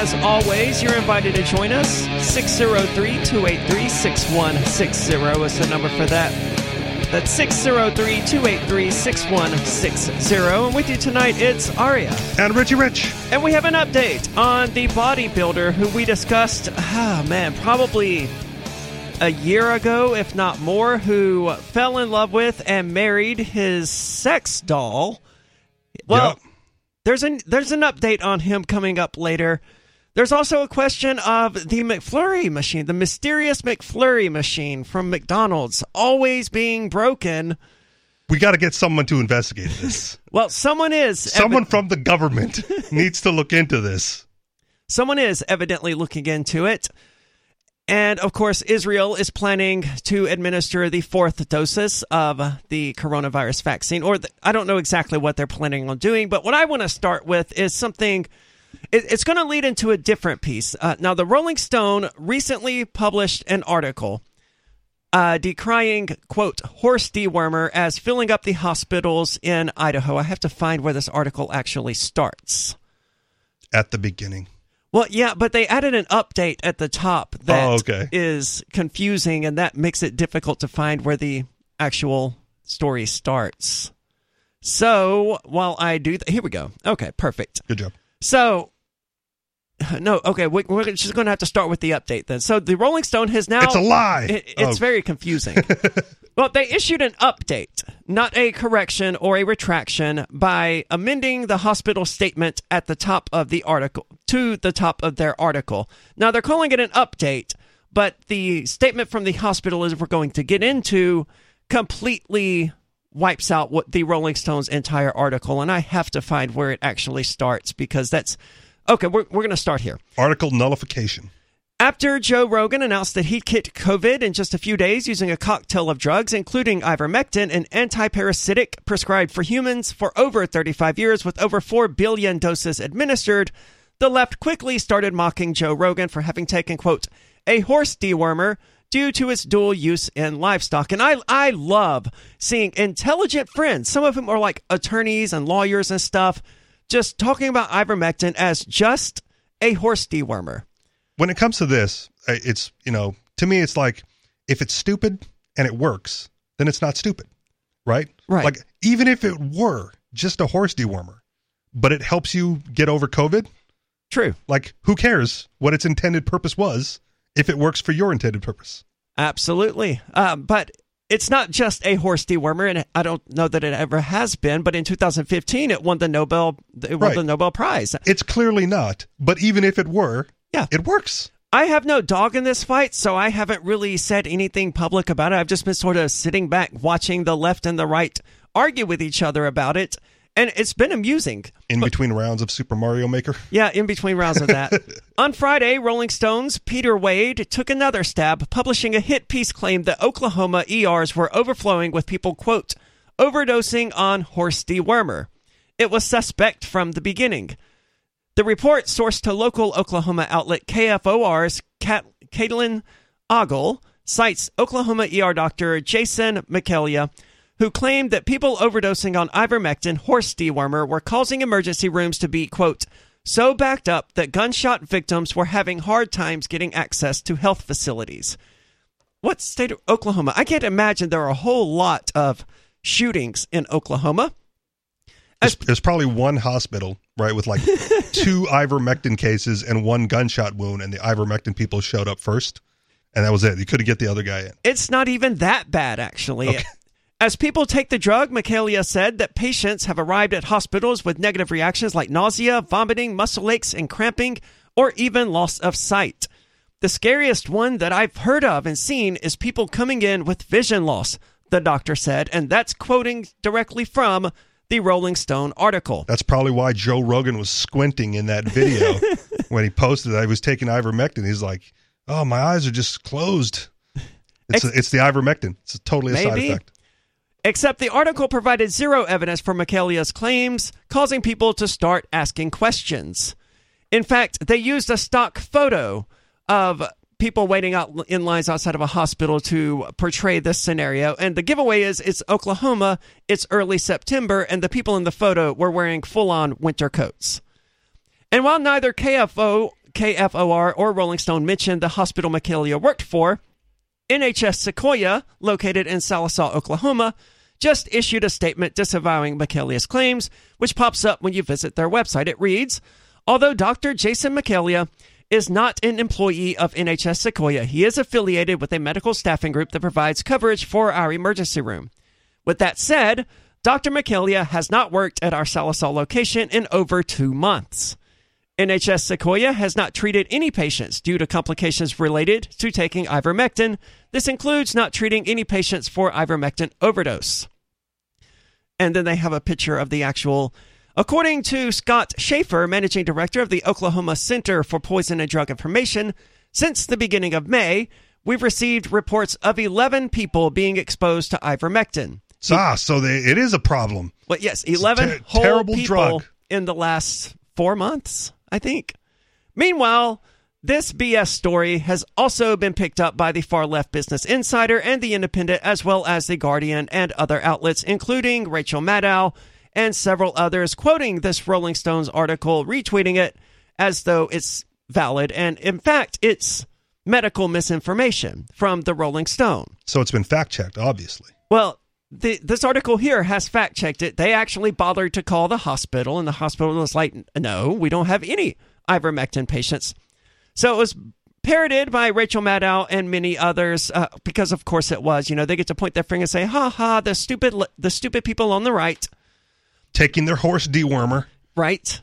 As always, you're invited to join us. 603 283 6160 is the number for that. That's 603 283 6160. And with you tonight, it's Aria. And Richie Rich. And we have an update on the bodybuilder who we discussed, ah, man, probably a year ago, if not more, who fell in love with and married his sex doll. Well, Yep. there's an there's an update on him coming up later. There's also a question of the McFlurry machine, the mysterious McFlurry machine from McDonald's, always being broken. We got to get someone to investigate this. Well, someone is someone from the government needs to look into this. Someone is evidently looking into it. And of course, Israel is planning to administer the fourth doses of the coronavirus vaccine. Or the, I don't know exactly what they're planning on doing, but what I want to start with is something. It, it's going to lead into a different piece. Uh, now, the Rolling Stone recently published an article uh, decrying, quote, horse dewormer as filling up the hospitals in Idaho. I have to find where this article actually starts. At the beginning. Well, yeah, but they added an update at the top that is Oh, okay. confusing, and that makes it difficult to find where the actual story starts. So while I do, th- here we go. Okay, perfect. Good job. So, no, okay, we, we're just going to have to start with the update then. So the Rolling Stone has now. It's a lie. It- it's Oh. very confusing. well, they issued an update, not a correction or a retraction, by amending the hospital statement at the top of the article to the top of their article. Now they're calling it an update, but the statement from the hospital, as we're going to get into, completely wipes out what the Rolling Stones entire article, and I have to find where it actually starts because that's okay. We're we're going to start here. Article nullification. After Joe Rogan announced that he'd kicked COVID in just a few days using a cocktail of drugs, including ivermectin, an antiparasitic prescribed for humans for over 35 years with over 4 billion doses administered, the left quickly started mocking Joe Rogan for having taken, quote, a horse dewormer due to its dual use in livestock. And I, I love seeing intelligent friends, some of them are like attorneys and lawyers and stuff, just talking about ivermectin as just a horse dewormer. When it comes to this, uh, it's, you know, to me, it's like if it's stupid and it works, then it's not stupid, right? Right. Like, even if it were just a horse dewormer, but it helps you get over COVID, True. like, who cares what its intended purpose was if it works for your intended purpose? Absolutely. Um, but it's not just a horse dewormer, and I don't know that it ever has been. But in 2015, it won the Nobel. It won Right. the Nobel Prize. It's clearly not, but even if it were, Yeah. it works. I have no dog in this fight, so I haven't really said anything public about it. I've just been sort of sitting back, watching the left and the right argue with each other about it, and it's been amusing. In between rounds of Super Mario Maker. Yeah, in between rounds of that. On Friday, Rolling Stone's Peter Wade took another stab, publishing a hit piece claim that Oklahoma ERs were overflowing with people, quote, overdosing on horse dewormer. It was suspect from the beginning. The report, sourced to local Oklahoma outlet KFOR's Cat- Caitlin Ogle, cites Oklahoma ER doctor Jason McElyea, who claimed that people overdosing on ivermectin horse dewormer were causing emergency rooms to be, quote, so backed up that gunshot victims were having hard times getting access to health facilities. What state of Oklahoma? I can't imagine there are a whole lot of shootings in Oklahoma. There's, there's probably one hospital, right, with like two ivermectin cases and one gunshot wound, and the ivermectin people showed up first, and that was it. You couldn't get the other guy in. It's not even that bad, actually. As people take the drug, McElyea said that patients have arrived at hospitals with negative reactions like nausea, vomiting, muscle aches, and cramping, or even loss of sight. The scariest one that I've heard of and seen is people coming in with vision loss, the doctor said, and that's quoting directly from the Rolling Stone article. That's probably why Joe Rogan was squinting in that video when he posted that he was taking ivermectin. He's like, "Oh, my eyes are just closed." It's Ex- it's the ivermectin. It's totally a side effect. Except the article provided zero evidence for McElyea's claims, causing people to start asking questions. In fact, they used a stock photo of people waiting out in lines outside of a hospital to portray this scenario. And the giveaway is it's Oklahoma, it's early September, and the people in the photo were wearing full on winter coats. And while neither KFO, KFOR or Rolling Stone mentioned the hospital McElyea worked for, NHS Sequoyah, located in Sallisaw, Oklahoma, just issued a statement disavowing McElyea's claims, which pops up when you visit their website. It reads Although Dr. Jason McElyea is not an employee of NHS Sequoyah, he is affiliated with a medical staffing group that provides coverage for our emergency room. With that said, Dr. McElyea has not worked at our Sallisaw location in over two months. NHS Sequoyah has not treated any patients due to complications related to taking ivermectin. This includes not treating any patients for ivermectin overdose. And then they have a picture of the actual. According to Scott Schaefer, managing director of the Oklahoma Center for Poison and Drug Information, since the beginning of May, we've received reports of 11 people being exposed to ivermectin. Ah, so they, it is a problem. Well, yes, 11 ter- whole terrible people drug. in the last four months, I think. Meanwhile, this BS story has also been picked up by the far left Business Insider and The Independent, as well as The Guardian and other outlets, including Rachel Maddow and several others, quoting this Rolling Stones article, retweeting it as though it's valid. And in fact, it's medical misinformation from the Rolling Stone. So it's been fact checked, obviously. Well, the, this article here has fact checked it. They actually bothered to call the hospital, and the hospital was like, no, we don't have any ivermectin patients. So it was parroted by Rachel Maddow and many others uh, because, of course, it was. You know, they get to point their finger and say, ha ha, the stupid, the stupid people on the right. Taking their horse dewormer. Right.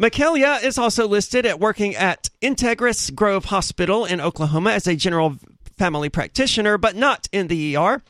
McElyea is also listed at working at Integris Grove Hospital in Oklahoma as a general family practitioner, but not in the ER.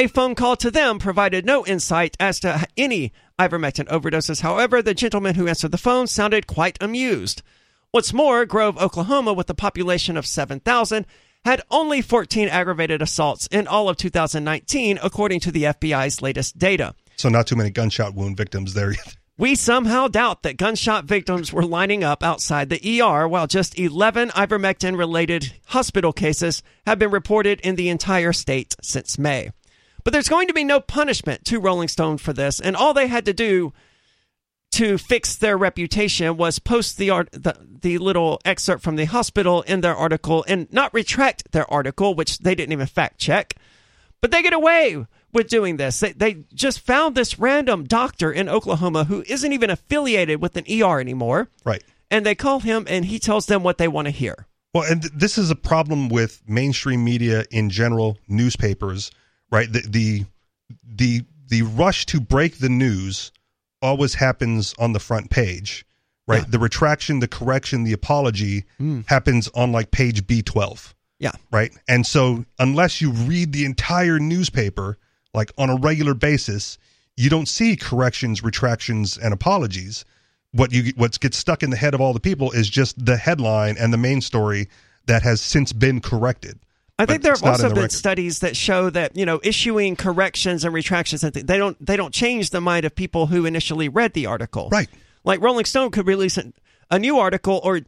A phone call to them provided no insight as to any ivermectin overdoses. However, the gentleman who answered the phone sounded quite amused. What's more, Grove, Oklahoma, with a population of 7,000, had only 14 aggravated assaults in all of 2019, according to the FBI's latest data. So not too many gunshot wound victims there. We somehow doubt that gunshot victims were lining up outside the ER, while just 11 ivermectin related hospital cases have been reported in the entire state since May. But there's going to be no punishment to Rolling Stone for this, and all they had to do to fix their reputation was post the art the, the little excerpt from the hospital in their article and not retract their article, which they didn't even fact check. But they get away with doing this. They, they just found this random doctor in Oklahoma who isn't even affiliated with an ER anymore. Right. And they call him and he tells them what they want to hear. Well, and th- this is a problem with mainstream media in general, newspapers, right? The the the the rush to break the news always happens on the front page, right? Yeah. The retraction, the correction, the apology Mm. happens on like page B12, Yeah. right? And so unless you read the entire newspaper like on a regular basis, you don't see corrections, retractions and apologies. What you what gets stuck in the head of all the people is just the headline and the main story that has since been corrected. I think there have also the been record. studies that show that you know issuing corrections and retractions and th- they don't they don't change the mind of people who initially read the article. Right. Like Rolling Stone could release an, a new article or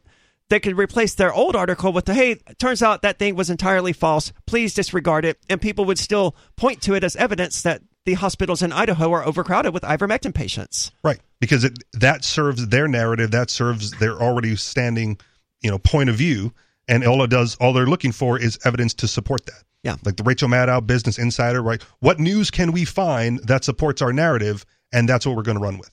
they could replace their old article with the hey, turns out that thing was entirely false. Please disregard it, and people would still point to it as evidence that the hospitals in Idaho are overcrowded with ivermectin patients. Right. Because it that serves their narrative, that serves their already standing, you know, point of view. And all it does, all they're looking for is evidence to support that. Yeah. Like the Rachel Maddow Business Insider, right? What news can we find that supports our narrative? And that's what we're going to run with.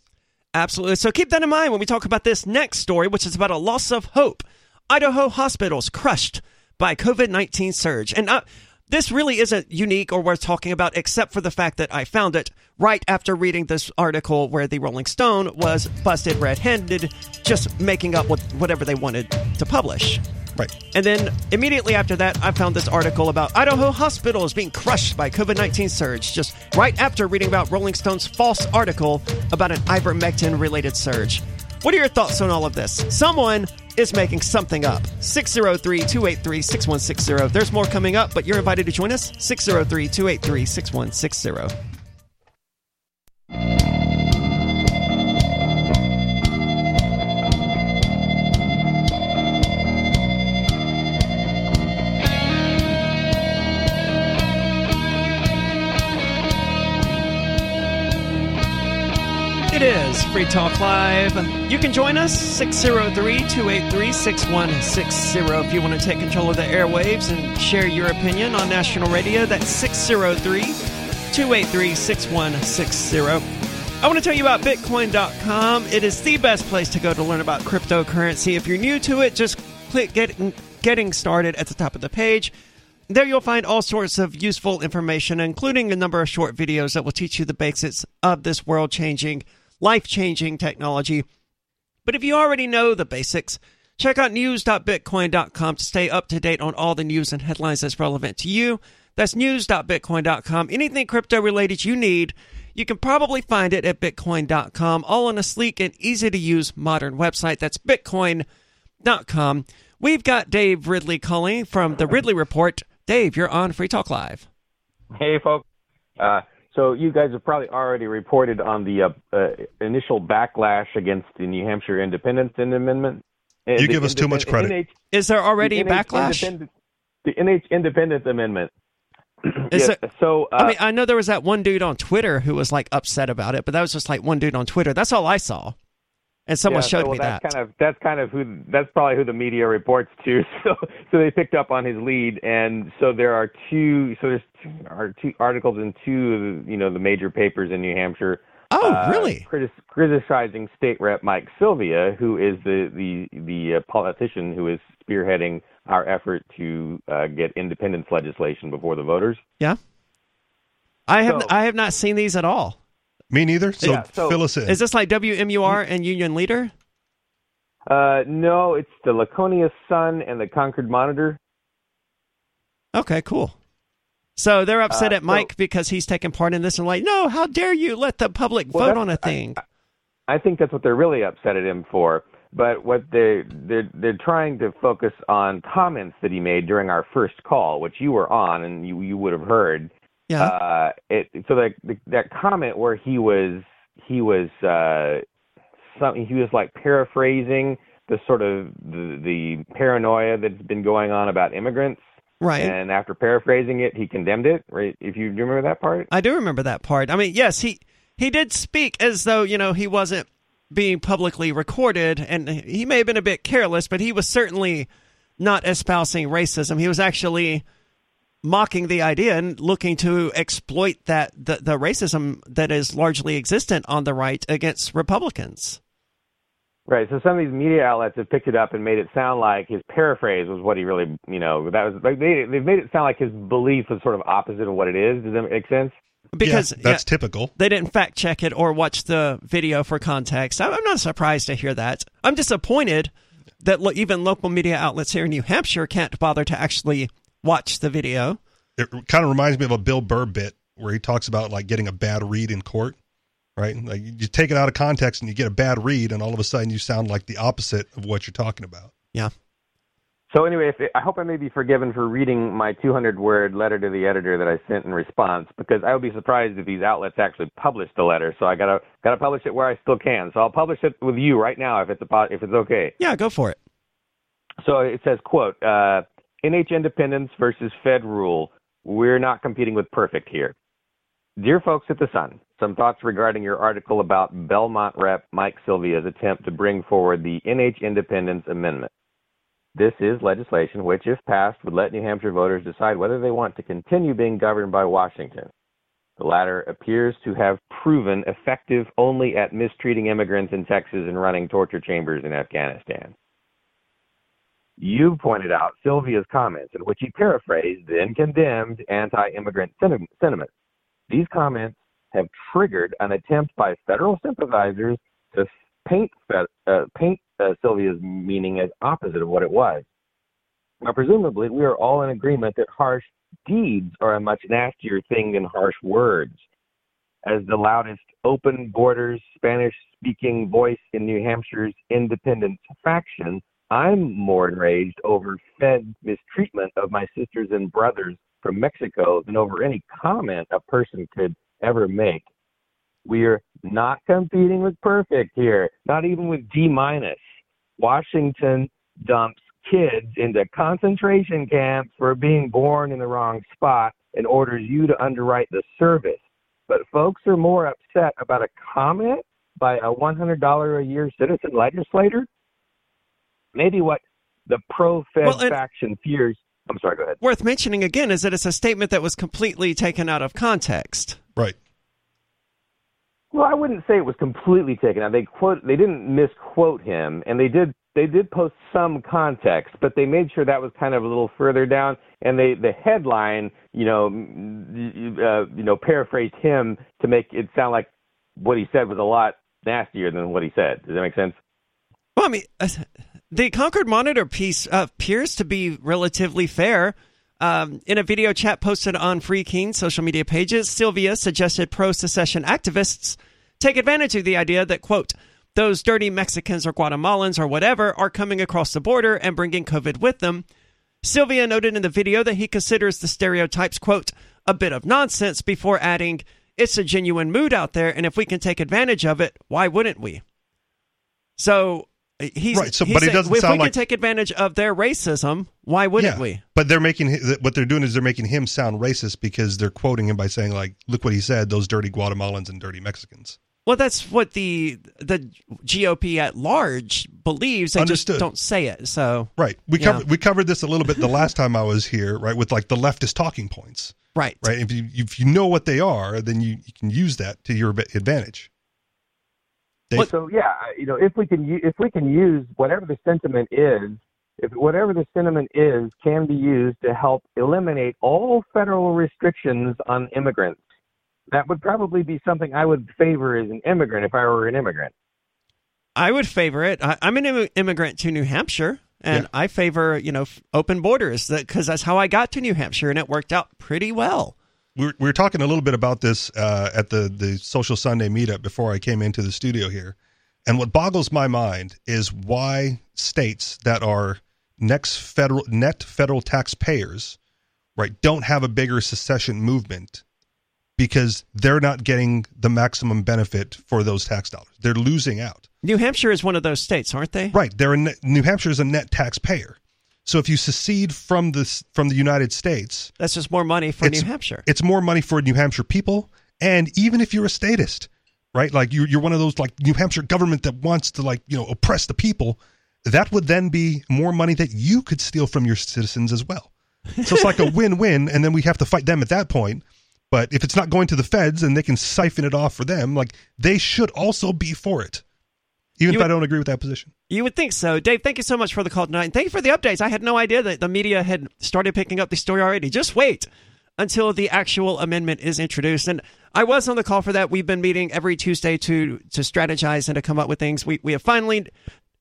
Absolutely. So keep that in mind when we talk about this next story, which is about a loss of hope. Idaho hospitals crushed by COVID 19 surge. And uh, this really isn't unique or worth talking about, except for the fact that I found it right after reading this article where the Rolling Stone was busted red handed, just making up what, whatever they wanted to publish. Right. And then immediately after that, I found this article about Idaho hospitals being crushed by COVID 19 surge, just right after reading about Rolling Stone's false article about an ivermectin related surge. What are your thoughts on all of this? Someone is making something up. 603 283 6160. There's more coming up, but you're invited to join us. 603 283 6160. It is Free Talk Live. You can join us 603 283 6160 if you want to take control of the airwaves and share your opinion on national radio. That's 603 283 6160. I want to tell you about Bitcoin.com. It is the best place to go to learn about cryptocurrency. If you're new to it, just click Getting, getting Started at the top of the page. There you'll find all sorts of useful information, including a number of short videos that will teach you the basics of this world changing life changing technology. But if you already know the basics, check out news.bitcoin.com to stay up to date on all the news and headlines that's relevant to you. That's news.bitcoin.com. Anything crypto related you need, you can probably find it at bitcoin.com, all on a sleek and easy to use modern website. That's bitcoin.com. We've got Dave Ridley calling from the Ridley Report. Dave, you're on Free Talk Live. Hey, folks. Uh, so you guys have probably already reported on the uh, uh, initial backlash against the New Hampshire Independence Amendment. Uh, you the, give us too much credit. NH, Is there already the backlash? the NH Independence Amendment. yes, there, so uh, I mean, I know there was that one dude on Twitter who was like upset about it, but that was just like one dude on Twitter. That's all I saw and someone yeah, showed so, well, me that's that. Kind of, that's kind of who. That's probably who the media reports to. So, so they picked up on his lead, and so there are two. So there's two, are two articles in two of the, you know the major papers in New Hampshire. Oh, uh, really? Criticizing State Rep Mike Sylvia, who is the the the uh, politician who is spearheading our effort to uh, get independence legislation before the voters. Yeah. I have so, I have not seen these at all. Me neither. So, yeah, so fill us in. Is this like WMUR and Union Leader? Uh, no, it's the Laconia Sun and the Concord Monitor. Okay, cool. So they're upset uh, at Mike so, because he's taking part in this and like, no, how dare you let the public well, vote on a thing? I, I think that's what they're really upset at him for. But what they they're they're trying to focus on comments that he made during our first call, which you were on and you you would have heard. Yeah. Uh, it, so that that comment where he was he was uh, something he was like paraphrasing the sort of the, the paranoia that's been going on about immigrants. Right. And after paraphrasing it, he condemned it. Right. If you, do remember that part? I do remember that part. I mean, yes, he he did speak as though you know he wasn't being publicly recorded, and he may have been a bit careless, but he was certainly not espousing racism. He was actually mocking the idea and looking to exploit that the, the racism that is largely existent on the right against Republicans. Right. So some of these media outlets have picked it up and made it sound like his paraphrase was what he really, you know, that was like they they've made it sound like his belief was sort of opposite of what it is. Does that make sense? Because yeah, that's yeah, typical. They didn't fact check it or watch the video for context. I'm not surprised to hear that. I'm disappointed that lo- even local media outlets here in New Hampshire can't bother to actually watch the video. It kind of reminds me of a Bill Burr bit where he talks about like getting a bad read in court, right? Like you take it out of context and you get a bad read, and all of a sudden you sound like the opposite of what you're talking about. Yeah. So anyway, it, I hope I may be forgiven for reading my 200 word letter to the editor that I sent in response, because I would be surprised if these outlets actually published the letter. So I gotta gotta publish it where I still can. So I'll publish it with you right now if it's a, if it's okay. Yeah, go for it. So it says, "quote uh, NH independence versus Fed rule. We're not competing with perfect here. Dear folks at the Sun, some thoughts regarding your article about Belmont Rep Mike Sylvia's attempt to bring forward the NH Independence Amendment. This is legislation which, if passed, would let New Hampshire voters decide whether they want to continue being governed by Washington. The latter appears to have proven effective only at mistreating immigrants in Texas and running torture chambers in Afghanistan. You pointed out Sylvia's comments in which he paraphrased then condemned anti immigrant sentiments. These comments have triggered an attempt by federal sympathizers to paint, uh, paint uh, Sylvia's meaning as opposite of what it was. Now, presumably, we are all in agreement that harsh deeds are a much nastier thing than harsh words. As the loudest open borders Spanish speaking voice in New Hampshire's independence faction, I'm more enraged over Fed mistreatment of my sisters and brothers from Mexico than over any comment a person could ever make. We're not competing with perfect here, not even with D minus. Washington dumps kids into concentration camps for being born in the wrong spot and orders you to underwrite the service. But folks are more upset about a comment by a $100 a year citizen legislator? Maybe what the pro-Fed Well, faction fears. I'm sorry. Go ahead. Worth mentioning again is that it's a statement that was completely taken out of context. Right. Well, I wouldn't say it was completely taken out. They quote, they didn't misquote him, and they did they did post some context, but they made sure that was kind of a little further down. And they the headline, you know, uh, you know, paraphrased him to make it sound like what he said was a lot nastier than what he said. Does that make sense? Well, I mean, uh, the Concord Monitor piece uh, appears to be relatively fair. Um, in a video chat posted on Free Keene social media pages, Sylvia suggested pro secession activists take advantage of the idea that, quote, those dirty Mexicans or Guatemalans or whatever are coming across the border and bringing COVID with them. Sylvia noted in the video that he considers the stereotypes, quote, a bit of nonsense before adding, it's a genuine mood out there, and if we can take advantage of it, why wouldn't we? So he's Right, so- he but it doesn't if sound we like- can take advantage of their racism, why wouldn't yeah. we? But they're making what they're doing is they're making him sound racist because they're quoting him by saying like, "Look what he said: those dirty Guatemalans and dirty Mexicans." Well, that's what the the GOP at large believes. They Understood. just don't say it. So Right. We covered we covered this a little bit the last time I was here, right? With like the leftist talking points, right, right? If you if you know what they are, then you, you can use that to your advantage. Dave? So yeah, you know, if we can if we can use whatever the sentiment is, if whatever the sentiment is can be used to help eliminate all federal restrictions on immigrants, that would probably be something I would favor as an immigrant if I were an immigrant. I would favor it. I, I'm an Im- immigrant to New Hampshire, and Yeah. I favor you know f- open borders because that's how I got to New Hampshire, and it worked out pretty well. We were, talking a little bit about this uh, at the the social Sunday meetup before I came into the studio here, and what boggles my mind is why states that are next federal net federal taxpayers, right, don't have a bigger secession movement because they're not getting the maximum benefit for those tax dollars. They're losing out. New Hampshire is one of those states, aren't they? Right. They're a net, New Hampshire is a net taxpayer. So if you secede from this from the United States, That's just more money for New Hampshire. it's more money for New Hampshire people. And even if you're a statist, right? Like you're, you're one of those like New Hampshire government that wants to like, you know, oppress the people. That would then be more money that you could steal from your citizens as well. So it's like a win-win. And then we have to fight them at that point. But if it's not going to the feds and they can siphon it off for them, like they should also be for it. Even You if would- I don't agree with that position. You would think so. Dave, thank you so much for the call tonight. And thank you for the updates. I had no idea that the media had started picking up the story already. Just wait until the actual amendment is introduced. And I was on the call for that. We've been meeting every Tuesday to to strategize and to come up with things. We we have finally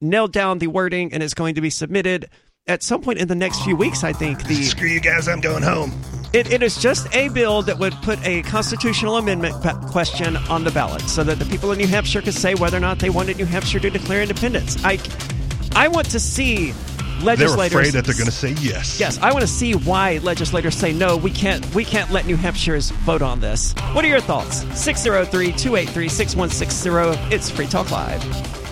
nailed down the wording and it's going to be submitted at some point in the next few weeks, I think. The Screw you guys, I'm going home. It, it is just a bill that would put a constitutional amendment question on the ballot so that the people of New Hampshire could say whether or not they wanted New Hampshire to declare independence. I, I want to see legislators. They're afraid that they're going to say yes. Yes, I want to see why legislators say no. We can't. We can't let New Hampshire's vote on this. What are your thoughts? 603-283-6160. It's Free Talk Live.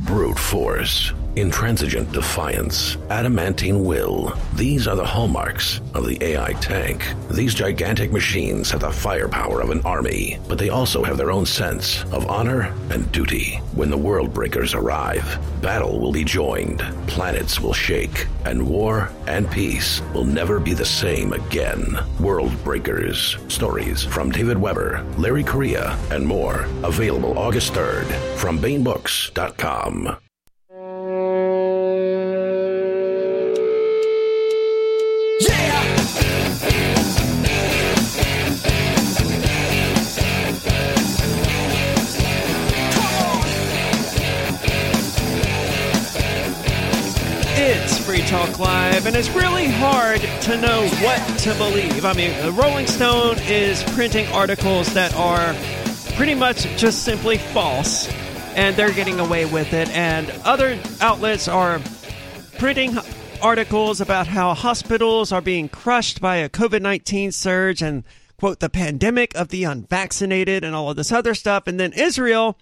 Brute force, intransigent defiance, adamantine will. These are the hallmarks of the AI tank. These gigantic machines have the firepower of an army, but they also have their own sense of honor and duty. When the world breakers arrive, battle will be joined, planets will shake, and war and peace will never be the same again. World Breakers. Stories from David Weber, Larry Correia, and more. Available August 3rd from BaenBooks.com. It's Free Talk Live, and it's really hard to know what to believe. I mean, Rolling Stone is printing articles that are pretty much just simply false, and they're getting away with it. And other outlets are printing articles about how hospitals are being crushed by a COVID 19 surge and, quote, the pandemic of the unvaccinated and all of this other stuff. And then Israel,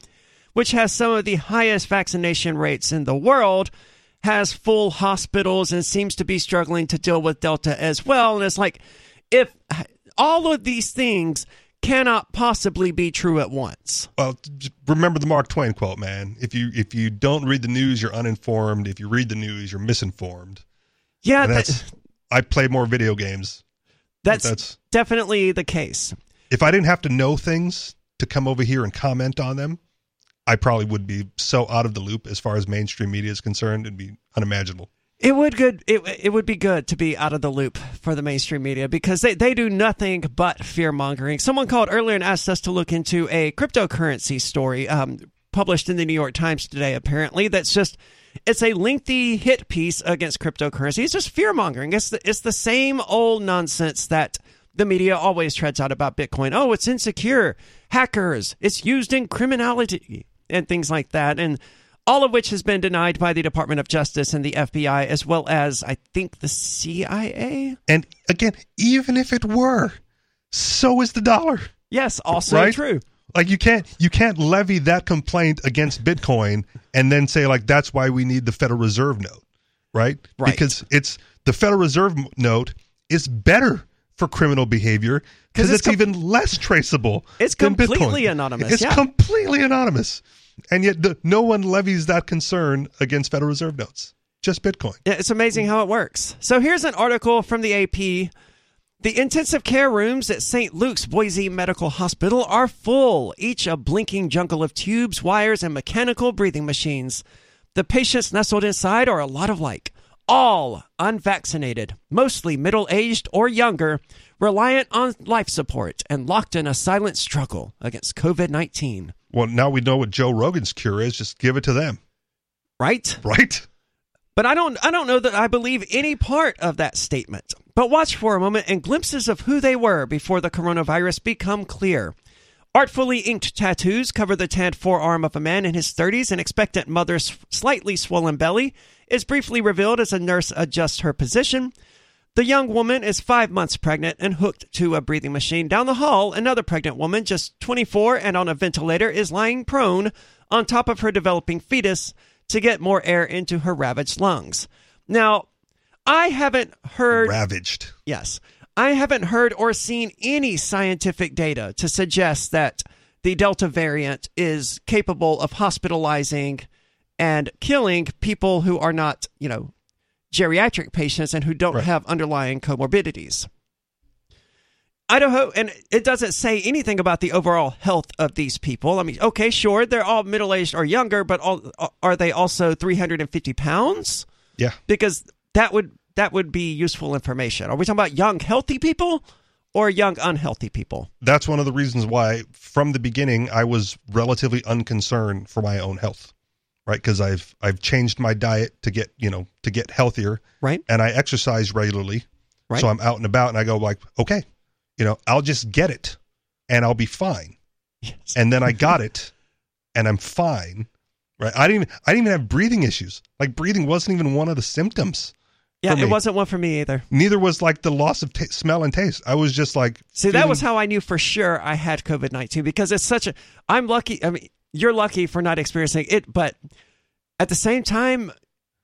which has some of the highest vaccination rates in the world, has full hospitals and seems to be struggling to deal with Delta as well. And it's like, if all of these things cannot possibly be true at once. Well, remember the Mark Twain quote, man. If you if you don't read the news, you're uninformed. If you read the news, you're misinformed. Yeah, And that, that's I play more video games. that's, that's- definitely the case. If I didn't have to know things to come over here and comment on them, I probably would be so out of the loop as far as mainstream media is concerned. It'd be unimaginable. It would good. It it would be good to be out of the loop for the mainstream media because they, they do nothing but fear mongering. Someone called earlier and asked us to look into a cryptocurrency story um, published in the New York Times today. Apparently, that's just it's a lengthy hit piece against cryptocurrency. It's just fear mongering. It's the, it's the same old nonsense that the media always treads out about Bitcoin. Oh, it's insecure, hackers, it's used in criminality and things like that, and all of which has been denied by the Department of Justice and the FBI, as well as I think the CIA. And again, even if it were, so is the dollar. Yes, also Right? true. Like you can't you can't levy that complaint against Bitcoin and then say like that's why we need the Federal Reserve note, right? Right. Because it's the Federal Reserve note is better for criminal behavior because it's it's, com- even less traceable. It's completely Bitcoin. anonymous, It's yeah. completely anonymous, and yet the, no one levies that concern against Federal Reserve notes. Just Bitcoin. It's amazing how it works. So here's an article from the AP. The intensive care rooms at St. Luke's Boise Medical Hospital are full, each a blinking jungle of tubes, wires, and mechanical breathing machines. The patients nestled inside are a lot of like, all unvaccinated, mostly middle aged or younger, reliant on life support, and locked in a silent struggle against COVID 19. Well, now we know what Joe Rogan's cure is. Just give it to them, Right? right? But I don't I don't know that I believe any part of that statement. But watch for a moment and glimpses of who they were before the coronavirus become clear. Artfully inked tattoos cover the tanned forearm of a man in his 30s. An expectant mother's slightly swollen belly is briefly revealed as a nurse adjusts her position. The young woman is five months pregnant and hooked to a breathing machine. Down the hall, another pregnant woman, just 24 and on a ventilator, is lying prone on top of her developing fetus to get more air into her ravaged lungs. Now, I haven't heard. Ravaged. Yes. I haven't heard or seen any scientific data to suggest that the Delta variant is capable of hospitalizing and killing people who are not, you know, geriatric patients and who don't Right. have underlying comorbidities. Idaho, and it doesn't say anything about the overall health of these people. I mean, okay, sure, they're all middle aged or younger, but all, are they also 350 pounds? Yeah. because that would that would be useful information. Are we talking about young healthy people or young unhealthy people? that's one of the reasons why from the beginning I was relatively unconcerned for my own health right because I've I've changed my diet to get you know to get healthier Right? and I exercise regularly Right. so I'm out and about and I go like okay you know I'll just get it and I'll be fine Yes. and then I got it and I'm fine right I didn't even, I didn't even have breathing issues like breathing wasn't even one of the symptoms yeah, it wasn't one for me either. neither was like the loss of ta smell and taste I was just like See, that was how I knew for sure I had COVID nineteen because it's such a. I'm lucky. I mean, you're lucky for not experiencing it, but at the same time,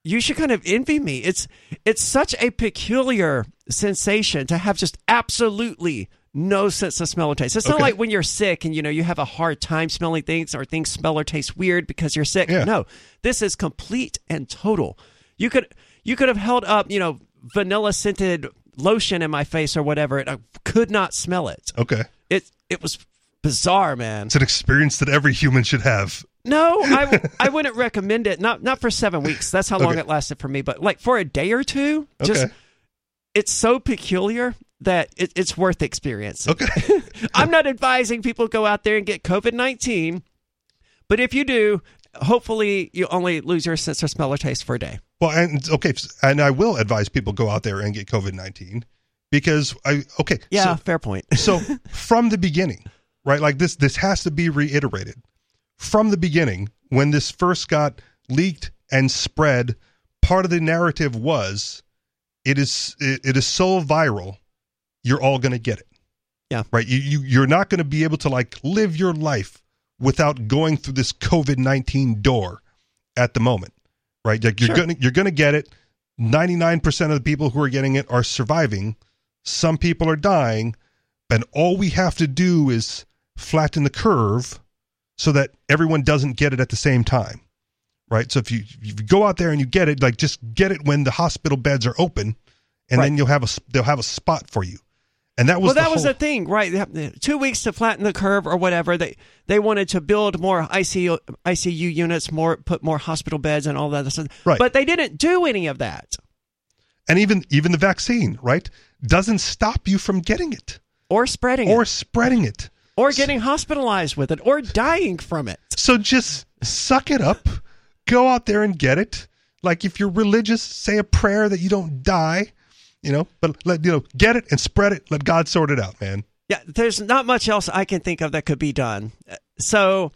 you should kind of envy me. It's it's such a peculiar sensation to have just absolutely no sense of smell or taste. It's not like when you're sick and you know you have a hard time smelling things or things smell or taste weird because you're sick. Yeah. No, this is complete and total. You could you could have held up you know vanilla scented lotion in my face or whatever, and I could not smell it. okay It it was bizarre, man. it's an experience that every human should have No, I, I wouldn't recommend it. Not not for seven weeks. That's how long Okay. it lasted for me. But like for a day or two, just Okay. it's so peculiar that it, it's worth experiencing. okay I'm not advising people go out there and get COVID nineteen, but if you do, hopefully you only lose your sense of smell or taste for a day. Well, and okay, and I will advise people go out there and get COVID nineteen because I okay Yeah, fair point. So, so from the beginning, right? Like this, this has to be reiterated from the beginning when this first got leaked and spread. Part of the narrative was it is it, it is so viral, you're all going to get it. Yeah. right. You you you're not going to be able to like live your life without going through this COVID nineteen door at the moment, right? Like you're Sure. gonna you're gonna get it. Ninety nine percent of the people who are getting it are surviving. Some people are dying, and all we have to do is flatten the curve so that everyone doesn't get it at the same time right so if you, if you go out there and you get it like just get it when the hospital beds are open and Right. then you'll have a they'll have a spot for you and that was well, the that was whole- the thing, right? Two weeks to flatten the curve or whatever. They they wanted to build more ICU ICU units, more put more hospital beds and all that stuff. Right. But they didn't do any of that and even even the vaccine right doesn't stop you from getting it or spreading or it spreading it or getting hospitalized with it or dying from it. so just suck it up go out there and get it like if you're religious say a prayer that you don't die you know but let you know get it and spread it let god sort it out man Yeah, there's not much else I can think of that could be done. So,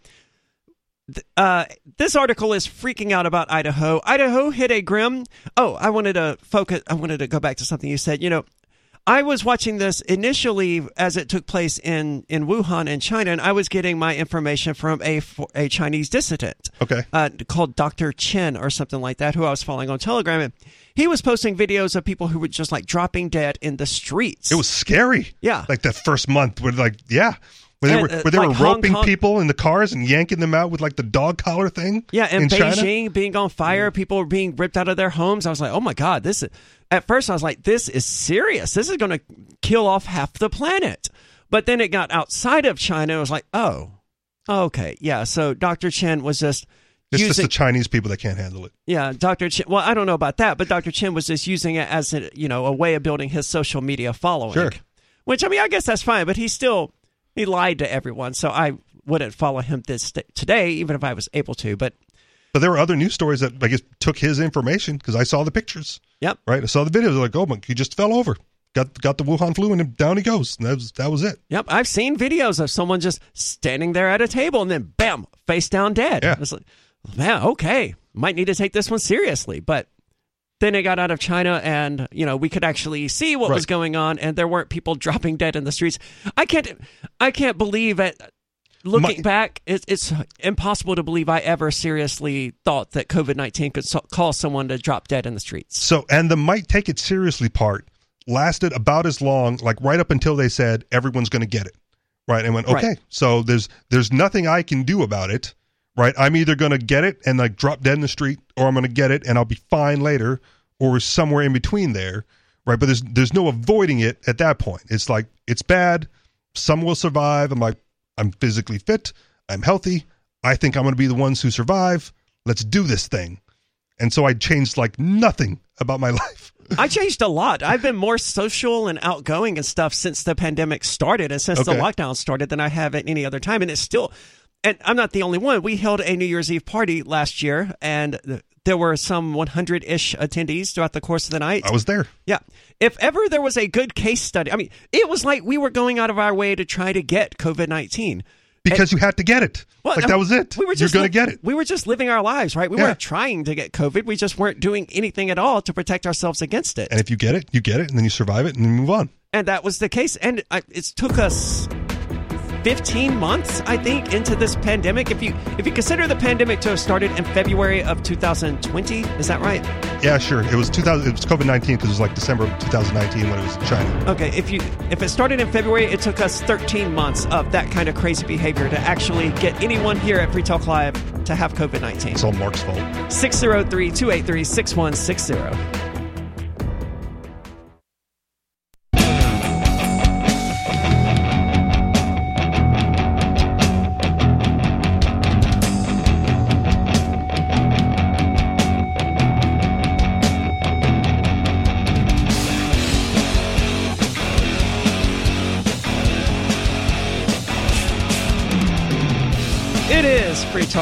uh, this article is freaking out about Idaho. Idaho hit a grim. Oh, I wanted to focus. I wanted to go back to something you said. You know, I was watching this initially as it took place in in Wuhan in China, and I was getting my information from a a Chinese dissident okay uh, called Dr. Chen or something like that, who I was following on Telegram. And he was posting videos of people who were just like dropping dead in the streets. it was scary Yeah. like that first month where like yeah where they And, were uh, where they like were roping Kong- people in the cars and yanking them out with like the dog collar thing Yeah, and in China. Beijing being on fire, people were being ripped out of their homes. I was like, oh my god, this. Is, at first, I was like, this is serious. This is going to kill off half the planet. But then it got outside of China. It was like, oh, okay, yeah. So Dr. Chen was just it's just using, the chinese people that can't handle it yeah, Dr. Chen. Well, I don't know about that, but Dr. Chen was just using it as a, you know a way of building his social media following. Sure. Which I mean, I guess that's fine, but he still he lied to everyone. So I wouldn't follow him this today, even if I was able to. But but there were other news stories that i guess took his information because i saw the pictures yep. right i saw the videos like oh my he just fell over got got the wuhan flu and down he goes and that was that was it Yep, I've seen videos of someone just standing there at a table and then bam, face down dead. Yeah. It's like, man, okay, might need to take this one seriously. But then it got out of China, and you know we could actually see what was going on, and there weren't people dropping dead in the streets. I can't, I can't believe it. Looking My- back, it, it's impossible to believe I ever seriously thought that COVID nineteen could so- cause someone to drop dead in the streets. So, and the might take it seriously part lasted about as long, like right up until they said everyone's going to get it, right? And went, Right. okay, so there's there's nothing I can do about it, right? I'm either going to get it and like drop dead in the street, or I'm going to get it and I'll be fine later, or somewhere in between there, right? But there's there's no avoiding it at that point. It's like it's bad. Some will survive. I'm like, I'm physically fit. I'm healthy. I think I'm going to be the ones who survive. Let's do this thing. And so I changed like nothing about my life. I changed a lot. I've been more social and outgoing and stuff since the pandemic started and since the lockdown started than I have at any other time. And it's still, and I'm not the only one. We held a New Year's Eve party last year, and there were some 100 ish attendees throughout the course of the night. I was there. Yeah. If ever there was a good case study, I mean, it was like we were going out of our way to try to get COVID 19. Because you had to get it. Well, like I that was it. We were You're just going to li- get it. We were just living our lives, right? We Yeah. weren't trying to get COVID. We just weren't doing anything at all to protect ourselves against it. And if you get it, you get it, and then you survive it, and then you move on. and that was the case. And I, it took us 15 months, I think, into this pandemic. If you if you consider the pandemic to have started in February of 2020, is that right? Yeah, sure. It was 2000. It was COVID 19 because it was like December of 2019 when it was in China. Okay, if you if it started in February, it took us 13 months of that kind of crazy behavior to actually get anyone here at Free Talk Live to have COVID 19. It's all Mark's fault. 603 283 6160.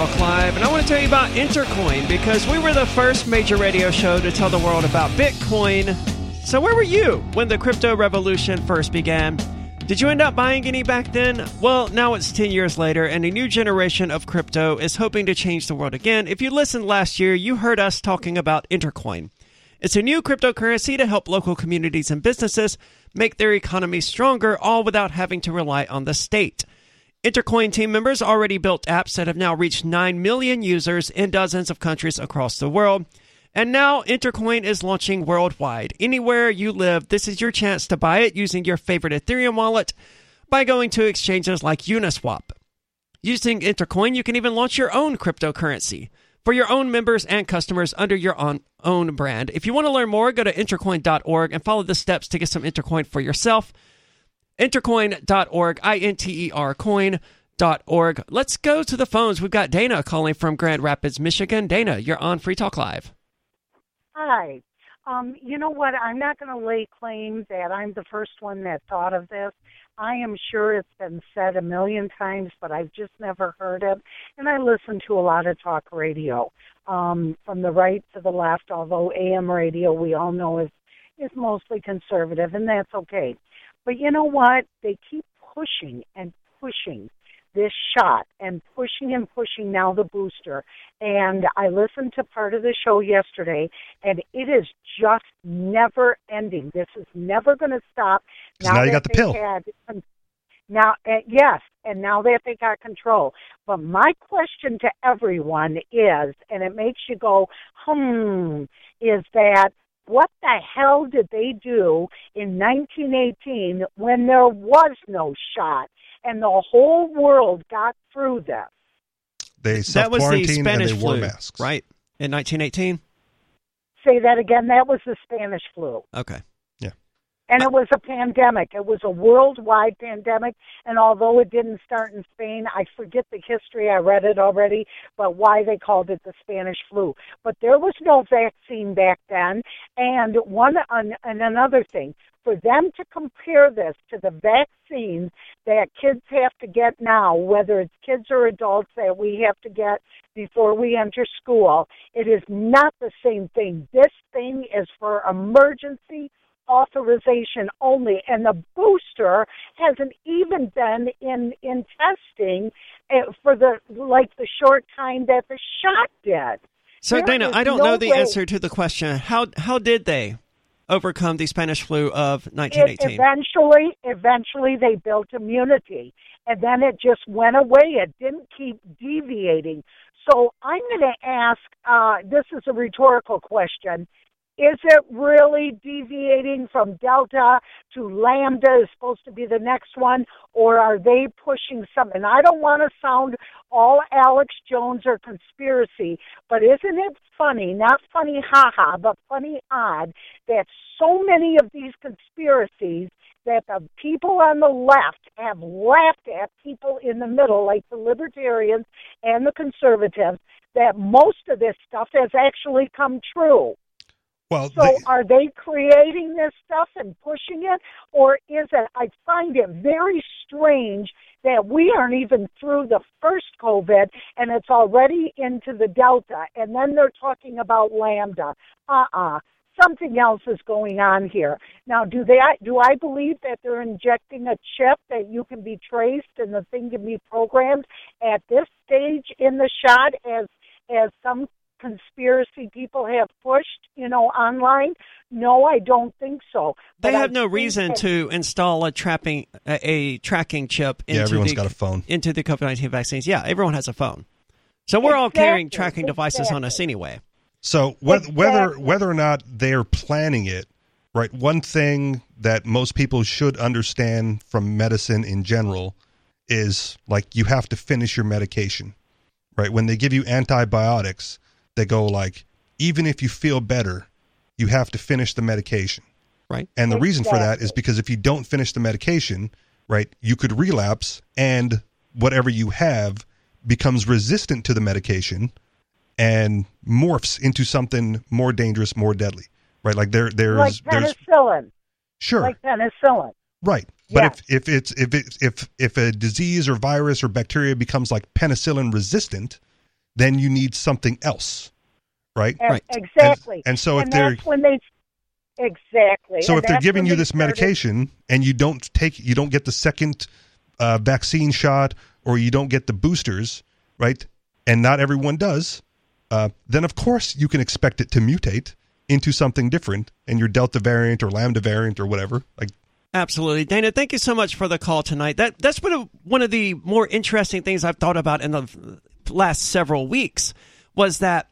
Is Free Talk Live, and I want to tell you about Intercoin because we were the first major radio show to tell the world about Bitcoin. So, where were you when the crypto revolution first began? Did you end up buying any back then? Well, now it's 10 years later, and a new generation of crypto is hoping to change the world again. If you listened last year, you heard us talking about Intercoin. It's a new cryptocurrency to help local communities and businesses make their economies stronger, all without having to rely on the state. Intercoin team members already built apps that have now reached 9 million users in dozens of countries across the world. And now Intercoin is launching worldwide. Anywhere you live, this is your chance to buy it using your favorite Ethereum wallet by going to exchanges like Uniswap. Using Intercoin, you can even launch your own cryptocurrency for your own members and customers under your own, brand. If you want to learn more, go to intercoin.org and follow the steps to get some Intercoin for yourself. Intercoin.org, I N T E R coin.org. Let's go to the phones. We've got Dana calling from Grand Rapids, Michigan. Dana, you're on Free Talk Live. Hi. Um, you know what? I'm not going to lay claim that I'm the first one that thought of this. I am sure it's been said a million times, but I've just never heard it. And I listen to a lot of talk radio, um, from the right to the left. Although AM radio, we all know is is mostly conservative, and that's okay. But you know what? They keep pushing and pushing this shot and pushing and pushing now the booster. And I listened to part of the show yesterday, and it is just never ending. This is never going to stop. now you got the pill. Had, now, uh, yes, and now that they got control. But my question to everyone is, and it makes you go, hmm, is that what the hell did they do in 1918 when there was no shot? and the whole world got through this. They that was the Spanish and they flu, masks. right? In 1918. Say that again. That was the Spanish flu. Okay. And it was a pandemic. It was a worldwide pandemic. And although it didn't start in Spain, I forget the history. I read it already, but why they called it the Spanish flu. But there was no vaccine back then. And one and another thing, for them to compare this to the vaccines that kids have to get now, whether it's kids or adults that we have to get before we enter school, it is not the same thing. This thing is for emergency authorization only and the booster hasn't even been in in testing eh, for the like the short time that the shot did so there Dana, I don't no know the way. answer to the question. How how did they overcome the Spanish flu of it 1918? eventually eventually they built immunity and then it just went away it didn't keep deviating so i'm going to ask uh, this is a rhetorical question is it really deviating from delta to lambda is supposed to be the next one or are they pushing something And i don't want to sound all alex jones or conspiracy but isn't it funny not funny haha but funny odd that so many of these conspiracies that the people on the left have laughed at people in the middle like the libertarians and the conservatives that most of this stuff has actually come true Well, so they- are they creating this stuff and pushing it, or is it? I find it very strange that we aren't even through the first COVID and it's already into the Delta, and then they're talking about Lambda. Uh-uh. Something else is going on here. Now, do they? Do I believe that they're injecting a chip that you can be traced and the thing can be programmed at this stage in the shot, as as some conspiracy people have pushed, you know, online? No, I don't think so. They But I have no reason that- to install a trapping a, a tracking chip into yeah, everyone's the got a phone. into the COVID nineteen vaccines. Yeah, everyone has a phone, so we're all carrying Exactly, tracking devices on us anyway. So whether whether whether or not they're planning it, right? One thing that most people should understand from medicine in general is like you have to finish your medication, right? When they give you antibiotics, they go like even if you feel better, you have to finish the medication. Right. And the reason for that is because if you don't finish the medication, right, you could relapse and whatever you have becomes resistant to the medication and morphs into something more dangerous, more deadly. Right? Like there there's like there's penicillin, sure. like penicillin. right. But Yes. if if it's if it, if if a disease or virus or bacteria becomes like penicillin resistant, then you need something else. Right? Right. Exactly. And- and so if and they're- that's when they exactly. So And if they're giving you this started- medication and you don't take, you don't get the second uh, vaccine shot or you don't get the boosters, right? And not everyone does. Uh, then of course you can expect it to mutate into something different, and your Delta variant or Lambda variant or whatever. Like Absolutely, Dana. Thank you so much for the call tonight. That that's been a, one of the more interesting things I've thought about in the last several weeks was that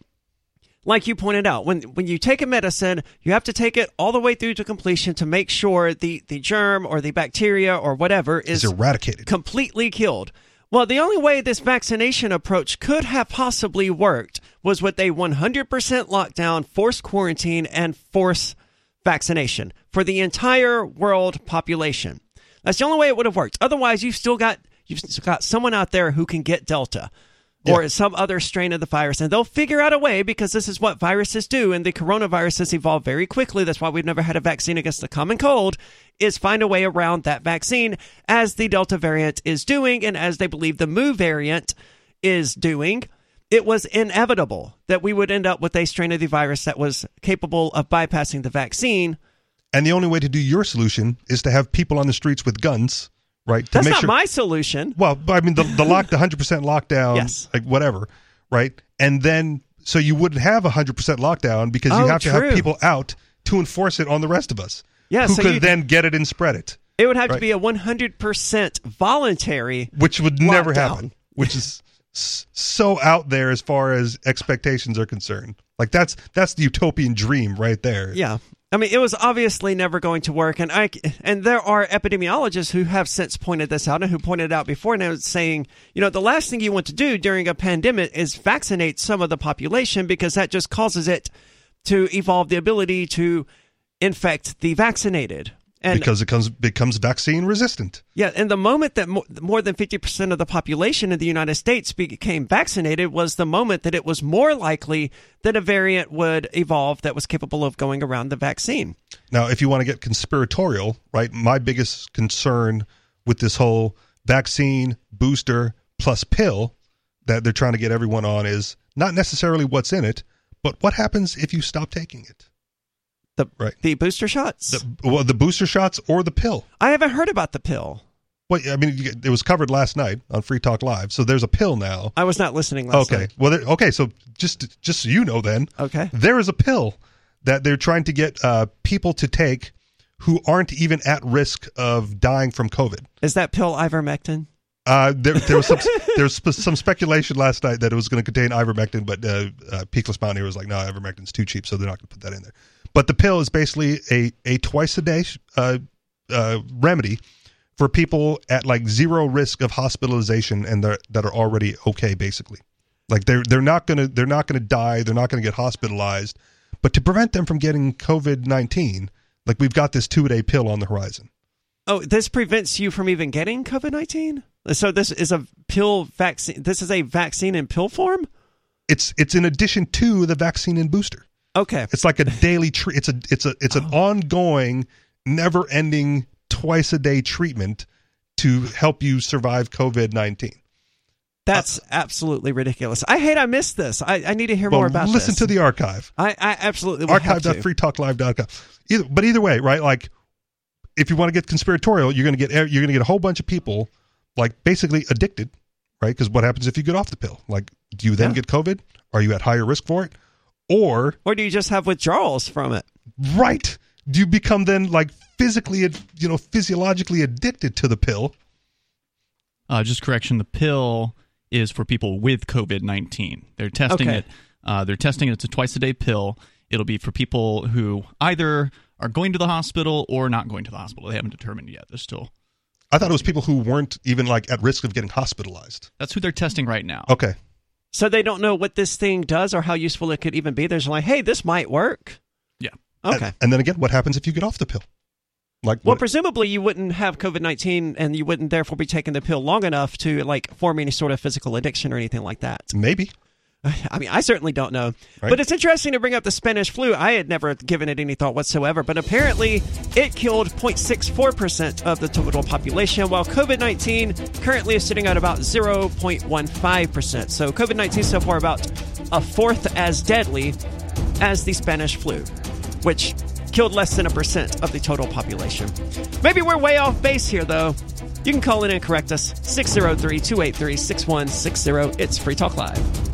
like you pointed out, when when you take a medicine, you have to take it all the way through to completion to make sure the the germ or the bacteria or whatever is Is eradicated. completely killed. Well, the only way this vaccination approach could have possibly worked was with a 100% lockdown, forced quarantine, and forced vaccination for the entire world population. That's the only way it would have worked. Otherwise, you've still got you've still got someone out there who can get Delta or Yeah. some other strain of the virus, and they'll figure out a way because this is what viruses do. And the coronavirus has evolved very quickly. That's why we've never had a vaccine against the common cold. Is find a way around that vaccine, as the Delta variant is doing, and as they believe the Mu variant is doing. It was inevitable that we would end up with a strain of the virus that was capable of bypassing the vaccine. And the only way to do your solution is to have people on the streets with guns, right? To That's not sure. my solution. well, I mean, the the lock, the hundred percent lockdown, Yes. like whatever, right? And then so you wouldn't have a hundred percent lockdown because you Oh, have to true. have people out to enforce it on the rest of us. Yeah, who so could then get it and spread it, It would have to be a 100% voluntary. which would never happen. Which is so out there as far as expectations are concerned. Like that's that's the utopian dream right there. Yeah. I mean, it was obviously never going to work, and I and there are epidemiologists who have since pointed this out and who pointed it out before now, saying, you know, the last thing you want to do during a pandemic is vaccinate some of the population because that just causes it to evolve the ability to infect the vaccinated. And because it comes becomes vaccine resistant. Yeah, and the moment that mo- more than 50% of the population in the United States became vaccinated was the moment that it was more likely that a variant would evolve that was capable of going around the vaccine. Now, if you want to get conspiratorial, right, my biggest concern with this whole vaccine, booster, plus pill that they're trying to get everyone on is not necessarily what's in it, but what happens if you stop taking it? The, Right. the booster shots? The, well, the booster shots or the pill? I haven't heard about the pill. Well, I mean, it was covered last night on Free Talk Live, so there's a pill now. I was not listening last Okay, night. well, there, okay, so just just so you know, then, Okay. there is a pill that they're trying to get uh, people to take who aren't even at risk of dying from COVID. Is that pill ivermectin? Uh, there, there was some there was sp- some speculation last night that it was going to contain ivermectin, but uh, uh, Peakless Mountaineer was like, "No, ivermectin's too cheap, so they're not going to put that in there." But the pill is basically a a twice a day uh, uh, remedy for people at like zero risk of hospitalization and that are already okay, basically. Like they're they're not gonna they're not gonna die, they're not gonna get hospitalized, but to prevent them from getting COVID nineteen, like we've got this two a day pill on the horizon. Oh, this prevents you from even getting COVID 19? So this is a pill vaccine. This is a vaccine in pill form? It's it's in addition to the vaccine and booster. Okay. It's like a daily treat. It's a it's a it's an oh. ongoing, never ending, twice a day treatment to help you survive COVID nineteen. That's absolutely ridiculous. I hate I missed this. I, I need to hear more Well, about listen this. to the archive, I, I absolutely will have to. archive.freetalklive.com. Either, but either way, right? Like, if you want to get conspiratorial, you're going to get you're going to get a whole bunch of people like basically addicted, right? Because what happens if you get off the pill? Like, do you then Yeah. get COVID? Are you at higher risk for it? Or Or do you just have withdrawals from it? right do you become then like physically you know physiologically addicted to the pill Uh, just correction: the pill is for people with COVID nineteen. They're testing Okay. it. Uh, they're testing it. It's a twice a day pill. It'll be for people who either are going to the hospital or not going to the hospital. They haven't determined yet. They're still. i thought it was people who weren't even like at risk of getting hospitalized That's who they're testing right now. okay So they don't know what this thing does or how useful it could even be. There's like, hey, this might work. Yeah. Okay. and, and then again what happens if you get off the pill like well, what, presumably you wouldn't have COVID nineteen, and you wouldn't therefore be taking the pill long enough to like form any sort of physical addiction or anything like that. maybe I mean, I certainly don't know. Right. But it's interesting to bring up the Spanish flu. I had never given it any thought whatsoever, but apparently it killed 0.64% of the total population, while COVID 19 currently is sitting at about 0.15%. So COVID 19 so far about a fourth as deadly as the Spanish flu, which killed less than a percent of the total population. Maybe we're way off base here, though. You can call in and correct us 603 283 6160. It's Free Talk Live.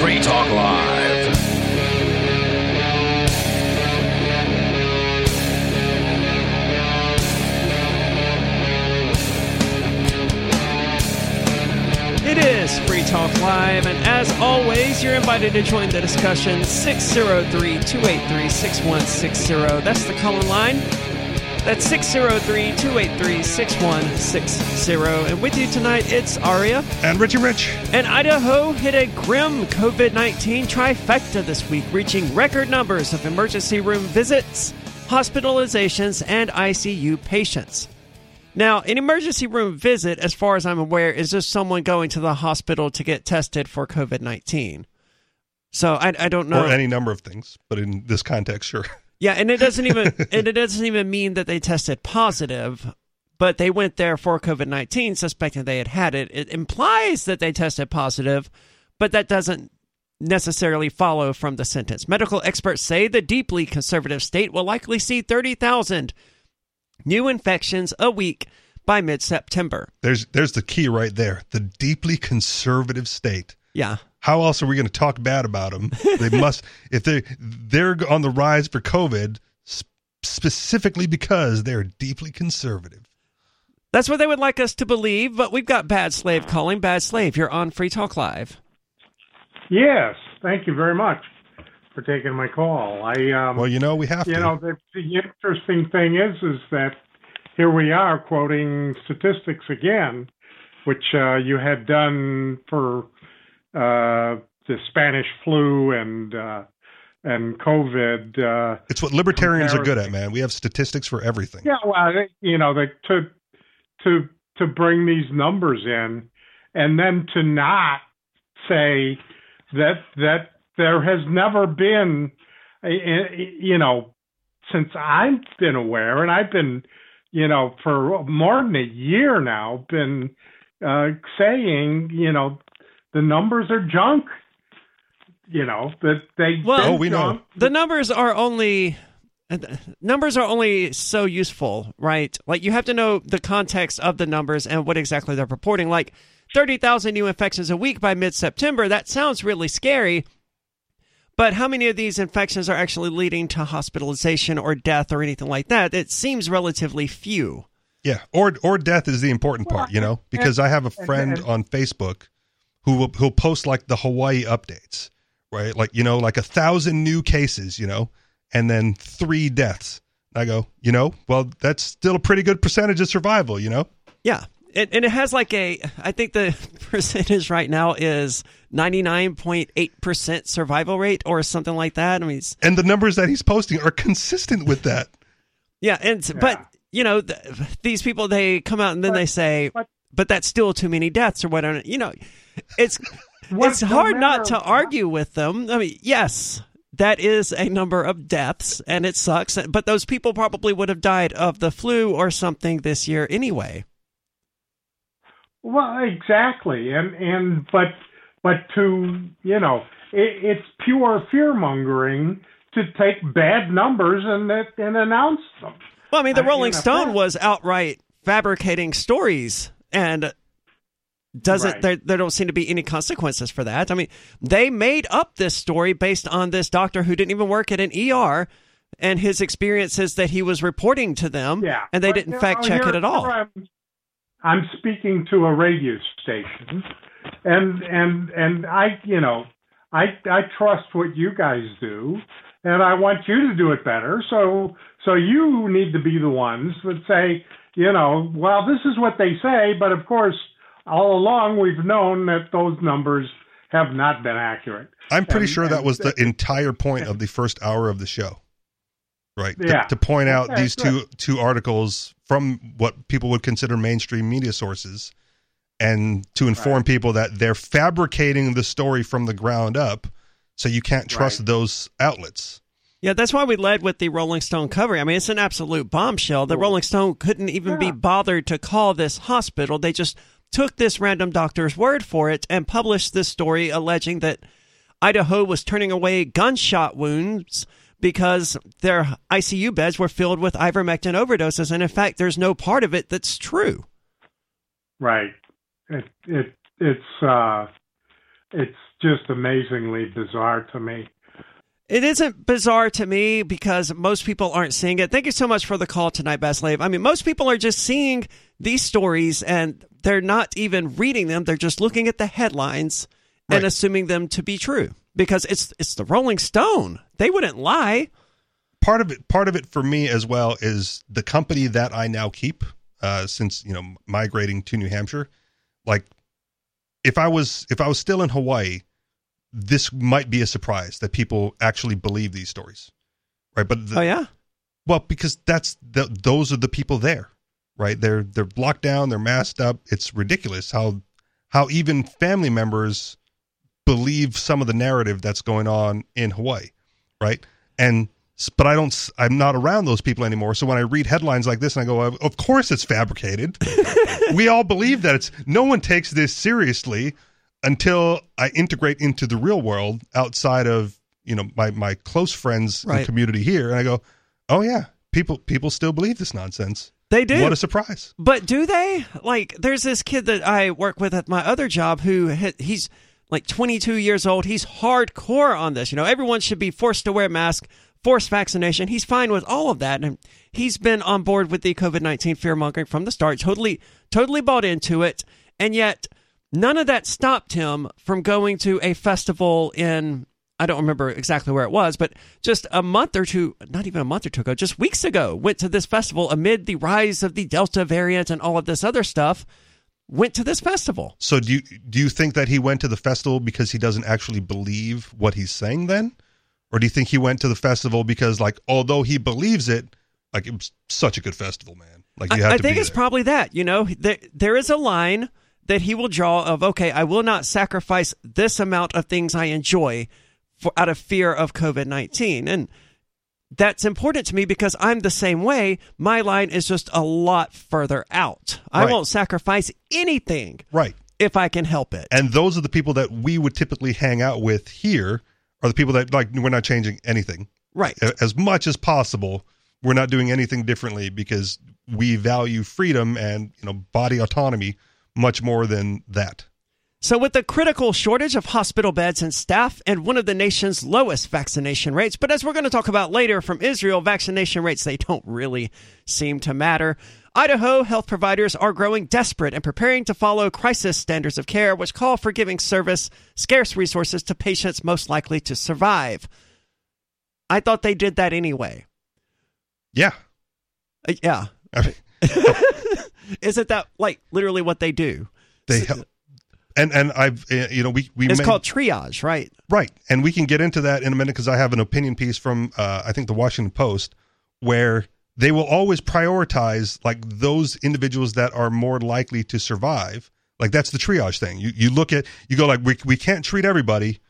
Free Talk Live. It is Free Talk Live, and as always, you're invited to join the discussion 603 283 6160. That's the call line. That's 603 283 6160. And with you tonight, it's Aria. And Richie Rich. And Idaho hit a grim COVID 19 trifecta this week, reaching record numbers of emergency room visits, hospitalizations, and ICU patients. Now, an emergency room visit, as far as I'm aware, is just someone going to the hospital to get tested for COVID 19. So I, I don't know. Or any number of things, but in this context, sure. Yeah, and it doesn't even and it doesn't even mean that they tested positive, but they went there for COVID nineteen, suspecting they had had it. It implies that they tested positive, but that doesn't necessarily follow from the sentence. Medical experts say the deeply conservative state will likely see thirty thousand new infections a week by mid September. There's there's the key right there. The deeply conservative state. Yeah. How else are we going to talk bad about them? They must if they they're on the rise for COVID sp- specifically because they're deeply conservative. That's what they would like us to believe, but we've got Bad Slave calling. Bad Slave, you're on Free Talk Live. Yes, thank you very much for taking my call. I um, Well, you know we have you to. know the, the interesting thing is is that here we are quoting statistics again, which uh, you had done for uh, the Spanish flu and uh, and COVID. Uh, it's what libertarians are good at, man. We have statistics for everything. yeah, well, you know, they, to to to bring these numbers in, and then to not say that that there has never been, you know, since I've been aware, and I've been, you know, for more than a year now, been uh, saying, you know, the numbers are junk. You know that they Well- Oh, we know. the numbers are only numbers are only so useful right like you have to know the context of the numbers and what exactly they're purporting like 30,000 new infections a week by mid-September that sounds really scary but how many of these infections are actually leading to hospitalization or death or anything like that it seems relatively few Yeah, or or death is the important part, you know, because I have a friend on Facebook who will who'll post like the Hawaii updates, right? Like you know, like a thousand new cases, you know, and then three deaths. I go, you know, well, that's still a pretty good percentage of survival, you know. Yeah. It, and it has like a, I think the percentage right now is 99.8% survival rate or something like that. I mean, it's, And the numbers that he's posting are consistent with that. yeah. And, but, you know, th these people, they come out and then But- they say, but- but that's still too many deaths or whatever. You know, it's, it's hard not to argue with them. I mean, yes, that is a number of deaths and it sucks, but those people probably would have died of the flu or something this year anyway. Well, exactly, and and but but to you know, it, it's pure fear mongering to take bad numbers and and announce them. Well, I mean, the Rolling in Stone was outright fabricating stories, and doesn't Right. there? There don't seem to be any consequences for that. I mean, they made up this story based on this doctor who didn't even work at an ER, and his experiences that he was reporting to them, Yeah, and they But, didn't fact check here- it at all. I'm, I'm speaking to a radio station, and and and I, you know, I I trust what you guys do, and I want you to do it better. So so you need to be the ones that say, you know, well, this is what they say, but of course, all along we've known that those numbers have not been accurate. I'm pretty And- sure that was the entire point of the first hour of the show. right? Yeah. To, to point out Okay, these two two articles from what people would consider mainstream media sources, and to inform people that they're fabricating the story from the ground up, so you can't trust Right. those outlets. Yeah, that's why we led with the Rolling Stone cover. I mean, it's an absolute bombshell. The Rolling Stone couldn't even be bothered to call this hospital. They just took this random doctor's word for it and published this story alleging that Idaho was turning away gunshot wounds because their ICU beds were filled with ivermectin overdoses. And in fact, there's no part of it that's true. Right. It it it's uh it's just amazingly bizarre to me. It isn't bizarre to me because most people aren't seeing it. Thank you so much for the call tonight, Best Bad Slave. I mean, most people are just seeing these stories and they're not even reading them. They're just looking at the headlines and assuming them to be true because it's it's the Rolling Stone. They wouldn't lie. part of it part of it for me as well is the company that I now keep uh, since you know migrating to New Hampshire. Like, if I was if I was still in Hawaii, this might be a surprise that people actually believe these stories, right? But the, Oh yeah. well, because that's the, those are the people there, right? They're they're locked down, they're masked up. It's ridiculous how how even family members believe some of the narrative that's going on in Hawaii, right? And but I don't I'm not around those people anymore. So when I read headlines like this and I go, "Of- "Of course it's fabricated." we all believe that it's no one takes this seriously until I integrate into the real world outside of, you know, my my close friends Right. and community here and I go, "Oh yeah, people people still believe this nonsense." They do. What a surprise. But do they? Like, there's this kid that I work with at my other job who he's like 22 years old. He's hardcore on this. You know, everyone should be forced to wear mask, forced vaccination. He's fine with all of that, and he's been on board with the COVID 19 fear mongering from the start. Totally, totally bought into it, and yet none of that stopped him from going to a festival in. I don't remember exactly where it was, but just a month or two, not even a month or two ago, just weeks ago, went to this festival amid the rise of the Delta variant and all of this other stuff. Went to this festival. So do you do you think that he went to the festival because he doesn't actually believe what he's saying then? Or do you think he went to the festival because like although he believes it, like it was such a good festival, man. Like you I, had I to think it's there. probably that. You know, there, there is a line that he will draw of, okay, I will not sacrifice this amount of things I enjoy for out of fear of COVID 19. And that's important to me because I'm the same way. My line is just a lot further out. I Right. won't sacrifice anything right. if I can help it. And those are the people that we would typically hang out with here are the people that like we're not changing anything. right. As much as possible, we're not doing anything differently because we value freedom and, you know, body autonomy much more than that. So, with the critical shortage of hospital beds and staff and one of the nation's lowest vaccination rates, but as we're going to talk about later from Israel, vaccination rates, they don't really seem to matter. Idaho health providers are growing desperate and preparing to follow crisis standards of care, which call for giving service scarce resources to patients most likely to survive. I thought they did that anyway. Yeah. Uh, yeah. I mean, Isn't that like literally what they do? they help. And and I've uh, you know we we It's may- called triage, right? Right. And we can get into that in a minute because I have an opinion piece from, uh, I think, the Washington Post, where they will always prioritize like those individuals that are more likely to survive. Like that's the triage thing. You, you look at, you go like, we, we can't treat everybody.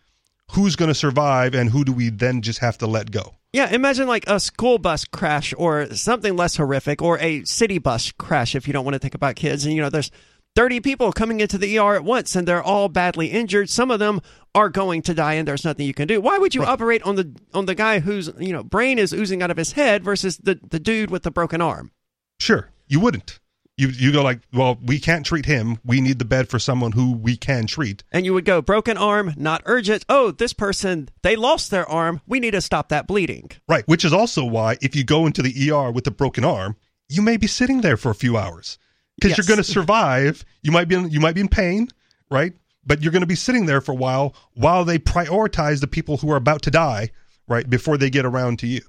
Who's going to survive and who do we then just have to let go? Yeah, imagine like a school bus crash or something less horrific or a city bus crash if you don't want to think about kids. And, you know, there's 30 people coming into the ER at once and they're all badly injured. Some of them are going to die and there's nothing you can do. Why would you operate on the on the guy whose, you know, brain is oozing out of his head versus the, the dude with the broken arm? Sure. You wouldn't. You, you go like, well, we can't treat him. We need the bed for someone who we can treat. And you would go broken arm, not urgent. Oh, this person, they lost their arm. We need to stop that bleeding. Right. Which is also why if you go into the ER with a broken arm, you may be sitting there for a few hours because Yes. you're going to survive. You might be in, you might be in pain, right? But you're going to be sitting there for a while while they prioritize the people who are about to die, right, before they get around to you.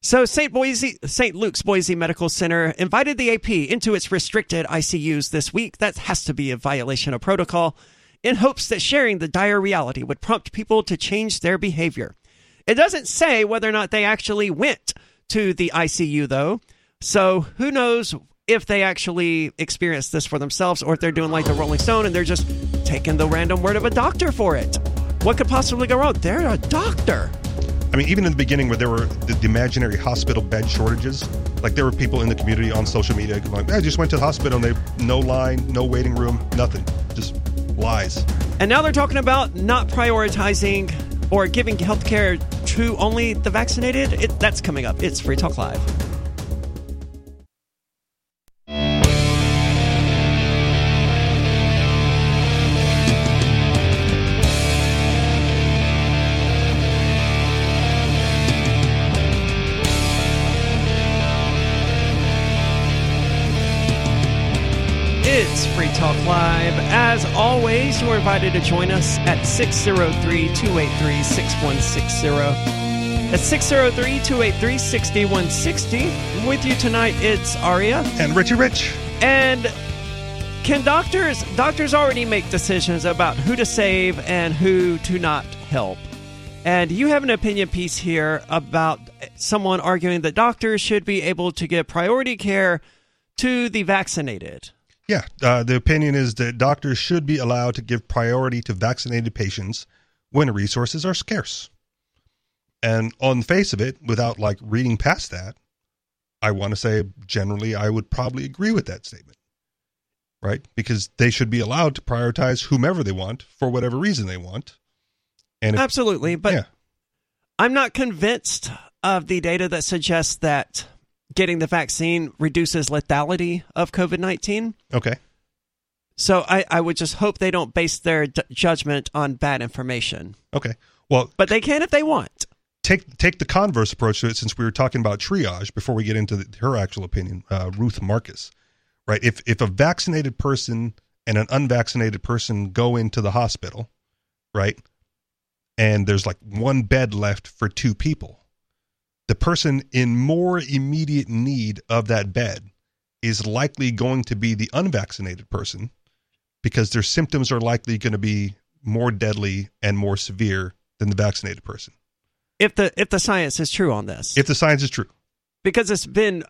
So St. Boise, St. Luke's Boise Medical Center invited the AP into its restricted ICUs this week. That has to be a violation of protocol in hopes that sharing the dire reality would prompt people to change their behavior. It doesn't say whether or not they actually went to the ICU, though. So who knows if they actually experience this for themselves or if they're doing like the Rolling Stone and they're just taking the random word of a doctor for it. What could possibly go wrong? They're a doctor. I mean, even in the beginning, where there were the, the imaginary hospital bed shortages, like there were people in the community on social media going, "I just went to the hospital and they no line, no waiting room, nothing, just lies." And now they're talking about not prioritizing or giving health care to only the vaccinated. It, that's coming up. It's Free Talk Live. It's Free Talk Live. As always, you're invited to join us at 603 283 6160. At 603 283 6160. With you tonight, it's Aria. And Richie Rich, And can doctors doctors already make decisions about who to save and who to not help? And you have an opinion piece here about someone arguing that doctors should be able to give priority care to the vaccinated. Yeah, uh, the opinion is that doctors should be allowed to give priority to vaccinated patients when resources are scarce. And on the face of it, without like reading past that, I want to say generally I would probably agree with that statement. Right? Because they should be allowed to prioritize whomever they want for whatever reason they want. And if, Absolutely, but yeah, I'm not convinced of the data that suggests that getting the vaccine reduces lethality of COVID 19. okay. So I, I would just hope they don't base their d- judgment on bad information. Okay. Well, But they can if they want. take take the converse approach to it since we were talking about triage before we get into the, her actual opinion uh, ruth marcus right if if a vaccinated person and an unvaccinated person go into the hospital right and there's like one bed left for two people the person in more immediate need of that bed is likely going to be the unvaccinated person because their symptoms are likely going to be more deadly and more severe than the vaccinated person If the if the science is true on this, if the science is true. because it's been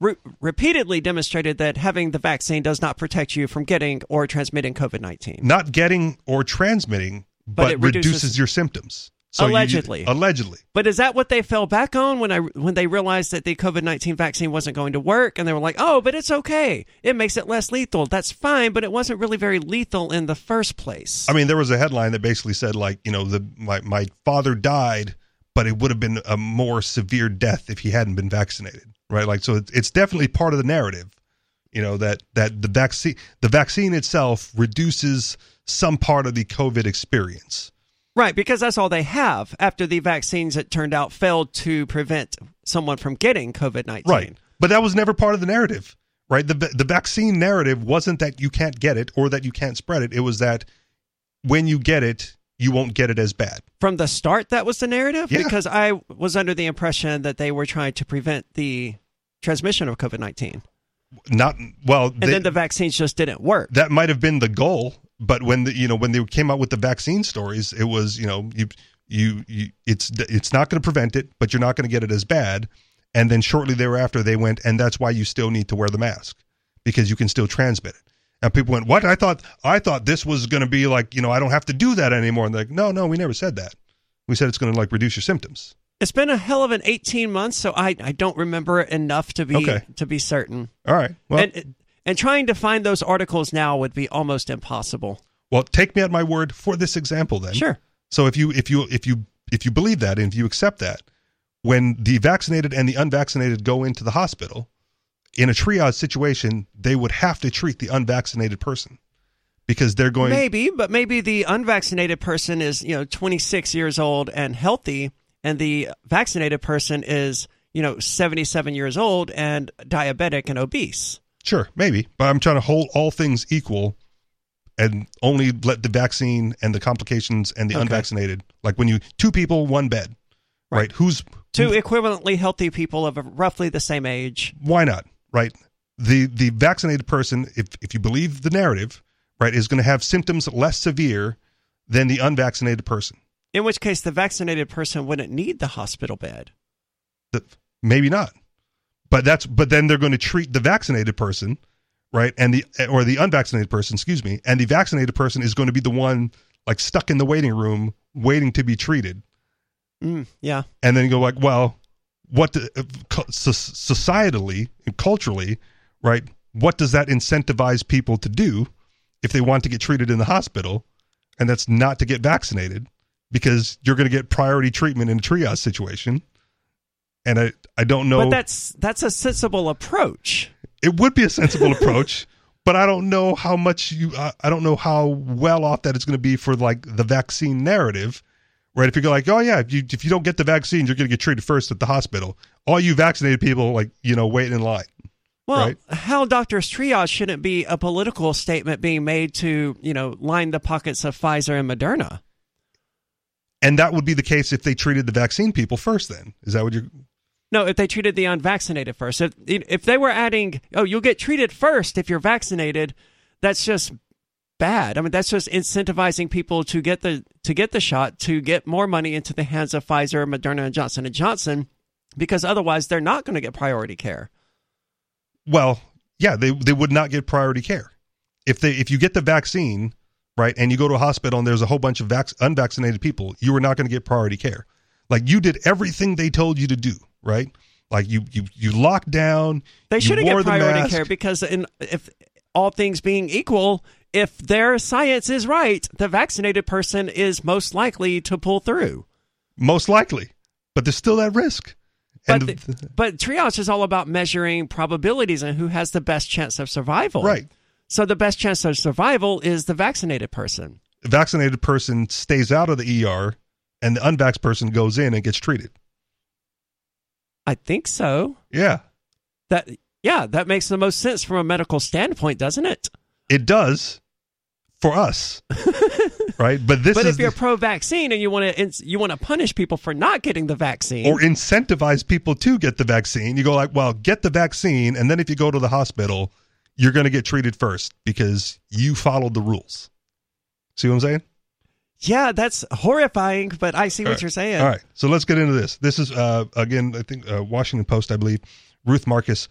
re- repeatedly demonstrated that having the vaccine does not protect you from getting or transmitting COVID nineteen. Not getting or transmitting, but, it reduces, reduces- your symptoms. You- Allegedly. allegedly. But is that what they fell back on when I when they realized that the COVID nineteen vaccine wasn't going to work, and they were like, "Oh, but it's okay. It makes it less lethal. That's fine, but it wasn't really very lethal in the first place." I mean, there was a headline that basically said, like, you know, the my, my father died, but it would have been a more severe death if he hadn't been vaccinated, right? Like, so it's, it's definitely part of the narrative, you know, that that the vaccine the vaccine itself reduces some part of the COVID experience. Right, because that's all they have after the vaccines, it turned out, failed to prevent someone from getting COVID 19. Right. But that was never part of the narrative, right? The the vaccine narrative wasn't that you can't get it or that you can't spread it. It was that when you get it, you won't get it as bad. From the start, that was the narrative? Yeah. Because I was under the impression that they were trying to prevent the transmission of COVID 19. Not well. And they- then the vaccines just didn't work. that might have been the goal, but when the you know when they came out with the vaccine stories, it was you know you you, you it's it's not going to prevent it, but you're not going to get it as bad. And then shortly thereafter, they went, and that's why you still need to wear the mask because you can still transmit it. And people went, "What? I thought I thought this was going to be like you know I don't have to do that anymore." And they're like, "No, no, we never said that. We said it's going to like reduce your symptoms." It's been a hell of an 18 months, so I, I don't remember it enough to be Okay. to be certain. All right. Well, and and trying to find those articles now would be almost impossible. well, take me at my word for this example then. Sure. So if you if you if you if you believe that and if you accept that, when the vaccinated and the unvaccinated go into the hospital, in a triage situation, they would have to treat the unvaccinated person because they're going Maybe, but maybe the unvaccinated person is, you know, 26 years old and healthy, and the vaccinated person is, you know, 77 years old and diabetic and obese. Sure, maybe, but I'm trying to hold all things equal and only let the vaccine and the complications and the Okay. unvaccinated like when you two people one bed. Right. Who's Two equivalently healthy people of roughly the same age. why not right the the vaccinated person if if you believe the narrative right is going to have symptoms less severe than the unvaccinated person In which case, the vaccinated person wouldn't need the hospital bed. the Maybe not. But that's but then they're going to treat the vaccinated person, right? And the or the unvaccinated person, excuse me, and the vaccinated person is going to be the one like stuck in the waiting room waiting to be treated. Mm, yeah. And then you go like, well, what uh, societally and culturally, right? What does that incentivize people to do if they want to get treated in the hospital? And that's not to get vaccinated because you're going to get priority treatment in a triage situation. And I, I don't know. But that's that's a sensible approach. It would be a sensible approach, but I don't know how much you. I, I don't know how well off that it's going to be for like the vaccine narrative, right? If you go like, oh yeah, if you if you don't get the vaccine, you're going to get treated first at the hospital. All you vaccinated people, like you know, wait in line. Well, right? how doctors triage shouldn't be a political statement being made to you know line the pockets of Pfizer and Moderna. And that would be the case if they treated the vaccine people first. Then is that what you're? No, if they treated the unvaccinated first. If if they were adding, oh, you'll get treated first if you're vaccinated, that's just bad. I mean, that's just incentivizing people to get the to get the shot to get more money into the hands of Pfizer, Moderna, and Johnson and Johnson, because otherwise they're not going to get priority care. Well, yeah, they they would not get priority care if they if you get the vaccine right? And you go to a hospital and there's a whole bunch of vac- unvaccinated people, you are not going to get priority care. Like you did everything they told you to do, right? Like you you you locked down. They shouldn't get priority care because in, if all things being equal, if their science is right, the vaccinated person is most likely to pull through. Most likely, but there's still that risk. But, the, but triage is all about measuring probabilities and who has the best chance of survival. Right. So the best chance of survival is the vaccinated person. The vaccinated person stays out of the ER and the unvaxxed person goes in and gets treated. I think so. Yeah. That yeah, that makes the most sense from a medical standpoint, doesn't it? It does for us. right? But this But if you're the, pro-vaccine and you want to you want to punish people for not getting the vaccine or incentivize people to get the vaccine, you go like, well, get the vaccine and then if you go to the hospital, you're going to get treated first because you followed the rules. See what I'm saying? Yeah, that's horrifying, but I see what right. you're saying. All right, so let's get into this. This is uh, again, I think uh, Washington Post, I believe, Ruth Marcus.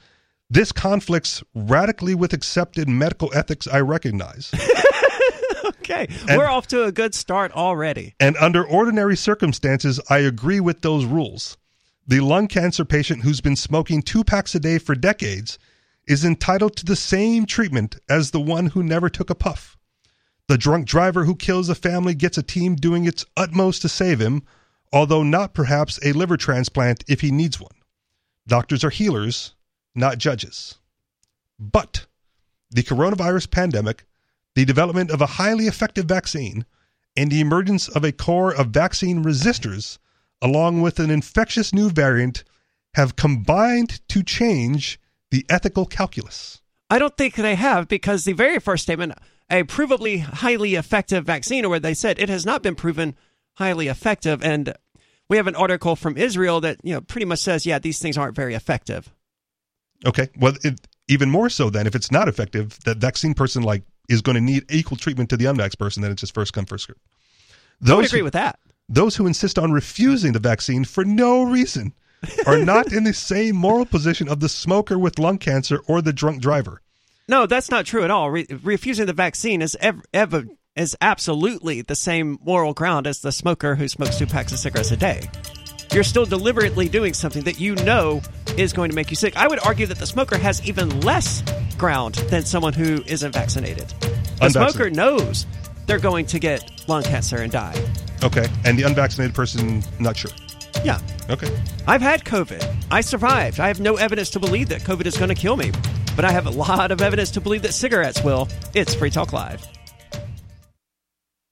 This conflicts radically with accepted medical ethics I recognize. okay, and, we're off to a good start already. And under ordinary circumstances, I agree with those rules. The lung cancer patient who's been smoking two packs a day for decades is entitled to the same treatment as the one who never took a puff. The drunk driver who kills a family gets a team doing its utmost to save him, although not perhaps a liver transplant if he needs one. Doctors are healers, not judges. But the coronavirus pandemic, the development of a highly effective vaccine, and the emergence of a core of vaccine resistors, along with an infectious new variant, have combined to change the ethical calculus? I don't think they have because the very first statement, a provably highly effective vaccine, or where they said it has not been proven highly effective. And we have an article from Israel that you know pretty much says, yeah, these things aren't very effective. Okay, well, it, even more so then, if it's not effective, that vaccine person like is going to need equal treatment to the unvaxxed person. Then it's just first come first serve. Those I would agree who, with that. Those who insist on refusing the vaccine for no reason are not in the same moral position of the smoker with lung cancer or the drunk driver. No, that's not true at all. Re- refusing the vaccine is ever, ever is absolutely the same moral ground as the smoker who smokes two packs of cigarettes a day. You're still deliberately doing something that you know is going to make you sick. I would argue that the smoker has even less ground than someone who isn't vaccinated. The smoker knows they're going to get lung cancer and die. Okay, and the unvaccinated person, not sure. Yeah. Okay. I've had COVID. I survived. I have no evidence to believe that COVID is going to kill me, but I have a lot of evidence to believe that cigarettes will. It's Free Talk Live.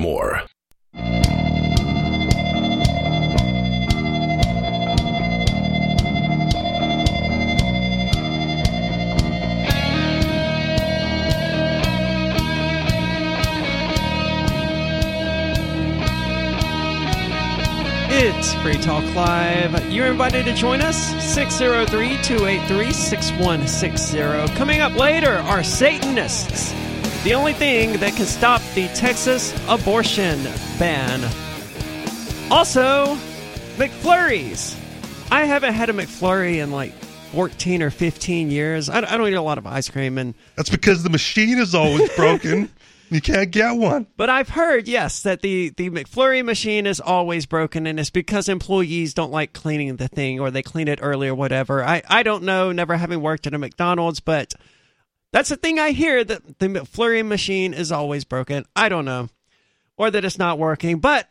more. It's Free Talk Live. You're invited to join us 603 283 6160. Coming up later are Satanists the only thing that can stop the Texas abortion ban. Also, McFlurries. I haven't had a McFlurry in like 14 or 15 years. I, I don't eat a lot of ice cream, and That's because the machine is always broken. you can't get one. But I've heard, yes, that the, the McFlurry machine is always broken, and it's because employees don't like cleaning the thing or they clean it early or whatever. I, I don't know, never having worked at a McDonald's, but that's the thing I hear that the McFlurry machine is always broken. I don't know. Or that it's not working. But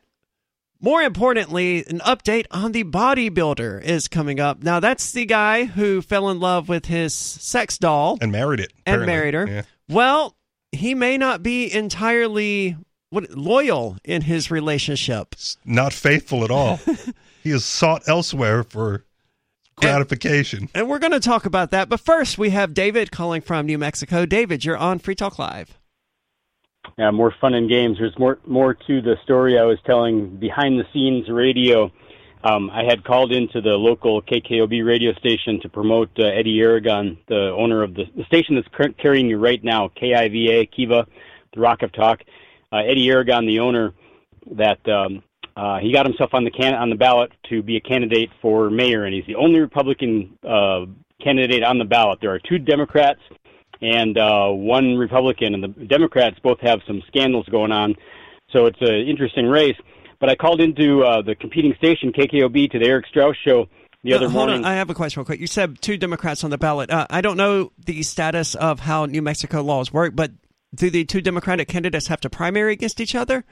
more importantly, an update on the bodybuilder is coming up. Now, that's the guy who fell in love with his sex doll And married it. and married her. Yeah. Well, he may not be entirely what, loyal in his relationship. Not faithful at all. he has sought elsewhere for gratification. And we're going to talk about that. But first, we have David calling from New Mexico. David, you're on Free Talk Live. yeah, more fun and games. There's more more to the story I was telling behind the scenes radio. Um, I had called into the local KKOB radio station to promote uh, Eddy Aragon, the owner of the, the station that's cur- carrying you right now, KIVA, Kiva, the Rock of Talk. Uh, Eddy Aragon, the owner, that um, uh, he got himself on the can- on the ballot to be a candidate for mayor, and he's the only Republican uh, candidate on the ballot. There are two Democrats and uh, one Republican, and the Democrats both have some scandals going on. So it's an interesting race. But I called into uh, the competing station, KKOB, to the Eric Strauss show the other hold morning. on, I have a question real quick. You said two Democrats on the ballot. Uh, I don't know the status of how New Mexico laws work, but do the two Democratic candidates have to primary against each other?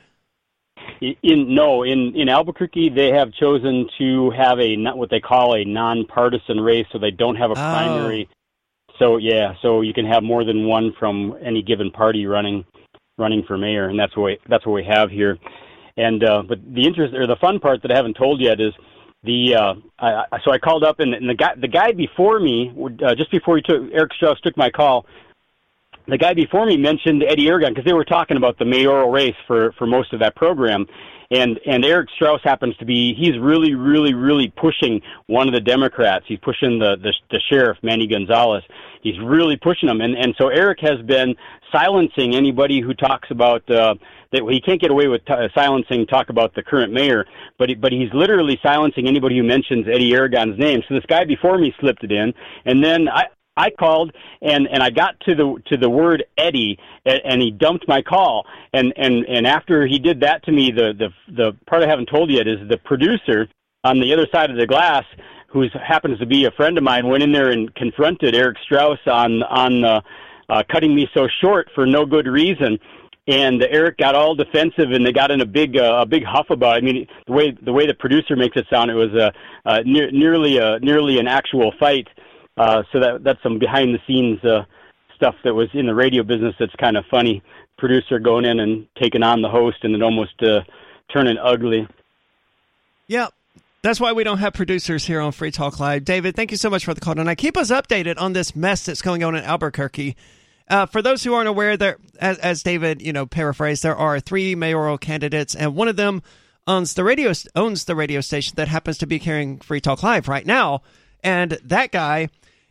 In no in in Albuquerque they have chosen to have a not what they call a nonpartisan race so they don't have a primary. So yeah so you can have more than one from any given party running running for mayor and that's what we, that's what we have here. And uh but the interest or the fun part that I haven't told yet is the uh I, I so I called up and, and the guy the guy before me uh, just before he took Eric Strauss took my call the guy before me mentioned Eddy Aragon because they were talking about the mayoral race for for most of that program, and and Eric Strauss happens to be he's really really really pushing one of the Democrats. He's pushing the the, the sheriff Manny Gonzales. He's really pushing him, and and so Eric has been silencing anybody who talks about. Uh, that he can't get away with t- silencing talk about the current mayor, but he, but he's literally silencing anybody who mentions Eddie Aragon's name. So this guy before me slipped it in, and then I I called and and I got to the to the word Eddy and, and he dumped my call and and and after he did that to me the the the part I haven't told yet is the producer on the other side of the glass who happens to be a friend of mine went in there and confronted Eric Strauss on on uh, uh, cutting me so short for no good reason and Eric got all defensive, and they got in a big uh, a big huff about. It. I mean, the way the way the producer makes it sound, it was a uh, ne- nearly a nearly an actual fight. Uh, so that that's some behind the scenes uh, stuff that was in the radio business. That's kind of funny. Producer going in and taking on the host, and then almost uh, turning ugly. Yeah. That's why we don't have producers here on Free Talk Live. David, thank you so much for the call tonight. Keep us updated on this mess that's going on in Albuquerque. Uh, for those who aren't aware, there, as, as David, you know, paraphrased, there are three mayoral candidates, and one of them owns the radio owns the radio station that happens to be carrying Free Talk Live right now. And that guy,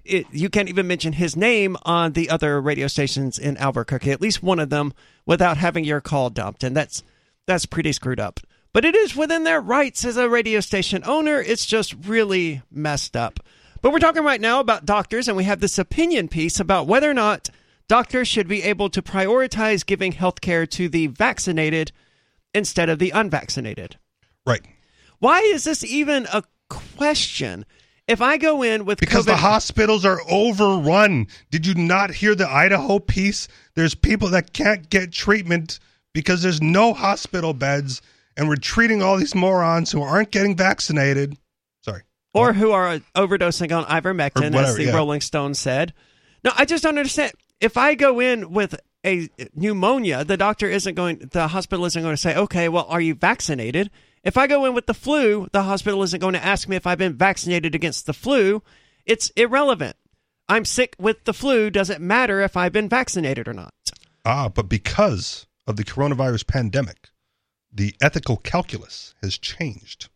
it, you can't even mention his name on the other radio stations in Albuquerque, at least one of them, without having your call dumped, and that's that's pretty screwed up. But it is within their rights as a radio station owner. It's just really messed up. But we're talking right now about doctors, and we have this opinion piece about whether or not doctors should be able to prioritize giving health care to the vaccinated instead of the unvaccinated. Right. Why is this even a question? If I go in with Because COVID, the hospitals are overrun. Did you not hear the Idaho piece? There's people that can't get treatment because there's no hospital beds, and we're treating all these morons who aren't getting vaccinated. Sorry. or who are overdosing on ivermectin, Or as the yeah. Rolling Stone said. No, I just don't understand. If I go in with a pneumonia, the doctor isn't going, the hospital isn't going to say, okay, well, are you vaccinated? If I go in with the flu, the hospital isn't going to ask me if I've been vaccinated against the flu. It's irrelevant. I'm sick with the flu. Does it matter if I've been vaccinated or not? Ah, but because of the coronavirus pandemic, the ethical calculus has changed.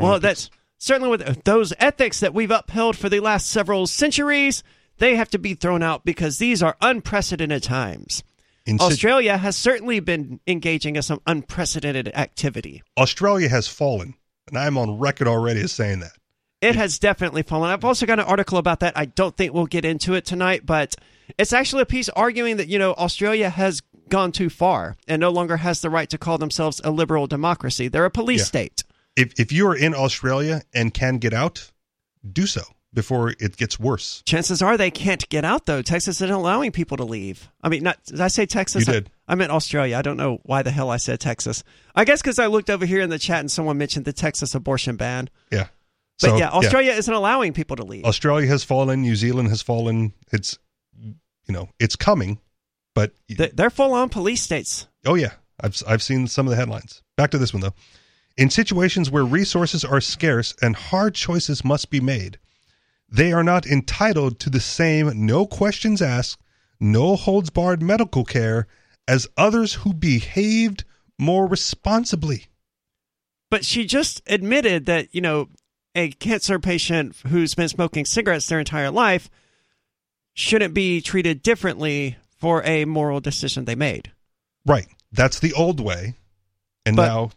Well, that's certainly with those ethics that we've upheld for the last several centuries, they have to be thrown out because these are unprecedented times. In si- Australia has certainly been engaging in some unprecedented activity. Australia has fallen, and I'm on record already as saying that. It has definitely fallen. I've also got an article about that. I don't think we'll get into it tonight, but it's actually a piece arguing that, you know, Australia has gone too far and no longer has the right to call themselves a liberal democracy. They're a police Yeah. state. If if you are in Australia and can get out, do so before it gets worse. Chances are they can't get out though. Texas isn't allowing people to leave. I mean, not did I say Texas? You did. I, I meant Australia. I don't know why the hell I said Texas. I guess because I looked over here in the chat and someone mentioned the Texas abortion ban. Yeah. But So, yeah, Australia isn't allowing people to leave. Australia has fallen. New Zealand has fallen. It's you know it's coming, but They- They're full on police states. Oh yeah, I've I've seen some of the headlines. Back to this one though. In situations where resources are scarce and hard choices must be made, they are not entitled to the same no questions asked, no holds barred medical care as others who behaved more responsibly. But she just admitted that, you know, a cancer patient who's been smoking cigarettes their entire life shouldn't be treated differently for a moral decision they made. Right. That's the old way. And But- now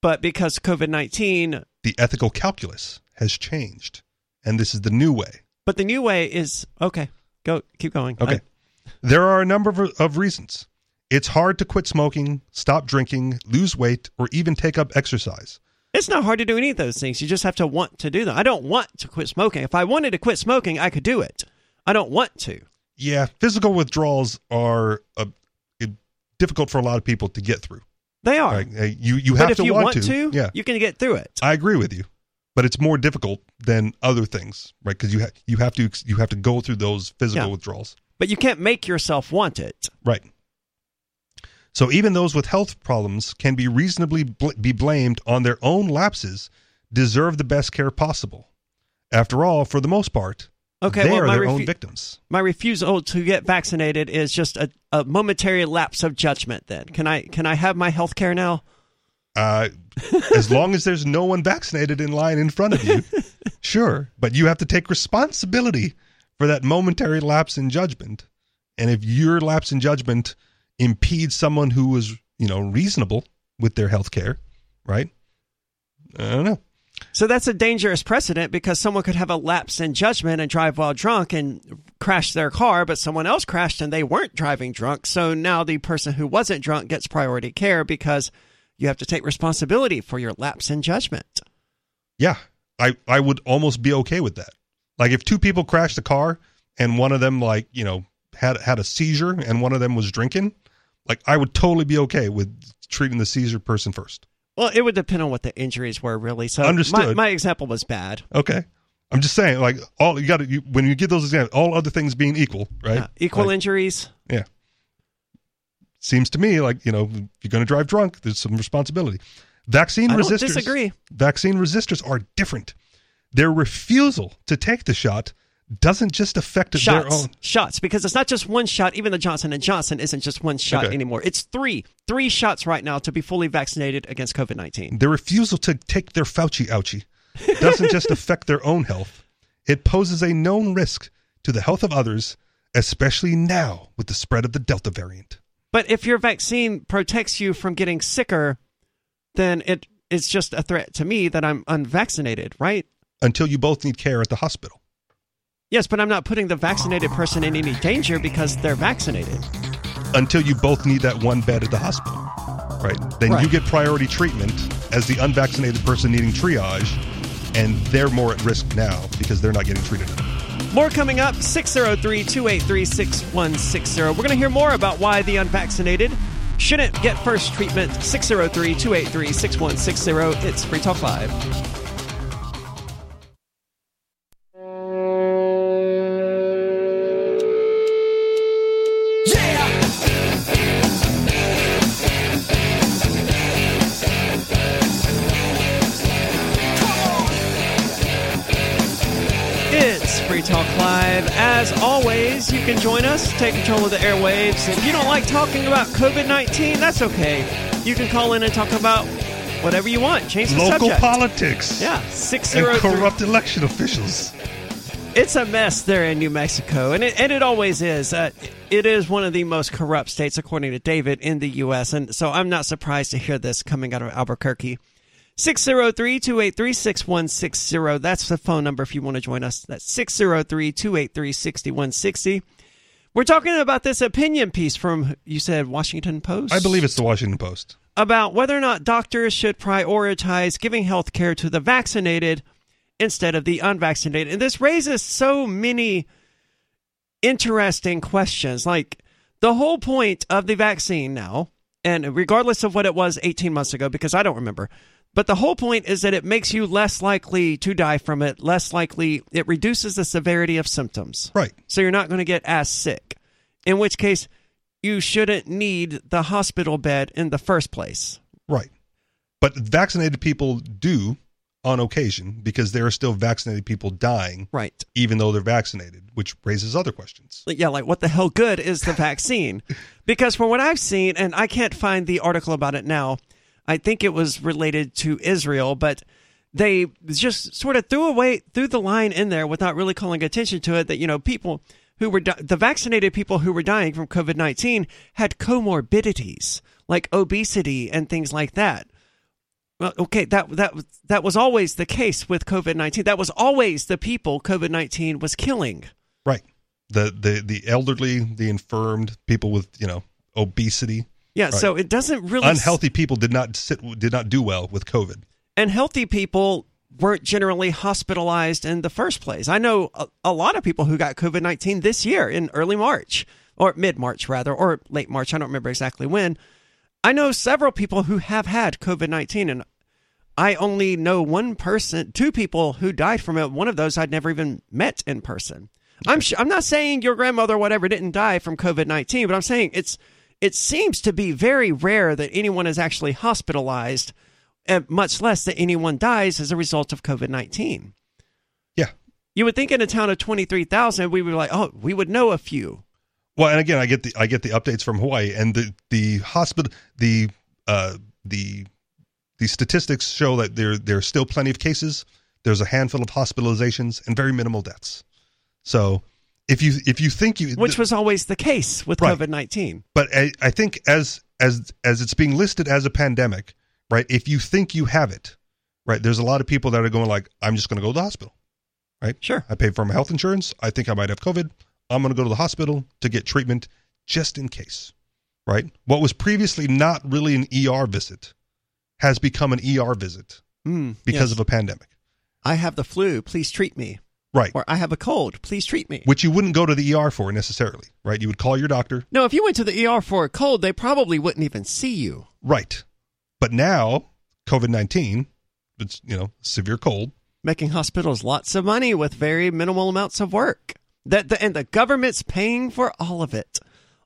But because COVID 19, the ethical calculus has changed. And this is the new way. but the new way is okay, go, keep going. Okay. There are a number of, of reasons. It's hard to quit smoking, stop drinking, lose weight, or even take up exercise. It's not hard to do any of those things. You just have to want to do them. I don't want to quit smoking. If I wanted to quit smoking, I could do it. I don't want to. Yeah, physical withdrawals are uh, it- difficult for a lot of people to get through. They are. Right? Uh, You you but have if to you want, want to. Yeah, you can get through it. I agree with you, but it's more difficult than other things, right? Because you ha- you have to you have to go through those physical Yeah. withdrawals. But you can't make yourself want it. Right. So even those with health problems can be reasonably bl- be blamed on their own lapses, deserve the best care possible. After all, for the most part, Okay, they well, are my their own victims. My refusal to get vaccinated is just a, a momentary lapse of judgment. Then can I can I have my health care now? Uh, as long as there's no one vaccinated in line in front of you, sure. But you have to take responsibility for that momentary lapse in judgment. And if your lapse in judgment impedes someone who is, you know, reasonable with their health care, right? I don't know. So that's a dangerous precedent because someone could have a lapse in judgment and drive while drunk and crash their car, but someone else crashed and they weren't driving drunk. So now the person who wasn't drunk gets priority care because you have to take responsibility for your lapse in judgment. Yeah, I I would almost be okay with that. Like if two people crashed a car and one of them like you know had had a seizure and one of them was drinking, like I would totally be okay with treating the seizure person first. Well, it would depend on what the injuries were, really. So Understood. My, my example was bad. Okay, I'm just saying like all you got to you, when you get those examples, all other things being equal, right? Yeah, equal Like, injuries. Seems to me like, you know, if you're going to drive drunk, there's some responsibility. Vaccine I don't resistors. disagree. Vaccine resistors are different. Their refusal to take the shot doesn't just affect their shots own. shots because it's not just one shot even the johnson and johnson isn't just one shot Okay. anymore it's three three shots right now to be fully vaccinated against covid-19 Their refusal to take their Fauci ouchie doesn't just affect their own health. It poses a known risk to the health of others, especially now with the spread of the Delta variant. But if your vaccine protects you from getting sicker then it it's just a threat to me that i'm unvaccinated right Until you both need care at the hospital. yes but i'm not putting the vaccinated person in any danger because they're vaccinated until you both need that one bed at the hospital. Right. Then you get priority treatment as the unvaccinated person needing triage, and they're more at risk now because they're not getting treated. More coming up 603 283 6160. We're going to hear more about why the unvaccinated shouldn't get first treatment. 603 283 6160. It's Free Talk Live. As always, you can join us, take control of the airwaves. If you don't like talking about COVID 19, that's okay. You can call in and talk about whatever you want. Change the Local subject. politics. Yeah, six And corrupt election officials. It's a mess there in New Mexico, and it, and it always is. Uh, it is one of the most corrupt states, according to David, in the U.S., and so I'm not surprised to hear this coming out of Albuquerque. 603 283 6160. That's the phone number if you want to join us. That's 603 283 6160. We're talking about this opinion piece from, you said, Washington Post? I believe it's the Washington Post. about whether or not doctors should prioritize giving health care to the vaccinated instead of the unvaccinated. And this raises so many interesting questions. Like the whole point of the vaccine now, and regardless of what it was 18 months ago, because I don't remember, but the whole point is that it makes you less likely to die from it, less likely, it reduces the severity of symptoms. Right. So you're not going to get as sick. In which case, you shouldn't need the hospital bed in the first place. Right. But vaccinated people do on occasion because there are still vaccinated people dying, Right. even though they're vaccinated, which raises other questions. Yeah, like what the hell good is the vaccine? because from what I've seen, and I can't find the article about it now, I think it was related to Israel, but they just sort of threw away threw the line in there without really calling attention to it that you know people who were di- the vaccinated people who were dying from COVID-19 had comorbidities like obesity and things like that. Well, okay, that that that was always the case with COVID-19. That was always the people COVID-19 was killing. Right. The the the elderly, the infirmed, people with, you know, obesity. Yeah, Right. so it doesn't really Unhealthy people did not sit did not do well with COVID. and healthy people weren't generally hospitalized in the first place. I know a, a lot of people who got COVID 19 this year in early March, or mid March rather, or late March. I don't remember exactly when. I know several people who have had COVID 19, and I only know one person, two people who died from it. One of those I'd never even met in person. I'm sh- I'm not saying your grandmother or whatever didn't die from COVID 19, but I'm saying it's it seems to be very rare that anyone is actually hospitalized, and much less that anyone dies as a result of COVID 19. Yeah. You would think in a town of 23,000, we would be like, oh, we would know a few. Well, and again, I get the I get the updates from Hawaii, and the the hospital the uh the the statistics show that there there are still plenty of cases. There's a handful of hospitalizations and very minimal deaths. So if you if you think you Which was always the case with Right. COVID 19. but I, I think as as as it's being listed as a pandemic, right? If you think you have it, right? There's a lot of people that are going like, I'm just going to go to the hospital, right? Sure. I paid for my health insurance. I think I might have COVID. I'm going to go to the hospital to get treatment just in case, right? What was previously not really an ER visit has become an ER visit Mm, because yes. of a pandemic, I have the flu. Please treat me. Right? Or I have a cold. Please treat me. Which you wouldn't go to the ER for necessarily, right? You would call your doctor, No, if you went to the ER for a cold, they probably wouldn't even see you. right? But now, COVID 19, it's, you know, severe cold, making hospitals lots of money with very minimal amounts of work. That the, and the government's paying for all of it,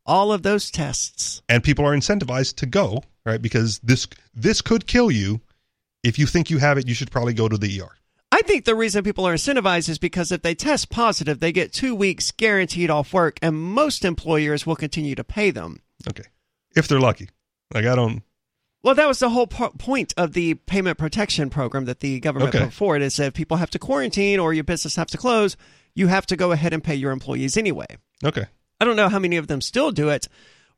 all of those tests. and people are incentivized to go right because this this could kill you if you think you have it you should probably go to the er I think the reason people are incentivized is because if they test positive, they get two weeks guaranteed off work, and most employers will continue to pay them. okay if they're lucky like i don't Well, that was the whole po- point of the payment protection program that the government Okay. put forward is that if people have to quarantine or your business has to close, you have to go ahead and pay your employees anyway. okay I don't know how many of them still do it,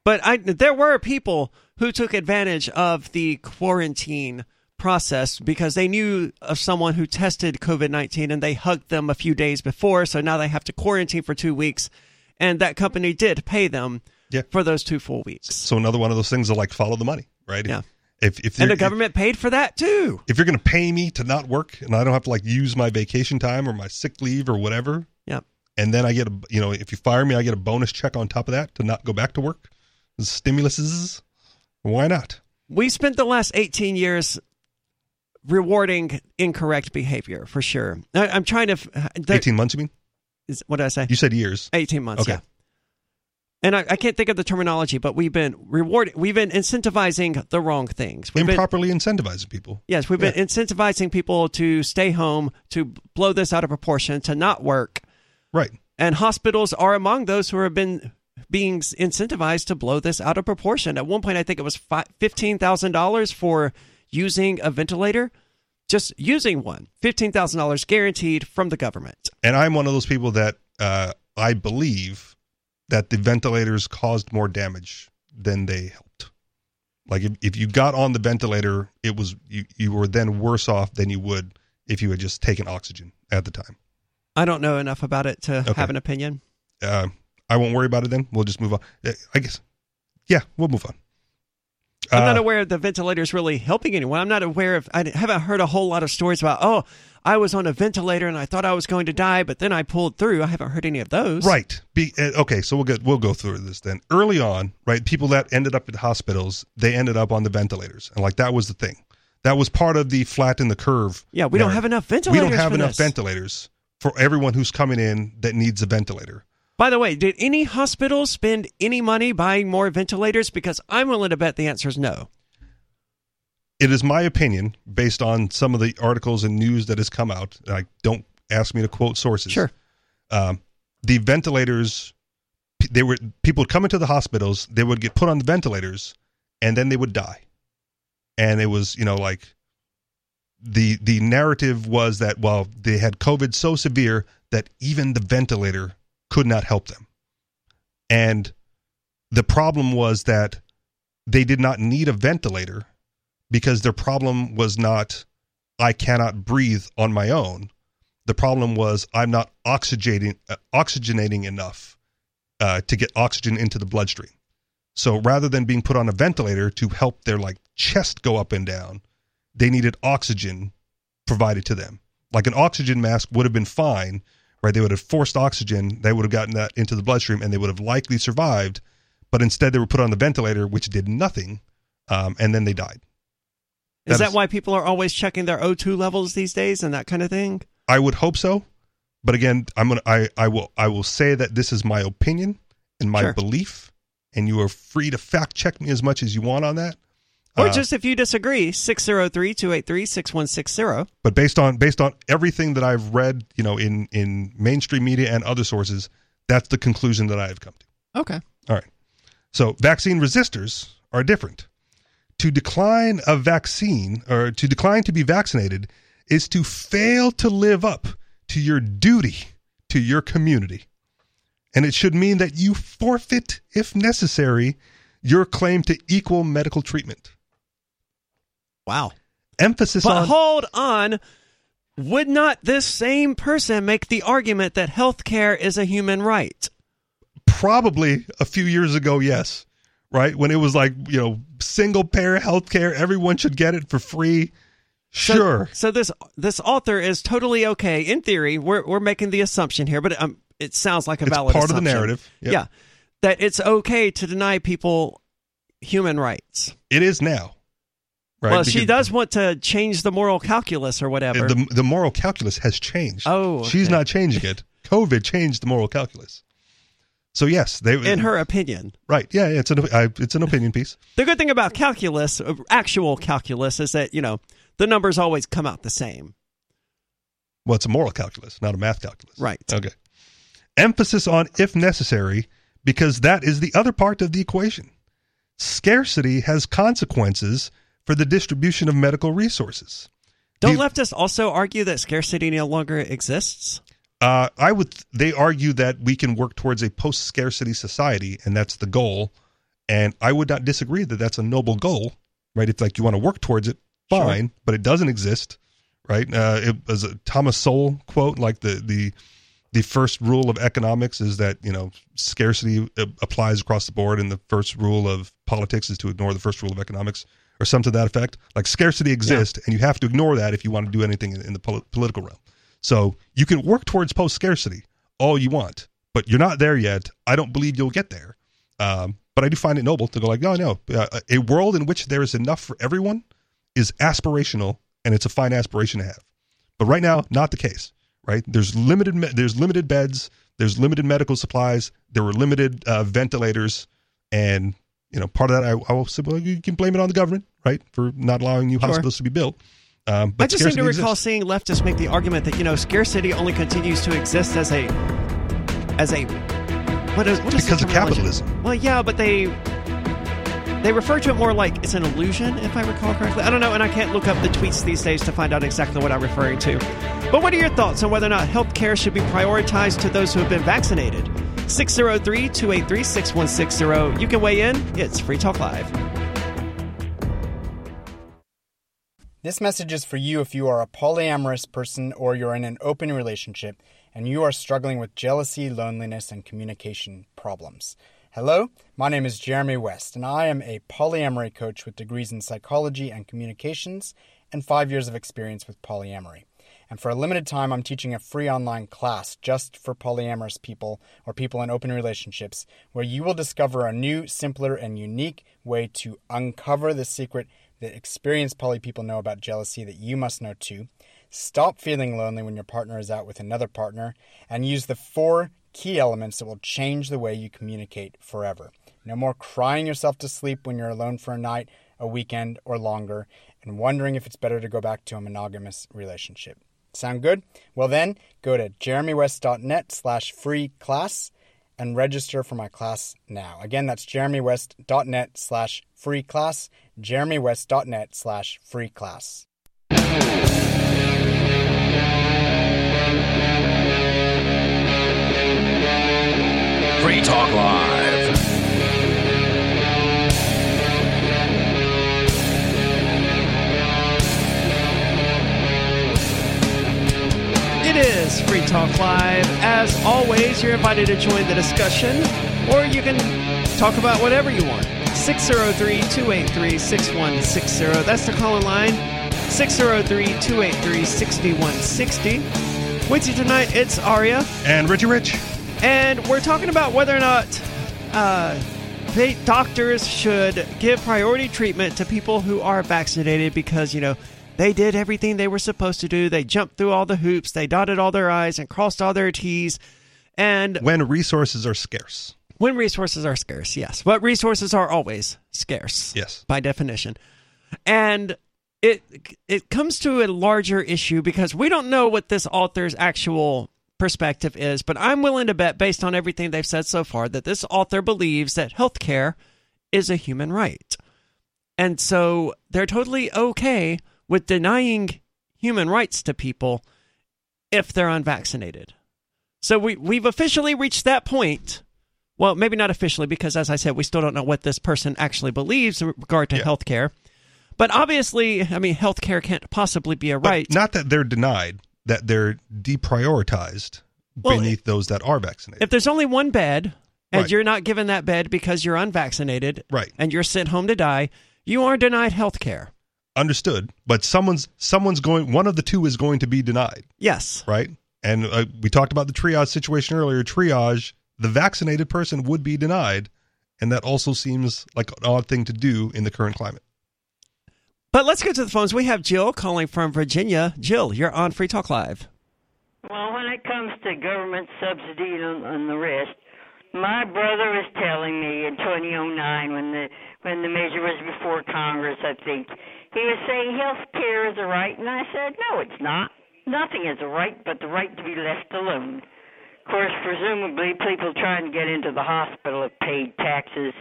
but I there were people who took advantage of the quarantine process because they knew of someone who tested COVID 19 and they hugged them a few days before. So now they have to quarantine for two weeks. And that company did pay them Yeah. for those two full weeks. so another one of those things are like follow the money right Yeah. if if And the government paid for that too. if, if you're going to pay me to not work and i don't have to like use my vacation time or my sick leave or whatever Yep. and then i get a you know if you fire me i get a bonus check on top of that to not go back to work stimuluses why not We spent the last 18 years rewarding incorrect behavior for sure. I, I'm trying to. f- uh, there- 18 months you mean is- what did I say? you said years 18 months, Okay. yeah. And I, I can't think of the terminology, but we've been rewarding, we've been incentivizing the wrong things. We've been, improperly incentivizing people yes, we've been incentivizing people to stay home, to blow this out of proportion, to not work. right And hospitals are among those who have been being incentivized to blow this out of proportion. At one point, I think it was fi- $15,000 for using a ventilator, just using one. $15,000 guaranteed from the government. And I'm one of those people that uh, I believe that the ventilators caused more damage than they helped. Like if, if you got on the ventilator, it was you, you were then worse off than you would if you had just taken oxygen at the time. I don't know enough about it to Okay. have an opinion. Uh, I won't worry about it then. We'll just move on. Uh, I guess. Yeah, we'll move on. I'm not Uh, aware of the ventilators really helping anyone. I'm not aware of, I haven't heard a whole lot of stories about, oh, I was on a ventilator and I thought I was going to die, but then I pulled through. I haven't heard any of those. Right. Be, uh, okay, so we'll get we'll go through this then. Early on, right, people that ended up at hospitals, they ended up on the ventilators, and like that was the thing. That was part of the flatten the curve. Yeah, we don't have enough ventilators. We don't have enough this. ventilators for everyone who's coming in that needs a ventilator. By the way, did any hospital spend any money buying more ventilators? Because I'm willing to bet the answer is no. It is my opinion, based on some of the articles and news that has come out. Like, don't ask me to quote sources. Sure. um, the ventilators they were people would come into the hospitals they would get put on the ventilators and then they would die and it was you know like the the narrative was that well they had covid so severe that even the ventilator could not help them and the problem was that they did not need a ventilator because their problem was not i cannot breathe on my own the problem was I'm not oxygenating uh, oxygenating enough uh, to get oxygen into the bloodstream. So rather than being put on a ventilator to help their like chest go up and down, they needed oxygen provided to them. Like an oxygen mask would have been fine, right? They would have forced oxygen, they would have gotten that into the bloodstream, and they would have likely survived. But instead, they were put on the ventilator, which did nothing, um, and then they died. Is That that is- why people are always checking their O2 levels these days and that kind of thing? I would hope so, but again, I'm gonna I I will I will say that this is my opinion and my Sure. belief, and you are free to fact check me as much as you want on that. Or Uh, just if you disagree, 603 283 6160. but based on based on everything that I've read, you know, in in mainstream media and other sources, that's the conclusion that I have come to. Okay. All right. So vaccine resistors are different. To decline a vaccine or to decline to be vaccinated is to fail to live up to your duty to your community. And it should mean that you forfeit, if necessary, your claim to equal medical treatment. Wow. Emphasis But on hold on. Would not this same person make the argument that health care is a human right? probably a few years ago, yes. Right? When it was like, you know, single payer healthcare, everyone should get it for free. Sure. So, this this author is totally okay in theory. We're we're making the assumption here, but um, it sounds like a It's valid part of the narrative. Yep. Yeah, that it's okay to deny people human rights. It is now. Right? Well, she does want to change the moral calculus or whatever. The, the moral calculus has changed. Oh, She's not changing it. COVID changed the moral calculus. So yes, they in her opinion. right. Yeah, it's an I, it's an opinion piece. The good thing about calculus, uh, actual calculus, is that you know the numbers always come out the same. Well, it's a moral calculus, not a math calculus. Right. Okay. Emphasis on if necessary, because that is the other part of the equation. Scarcity has consequences for the distribution of medical resources. Don't The- leftists also argue that scarcity no longer exists? Uh, I would. They argue that we can work towards a post-scarcity society, and that's the goal. And I would not disagree that that's a noble goal, right? If like you want to work towards it, Sure. fine. But it doesn't exist, right? Uh, it was a Thomas Sowell quote, like the the the first rule of economics is that you know scarcity uh, applies across the board, and the first rule of politics is to ignore the first rule of economics, or something to that effect. Like scarcity exists, and you have to ignore that if you want to do anything in, in the pol- political realm. So you can work towards post scarcity all you want, but you're not there yet. I don't believe you'll get there. Um, but I do find it noble to go like, no, no, uh, a world in which there is enough for everyone is aspirational, and it's a fine aspiration to have. But right now, not the case. Right? There's limited. Me- there's limited beds. There's limited medical supplies. There were limited uh, ventilators, and you know, part of that I, I will say, well, you can blame it on the government, right, for not allowing new Sure. hospitals to be built. Um, but I just seem to recall exists. seeing leftists make the argument that you know scarcity only continues to exist as a as a what is what is the because of capitalism. Well, yeah, but they they refer to it more like it's an illusion, if I recall correctly. I don't know, and I can't look up the tweets these days to find out exactly what I'm referring to. But what are your thoughts on whether or not health care should be prioritized to those who have been vaccinated? 603 283 6160. You can weigh in. It's Free Talk Live. This message is for you if you are a polyamorous person or you're in an open relationship and you are struggling with jealousy, loneliness, and communication problems. Hello, my name is Jeremy West, and I am a polyamory coach with degrees in psychology and communications and five years of experience with polyamory. And for a limited time, I'm teaching a free online class just for polyamorous people or people in open relationships where you will discover a new, simpler, and unique way to uncover the secret that experienced poly people know about jealousy that you must know too. Stop feeling lonely when your partner is out with another partner and use the four key elements that will change the way you communicate forever. No more crying yourself to sleep when you're alone for a night, a weekend, or longer, and wondering if it's better to go back to a monogamous relationship. Sound good? Well then, go to jeremywest.net slash free class and register for my class now. Again, that's jeremywest.net slash free class, jeremywest.net slash free class. Free Talk Live. It is Free Talk Live. As always, you're invited to join the discussion, or you can talk about whatever you want. 603 283 6160. That's the call in line. 603 283 6160. With you tonight, it's Aria. And Richie Rich. And we're talking about whether or not uh, they, doctors should give priority treatment to people who are vaccinated because, you know, they did everything they were supposed to do. They jumped through all the hoops, they dotted all their I's and crossed all their T's. And When resources are scarce. when resources are scarce, yes. But resources are always scarce. Yes. By definition. And it it comes to a larger issue because we don't know what this author's actual perspective is, but I'm willing to bet based on everything they've said so far that this author believes that healthcare is a human right. And so they're totally okay with denying human rights to people if they're unvaccinated. So we we've officially reached that point. Well, maybe not officially because as I said, we still don't know what this person actually believes in regard to Yeah. healthcare. But obviously, I mean, healthcare can't possibly be a But right. Not that they're denied, that they're deprioritized Well, beneath those that are vaccinated. if there's only one bed and Right. you're not given that bed because you're unvaccinated Right. and you're sent home to die, you are denied health care. Understood. But someone's someone's going. One of the two is going to be denied, Yes. right? And uh, we talked about the triage situation earlier. Triage, the vaccinated person would be denied, and that also seems like an odd thing to do in the current climate. But let's get to the phones. We have Jill calling from Virginia. Jill, you're on Free Talk Live. Well, when it comes to government subsidy and, and the rest, my brother was telling me in 2009 when the when the measure was before Congress, I think he was saying health care is a right, and I said no, it's not. Nothing is a right but the right to be left alone. Of course, presumably, people trying to get into the hospital have paid taxes.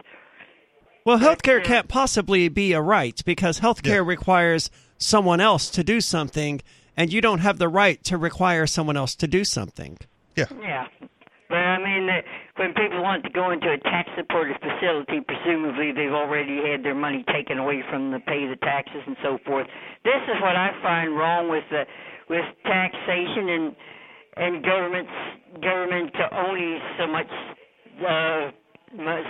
Well, healthcare uh, can't possibly be a right because healthcare requires someone else to do something, and you don't have the right to require someone else to do something. Yeah. Yeah. But I mean, that when people want to go into a tax supported facility, presumably they've already had their money taken away from them to pay the taxes and so forth. This is what I find wrong with the with taxation and and government's government to owning so much uh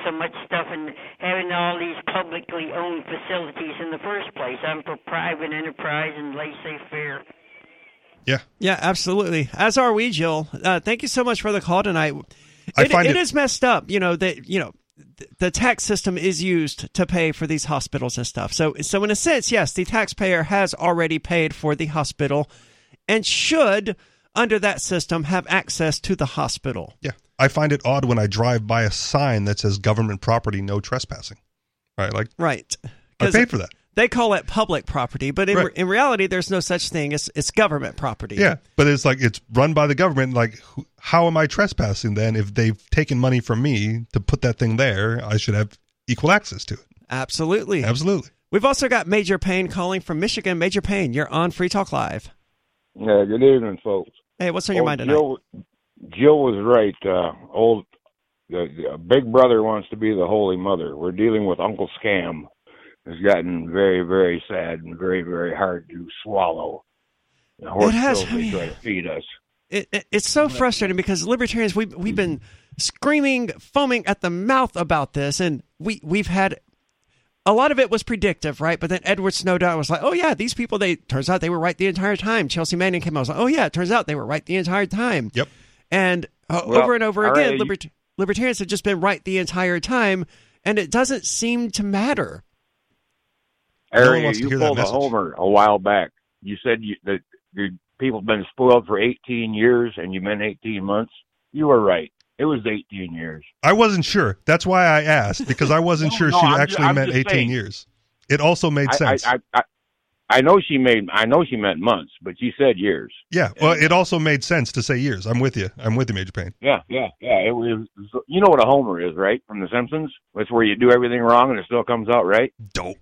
so much stuff and having all these publicly owned facilities in the first place. I'm for private enterprise and laissez-faire. Yeah. Yeah, absolutely. As are we, Jill. Uh, thank you so much for the call tonight. I It, find it it- is messed up, you know that you know th- the tax system is used to pay for these hospitals and stuff. So, so in a sense, yes, the taxpayer has already paid for the hospital, and should under that system have access to the hospital. Yeah. I find it odd when I drive by a sign that says government property, no trespassing. Right. Like, Right. I paid for that. They call it public property, but in, Right. in reality, there's no such thing. It's, it's government property. Yeah. But it's like, it's run by the government. Like, who, how am I trespassing then if they've taken money from me to put that thing there? I should have equal access to it. Absolutely. Absolutely. We've also got Major Payne calling from Michigan. Major Payne, you're on Free Talk Live. Yeah, good evening, folks. Hey, what's on your Old mind tonight? Jill, Jill was right. Uh, old the, the Big Brother wants to be the Holy Mother. We're dealing with Uncle Scam. It's gotten very, very sad and very, very hard to swallow. The horse It has- pills they try to feed us. it, it, it's so frustrating because libertarians we've we've been screaming, foaming at the mouth about this, and we we've had a lot of it was predictive, right? But then Edward Snowden was like, "Oh yeah, these people." They turns out they were right the entire time. Chelsea Manning came out, was like, "Oh yeah, it turns out they were right the entire time." Yep. And uh, Well, over and over again, right, you- libert- libertarians have just been right the entire time, and it doesn't seem to matter. Aria, you pulled a homer a while back. You said you, that your people have been spoiled for 18 years, and you meant 18 months. You were right. It was 18 years. I wasn't sure. That's why I asked because I wasn't No, sure no, she I'm actually meant 18 saying. years. It also made I, sense. I, I, I, I know she made. I know she meant months, but she said years. yeah. Well, it also made sense to say years. I'm with you. I'm with you, Major Payne. Yeah, yeah, yeah. It was. You know what a homer is, right? From The Simpsons. That's where you do everything wrong and it still comes out right. Dope.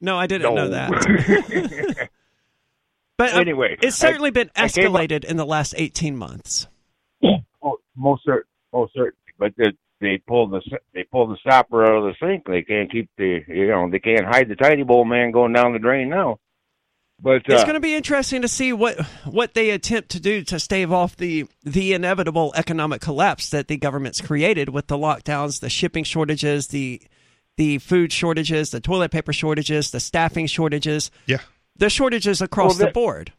No, I didn't know that. but uh, Anyway, it's certainly been I up- escalated in the last eighteen months. Oh, most certain, most certainly. But they, they pull the they pull the stopper out of the sink. They can't keep the you know they can't hide the tiny bowl man going down the drain now. But It's uh, going to be interesting to see what what they attempt to do to stave off the the inevitable economic collapse that the government's created with the lockdowns, the shipping shortages, the the food shortages, the toilet paper shortages, the staffing shortages, Yeah. the shortages across Well, the that- board.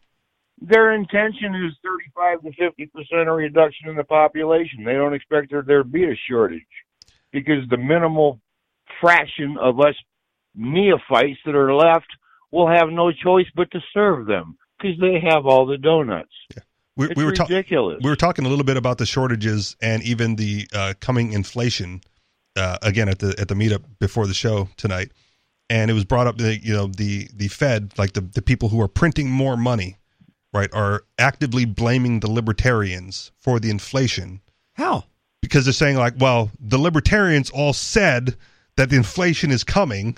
their intention is 35 to 50 percent of reduction in the population. They don't expect there there to be a shortage because the minimal fraction of us neophytes that are left will have no choice but to serve them because they have all the donuts. We, It's we were ta- ridiculous. we were talking a little bit about the shortages and even the uh, coming inflation uh, again at the at the meetup before the show tonight, and it was brought up that you know the the Fed like the the people who are printing more money, right, are actively blaming the libertarians for the inflation How? because they're saying like, well, the libertarians all said that the inflation is coming,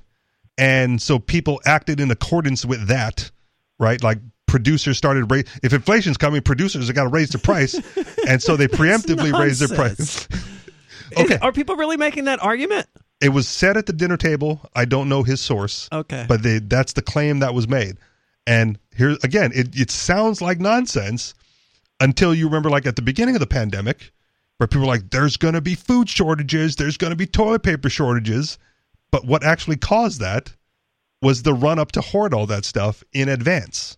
and so people acted in accordance with that, right? Like producers started ra- if inflation's coming, producers have got to raise the price, and so they preemptively raised their price. Okay, Are people really making that argument? it was said at the dinner table. I don't know his source, Okay. but they, that's the claim that was made. And here again, it, it sounds like nonsense until you remember, like at the beginning of the pandemic, where people were like, there's going to be food shortages, there's going to be toilet paper shortages. But what actually caused that was the run up to hoard all that stuff in advance,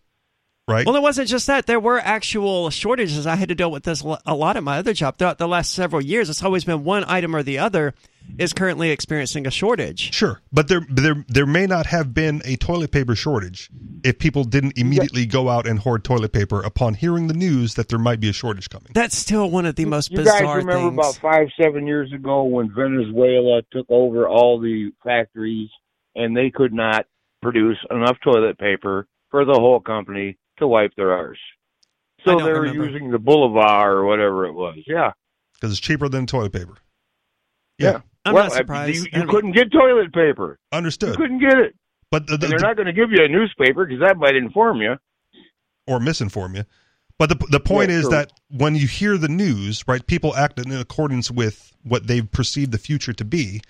right? Well, it wasn't just that. There were actual shortages. I had to deal with this a lot at my other job throughout the last several years. It's always been one item or the other is currently experiencing a shortage. Sure, but there, there, there may not have been a toilet paper shortage if people didn't immediately go out and hoard toilet paper upon hearing the news that there might be a shortage coming. That's still one of the most You guys remember things. about five, seven years ago when Venezuela took over all the factories and they could not produce enough toilet paper for the whole company to wipe their arse. So they were remember. using the Boulevard or whatever it was. Yeah. because it's cheaper than toilet paper. Yeah. I'm well, not surprised. You, I you mean- couldn't get toilet paper. You Understood. couldn't get it. But the, the, they're not going to give you a newspaper because that might inform you. or misinform you. But the the point Yeah, is true. that when you hear the news, right, people act in accordance with what they've perceived the future to be,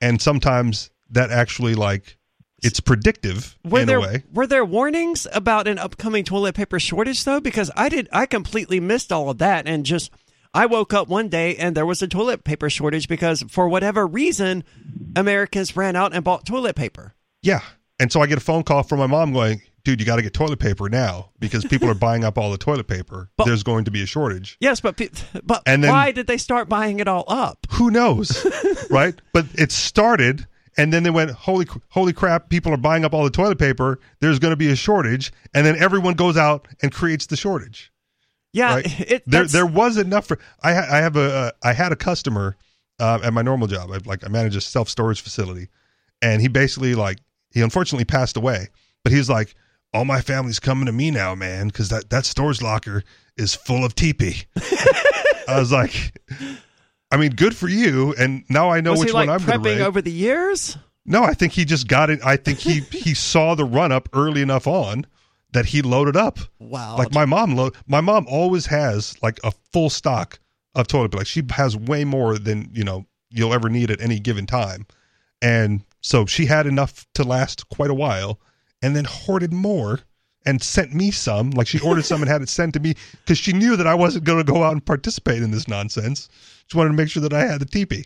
and sometimes that actually like it's predictive Were in there a way. were there warnings about an upcoming toilet paper shortage though? Because I did I completely missed all of that and just I woke up one day and there was a toilet paper shortage because for whatever reason Americans ran out and bought toilet paper. Yeah. And so I get a phone call from my mom going, dude, you got to get toilet paper now because people are buying up all the toilet paper. But- There's going to be a shortage. Yes, but but And then- why did they start buying it all up? Who knows? right? But it started and then they went, holy, holy crap, people are buying up all the toilet paper. There's going to be a shortage. And then everyone goes out and creates the shortage. Yeah, right? it, there, there was enough for, I, ha- I have a, uh, I had a customer uh, at my normal job. I, like I manage a self storage facility and he basically like, he unfortunately passed away, but he's like, all my family's coming to me now, man, because that, that storage locker is full of teepee. I was like, I mean, good for you. And now I know was which he like one I'm going to prepping over the years? No, I think he just got it. I think he he saw the run up early enough on that he loaded up. Wow. Like my mom lo- my mom always has like a full stock of toilet paper. Like she has way more than, you know, you'll ever need at any given time. And so she had enough to last quite a while and then hoarded more and sent me some. Like she ordered some and had it sent to me because she knew that I wasn't going to go out and participate in this nonsense. She wanted to make sure that I had the teepee.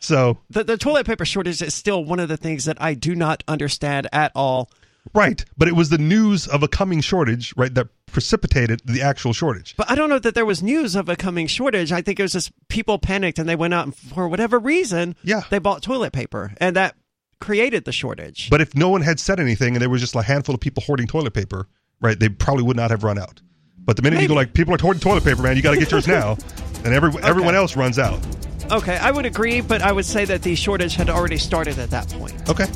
So The, the toilet paper shortage is still one of the things that I do not understand at all. Right. But it was the news of a coming shortage, right, that precipitated the actual shortage. But I don't know that there was news of a coming shortage. I think it was just people panicked and they went out and for whatever reason, Yeah. they bought toilet paper and that created the shortage. But if no one had said anything and there was just a handful of people hoarding toilet paper, right, they probably would not have run out. But the minute you go like, people are hoarding toilet paper, man, you got to get yours now, and every, everyone else runs out. Okay, I would agree, but I would say that the shortage had already started at that point. Okay.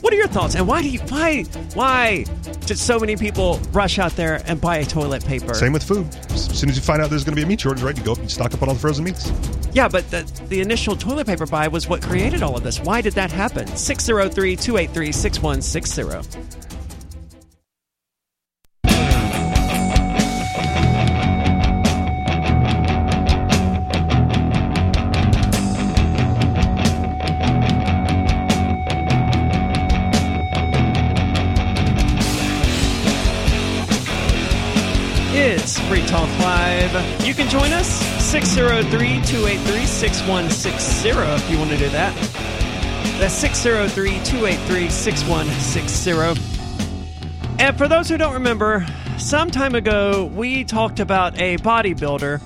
What are your thoughts? And why do you why why did so many people rush out there and buy toilet paper? Same with food. As soon as you find out there's going to be a meat shortage, right, you go up and stock up on all the frozen meats. Yeah, but the, the initial toilet paper buy was what created all of this. Why did that happen? 603 283 6160. Free Talk Live. You can join us 603 283 6160 if you want to do that. That's 603 283 6160. And for those who don't remember, some time ago we talked about a bodybuilder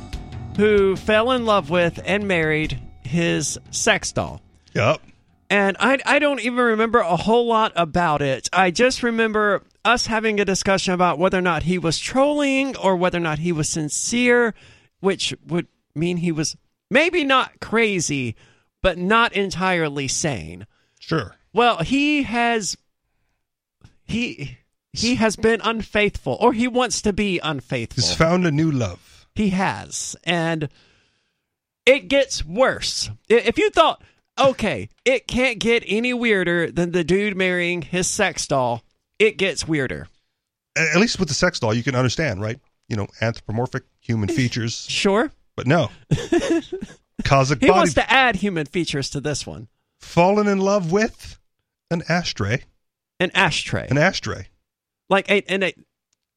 who fell in love with and married his sex doll. Yep. And I, I don't even remember a whole lot about it. I just remember us having a discussion about whether or not he was trolling or whether or not he was sincere, which would mean he was maybe not crazy, but not entirely sane. Sure. Well, he has he he has been unfaithful or he wants to be unfaithful. He's found a new love. He has. And it gets worse. If you thought, okay, it can't get any weirder than the dude marrying his sex doll, it gets weirder. At least with the sex doll, you can understand, right? You know, anthropomorphic human features. Sure. But no. Kazakh He body wants to add human features to this one. fallen in love with an ashtray. An ashtray. An ashtray. Like a and a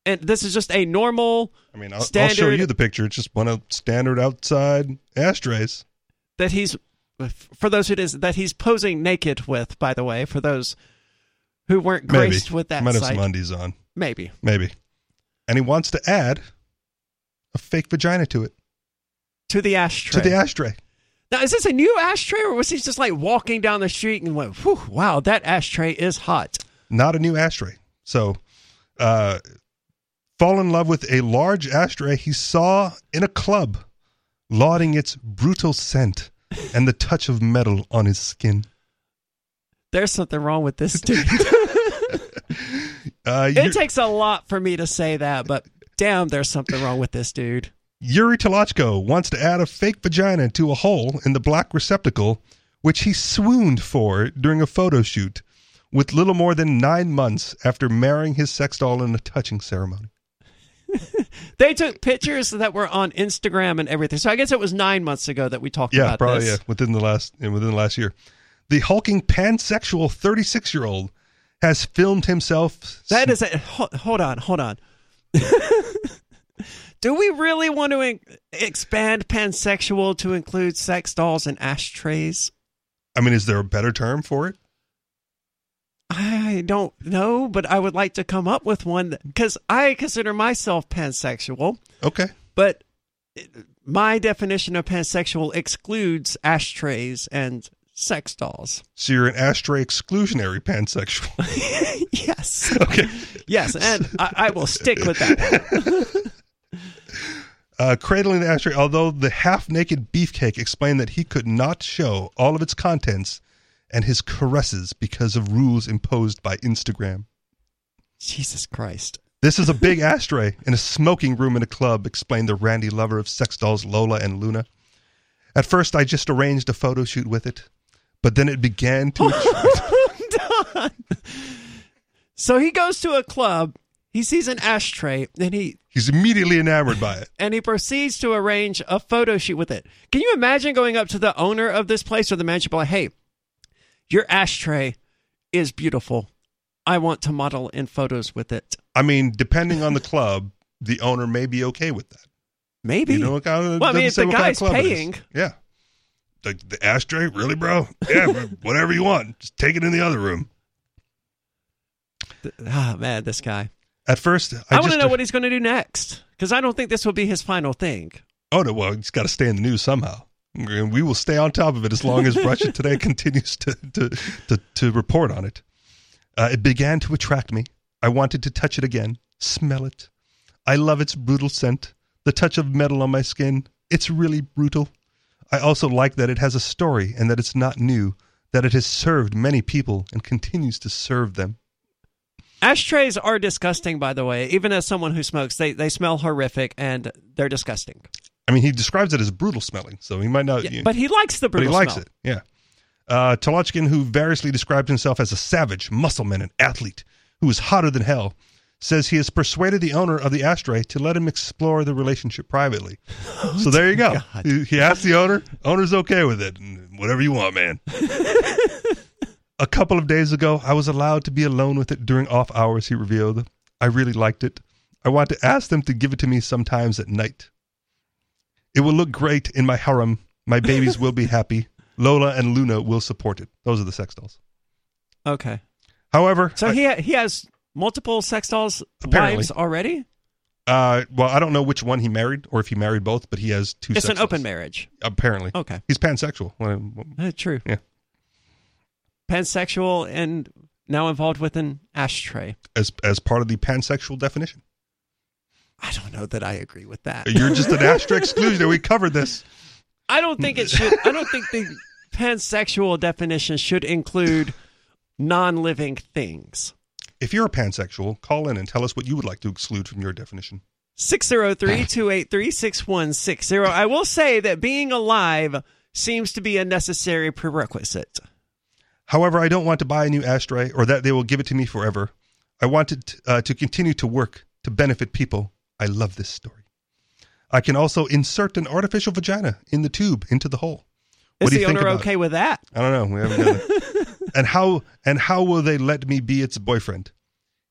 and this is just a normal I mean, I'll, I'll standard show you the picture. It's just one of standard outside ashtrays. that he's for those who it is that he's posing naked with, by the way, for those who weren't Maybe. graced with that Might have sight. some undies on. Maybe. Maybe. And he wants to add a fake vagina to it. To the ashtray. To the ashtray. Now, is this a new ashtray, or was he just like walking down the street and went, Whew, "Wow, that ashtray is hot"? Not a new ashtray. So, uh, fall in love with a large ashtray he saw in a club, lauding its brutal scent and the touch of metal on his skin. There's something wrong with this dude. Uh, it takes a lot for me to say that, but damn, there's something wrong with this dude. Yuri Tolochko wants to add a fake vagina to a hole in the black receptacle, which he swooned for during a photo shoot with little more than nine months after marrying his sex doll in a touching ceremony. They took pictures that were on Instagram and everything. So I guess it was nine months ago that we talked Yeah, about probably this. yeah, within the last within the last year. The hulking pansexual 36 year old has filmed himself. That is a hold, on, hold on. Do we really want to in- expand pansexual to include sex dolls and ashtrays? I mean, is there a better term for it? I don't know, but I would like to come up with one because I consider myself pansexual. Okay. But eh, my definition of pansexual excludes ashtrays and sex dolls. So you're an ashtray exclusionary pansexual. yes. Okay. Yes, and I, I will stick with that. Uh, cradling the ashtray, although the half naked beefcake explained that he could not show all of its contents and his caresses because of rules imposed by Instagram. Jesus Christ. This is a big ashtray in a smoking room in a club, explained the randy lover of sex dolls Lola and Luna. At first, I just arranged a photo shoot with it, but then it began to. So he goes to a club. He sees an ashtray, and he He's immediately enamored by it. and he proceeds to arrange a photo shoot with it. Can you imagine going up to the owner of this place or the manager, be like, "Hey, your ashtray is beautiful. I want to model in photos with it." I mean, depending on the club, the owner may be okay with that. Maybe. You know what kind of, Well, I mean, if the what kind of guy's club it is. paying. Yeah. The, the ashtray, really, bro? Yeah, whatever you want. Just take it in the other room. Ah, man, this guy. At first, I, I, want to know what he's going to do next because I don't think this will be his final thing. Oh no! Well, he's got to stay in the news somehow, and we will stay on top of it as long as Russia Today continues to to to, to report on it. Uh, it began to attract me. I wanted to touch it again, smell it. I love its brutal scent, the touch of metal on my skin. It's really brutal. I also like that it has a story and that it's not new, that it has served many people and continues to serve them. Ashtrays are disgusting, by the way. Even as someone who smokes, they, they smell horrific and they're disgusting. I mean, he describes it as brutal smelling, so he might not. Yeah, you- but he likes the brutal. but he likes smell. it. Yeah. Uh, Tolochkin, who variously described himself as a savage, muscleman, and athlete who is hotter than hell, says he has persuaded the owner of the ashtray to let him explore the relationship privately. so there you go. Oh, he, he asked the owner. Owner's okay with it. Whatever you want, man. a couple of days ago, I was allowed to be alone with it during off hours, he revealed. I really liked it. I want to ask them to give it to me sometimes at night. It will look great in my harem. My babies will be happy. Lola and Luna will support it. Those are the sex dolls. Okay. However, So he ha- he has multiple sex dolls Apparently. wives already? uh, well, I don't know which one he married or if he married both, but he has two. It's an open marriage. Apparently, Okay. He's pansexual. Well, Uh, true. Yeah. Pansexual and now involved with an ashtray. as as part of the pansexual definition. I don't know that I agree with that. You're just an asterisk exclusion. We covered this. I don't think it should. I don't think the pansexual definition should include non-living things. If you're a pansexual, call in and tell us what you would like to exclude from your definition. 603-283-6160. I will say that being alive seems to be a necessary prerequisite. However, I don't want to buy a new ashtray or that they will give it to me forever. I want it uh, to continue to work to benefit people. I love this story. I can also insert an artificial vagina in the tube into the hole. Is What the think owner about okay it? with that? I don't know. We haven't done it. and how and how will they let me be its boyfriend?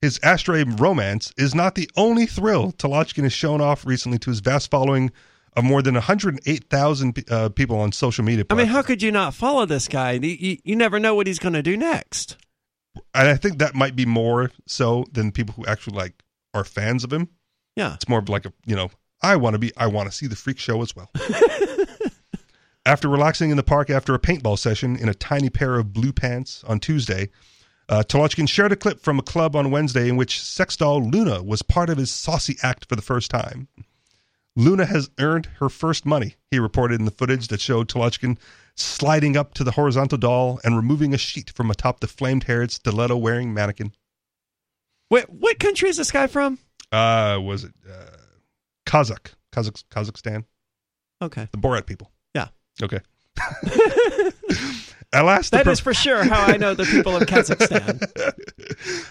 His ashtray romance is not the only thrill Tolochkin has shown off recently to his vast following of more than 108,000 uh, people on social media. I mean, how could you not follow this guy? You, you, you never know what he's going to do next. and I think that might be more so than people who actually like are fans of him. Yeah. It's more of like a you know, I want to be I want to see the freak show as well. after relaxing in the park after a paintball session in a tiny pair of blue pants on Tuesday, uh, Tolochkin shared a clip from a club on Wednesday in which sex doll Luna was part of his saucy act for the first time. Luna has earned her first money, he reported in the footage that showed Tolochkin sliding up to the horizontal doll and removing a sheet from atop the flamed haired stiletto wearing mannequin. Wait, what country is this guy from? Uh, was it uh, Kazakh, Kazakh, Kazakhstan? Okay. The Borat people. Okay. Alas, the That pro- is for sure how I know the people of Kazakhstan.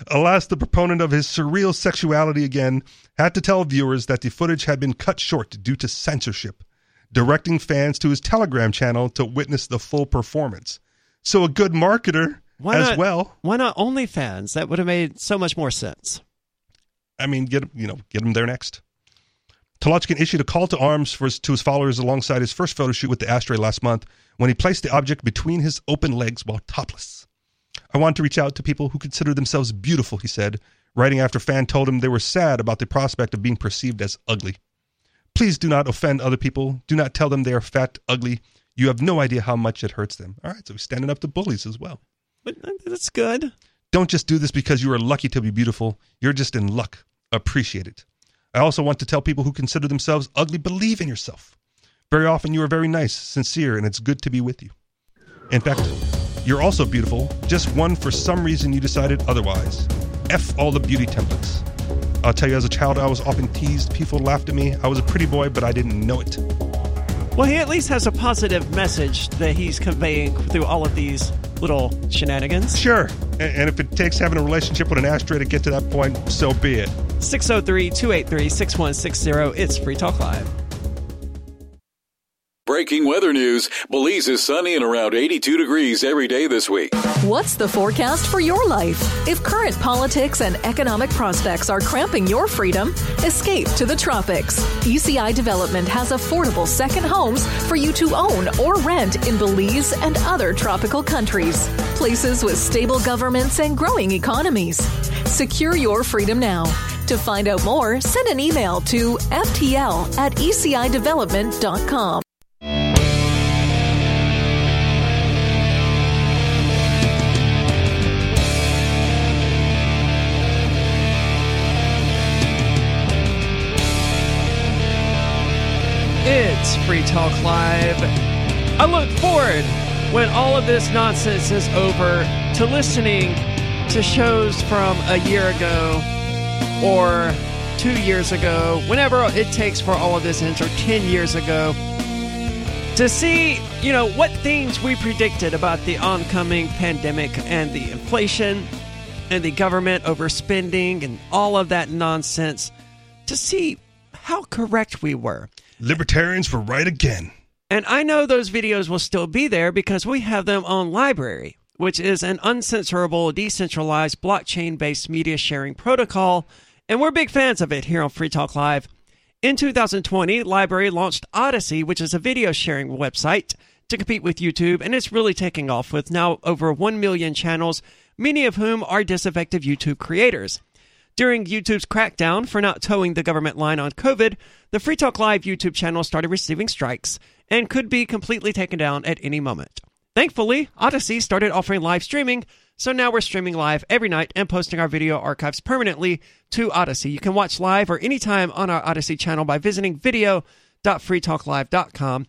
Alas, the proponent of his surreal sexuality again had to tell viewers that the footage had been cut short due to censorship, directing fans to his Telegram channel to witness the full performance. So, a good marketer Why as not, well. Why not OnlyFans? That would have made so much more sense. I mean, get you know, get him there next. Tolochkin issued a call to arms for his, to his followers alongside his first photo shoot with the ashtray last month when he placed the object between his open legs while topless. I want to reach out to people who consider themselves beautiful, he said, writing after fan told him they were sad about the prospect of being perceived as ugly. Please do not offend other people. Do not tell them they are fat, ugly. You have no idea how much it hurts them. All right, so he's standing up to bullies as well. But uh, that's good. Don't just do this because you are lucky to be beautiful. You're just in luck. Appreciate it. I also want to tell people who consider themselves ugly believe in yourself. Very often you are very nice, sincere, and it's good to be with you. In fact, you're also beautiful, just one for some reason you decided otherwise. F all the beauty templates. I'll tell you, as a child, I was often teased. People laughed at me. I was a pretty boy, but I didn't know it. Well, he at least has a positive message that he's conveying through all of these little shenanigans. Sure. And, if it takes having a relationship with an ashtray to get to that point, so be it. 603 283 6160. It's Free Talk Live. Breaking weather news. Belize is sunny and around 82 degrees every day this week. What's the forecast for your life? If current politics and economic prospects are cramping your freedom, escape to the tropics. ECI Development has affordable second homes for you to own or rent in Belize and other tropical countries. Places with stable governments and growing economies. Secure your freedom now. To find out more, send an email to ftl at ecidevelopment.com. It's Free Talk Live. I look forward when all of this nonsense is over to listening to shows from a year ago or two years ago, whenever it takes for all of this ends, or 10 years ago, to see, you know, what things we predicted about the oncoming pandemic and the inflation and the government overspending and all of that nonsense, to see how correct we were. Libertarians were right again. And I know those videos will still be there because we have them on LBRY, which is an uncensorable, decentralized, blockchain based media sharing protocol. And we're big fans of it here on Free Talk Live. In 2020, LBRY launched Odysee, which is a video sharing website to compete with YouTube, and it's really taking off with now over 1 million channels, many of whom are disaffected YouTube creators. During YouTube's crackdown for not towing the government line on COVID, the Free Talk Live YouTube channel started receiving strikes and could be completely taken down at any moment. Thankfully, Odysee started offering live streaming, so now we're streaming live every night and posting our video archives permanently to Odysee. You can watch live or anytime on our Odysee channel by visiting video.freetalklive.com.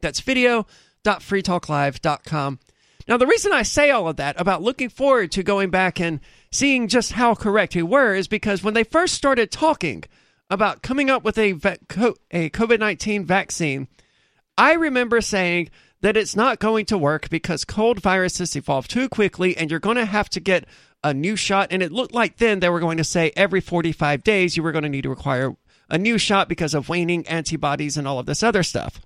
That's video.freetalklive.com. Now, the reason I say all of that about looking forward to going back and seeing just how correct we were is because when they first started talking about coming up with a, a COVID 19 vaccine, I remember saying that it's not going to work because cold viruses evolve too quickly and you're going to have to get a new shot. And it looked like then they were going to say every 45 days you were going to need to require a new shot because of waning antibodies and all of this other stuff.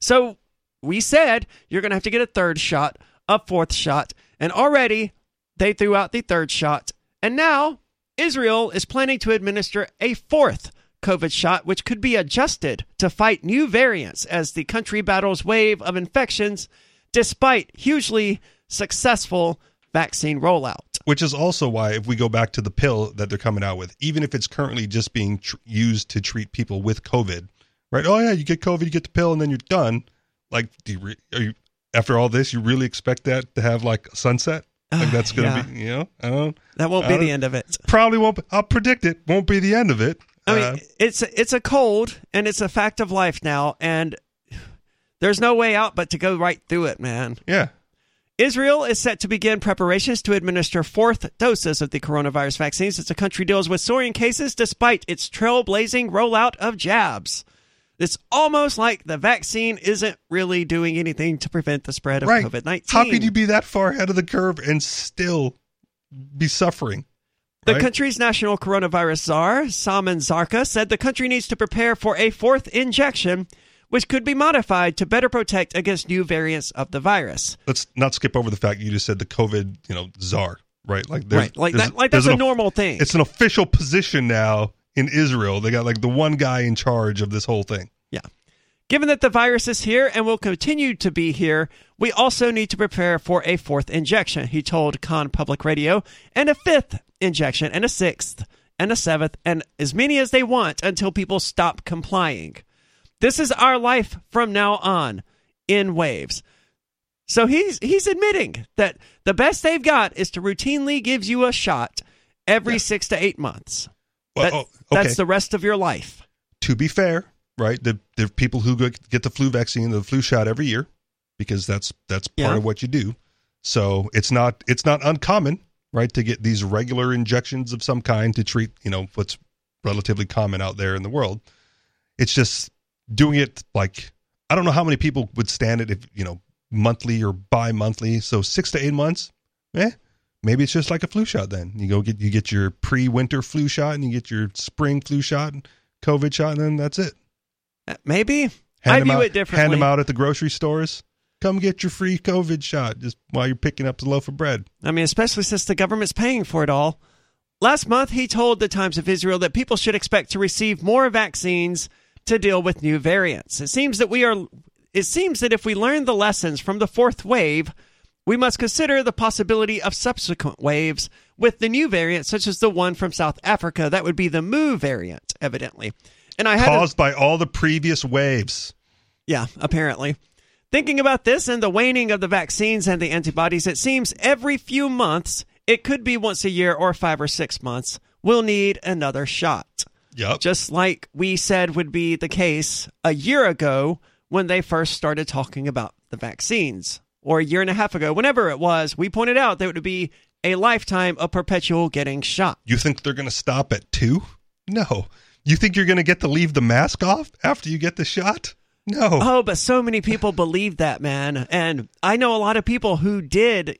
So we said you're going to have to get a third shot, a fourth shot, and already they threw out the third shot. And now Israel is planning to administer a fourth COVID shot, which could be adjusted to fight new variants as the country battles wave of infections despite hugely successful vaccine rollout. Which is also why, if we go back to the pill that they're coming out with, even if it's currently just being tr- used to treat people with COVID, right? Oh yeah, you get COVID, you get the pill, and then you're done. Like, do you, re- you after all this, you really expect that to have like a sunset? Like that's to Yeah. be, you know, I don't. That won't be the end of it. Probably won't. be- I'll predict it won't be the end of it. I mean, Uh, it's it's a cold and it's a fact of life now, and there's no way out but to go right through it, man. Yeah. Israel is set to begin preparations to administer fourth doses of the coronavirus vaccines as the country deals with soaring cases despite its trailblazing rollout of jabs. It's almost like the vaccine isn't really doing anything to prevent the spread of right. COVID 19. How can you be that far ahead of the curve and still be suffering? The right? country's national coronavirus czar, Salman Zarka, said the country needs to prepare for a fourth injection, which could be modified to better protect against new variants of the virus. Let's not skip over the fact you just said the COVID, you know, czar, right? Like, Right, like that- like that's a normal thing. It's an official position now in Israel. They got like the one guy in charge of this whole thing. Yeah. Given that the virus is here and will continue to be here, we also need to prepare for a fourth injection, he told Kan Public Radio, and a fifth injection, and a sixth, and a seventh, and as many as they want until people stop complying. This is our life from now on in waves. So he's he's admitting that the best they've got is to routinely give you a shot every six to eight months. Well, That- oh, okay. That's the rest of your life. To be fair, right? The there are people who get the flu vaccine, the flu shot every year, because that's that's part Yeah. of what you do. So it's not it's not uncommon, right, to get these regular injections of some kind to treat you know what's relatively common out there in the world. It's just doing it like I don't know how many people would stand it if you know monthly or bi-monthly. So six to eight months, eh? Maybe it's just like a flu shot. Then you go get you get your pre-winter flu shot and you get your spring flu shot and COVID shot, and then that's it. Uh, Maybe Hand I view out, it differently. Hand them out at the grocery stores. Come get your free COVID shot just while you're picking up the loaf of bread. I mean, especially since the government's paying for it all. Last month, he told the Times of Israel that people should expect to receive more vaccines to deal with new variants. It seems that we are. It seems that if we learn the lessons from the fourth wave, we must consider the possibility of subsequent waves with the new variant, such as the one from South Africa. That would be the Mu variant, evidently. And I had a- Caused by all the previous waves. yeah, apparently. Thinking about this and the waning of the vaccines and the antibodies, it seems every few months, it could be once a year or five or six months, we'll need another shot. Yep. Just like we said would be the case a year ago when they first started talking about the vaccines, or a year and a half ago, whenever it was, we pointed out that it would be a lifetime of perpetual getting shot. You think they're going to stop at two? No. You think you're going to get to leave the mask off after you get the shot? No. Oh, but so many people believe that, man. And I know a lot of people who did,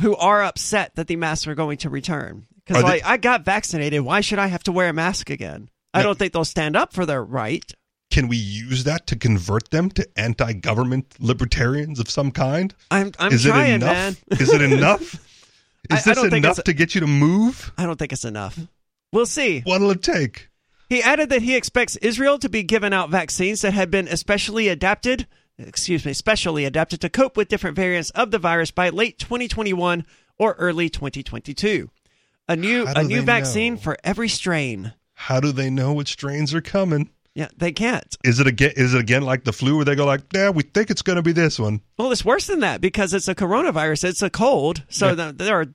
who are upset that the masks are going to return. Because, Are they- like, I got vaccinated. Why should I have to wear a mask again? I don't think they'll stand up for their right. Can we use that to convert them to anti-government libertarians of some kind? I'm, I'm Is trying, it enough? man. Is it enough? Is I this don't enough to get you to move? I don't think it's enough. We'll see. What'll it take? He added that he expects Israel to be given out vaccines that had been especially adapted, excuse me, specially adapted to cope with different variants of the virus by late 2021 or early 2022. A new a new vaccine know? for every strain. How do they know which strains are coming? Yeah, they can't. Is it again? Is it again like the flu, where they go like, "Yeah, we think it's going to be this one." Well, it's worse than that because it's a coronavirus. It's a cold. So Yeah. th- there are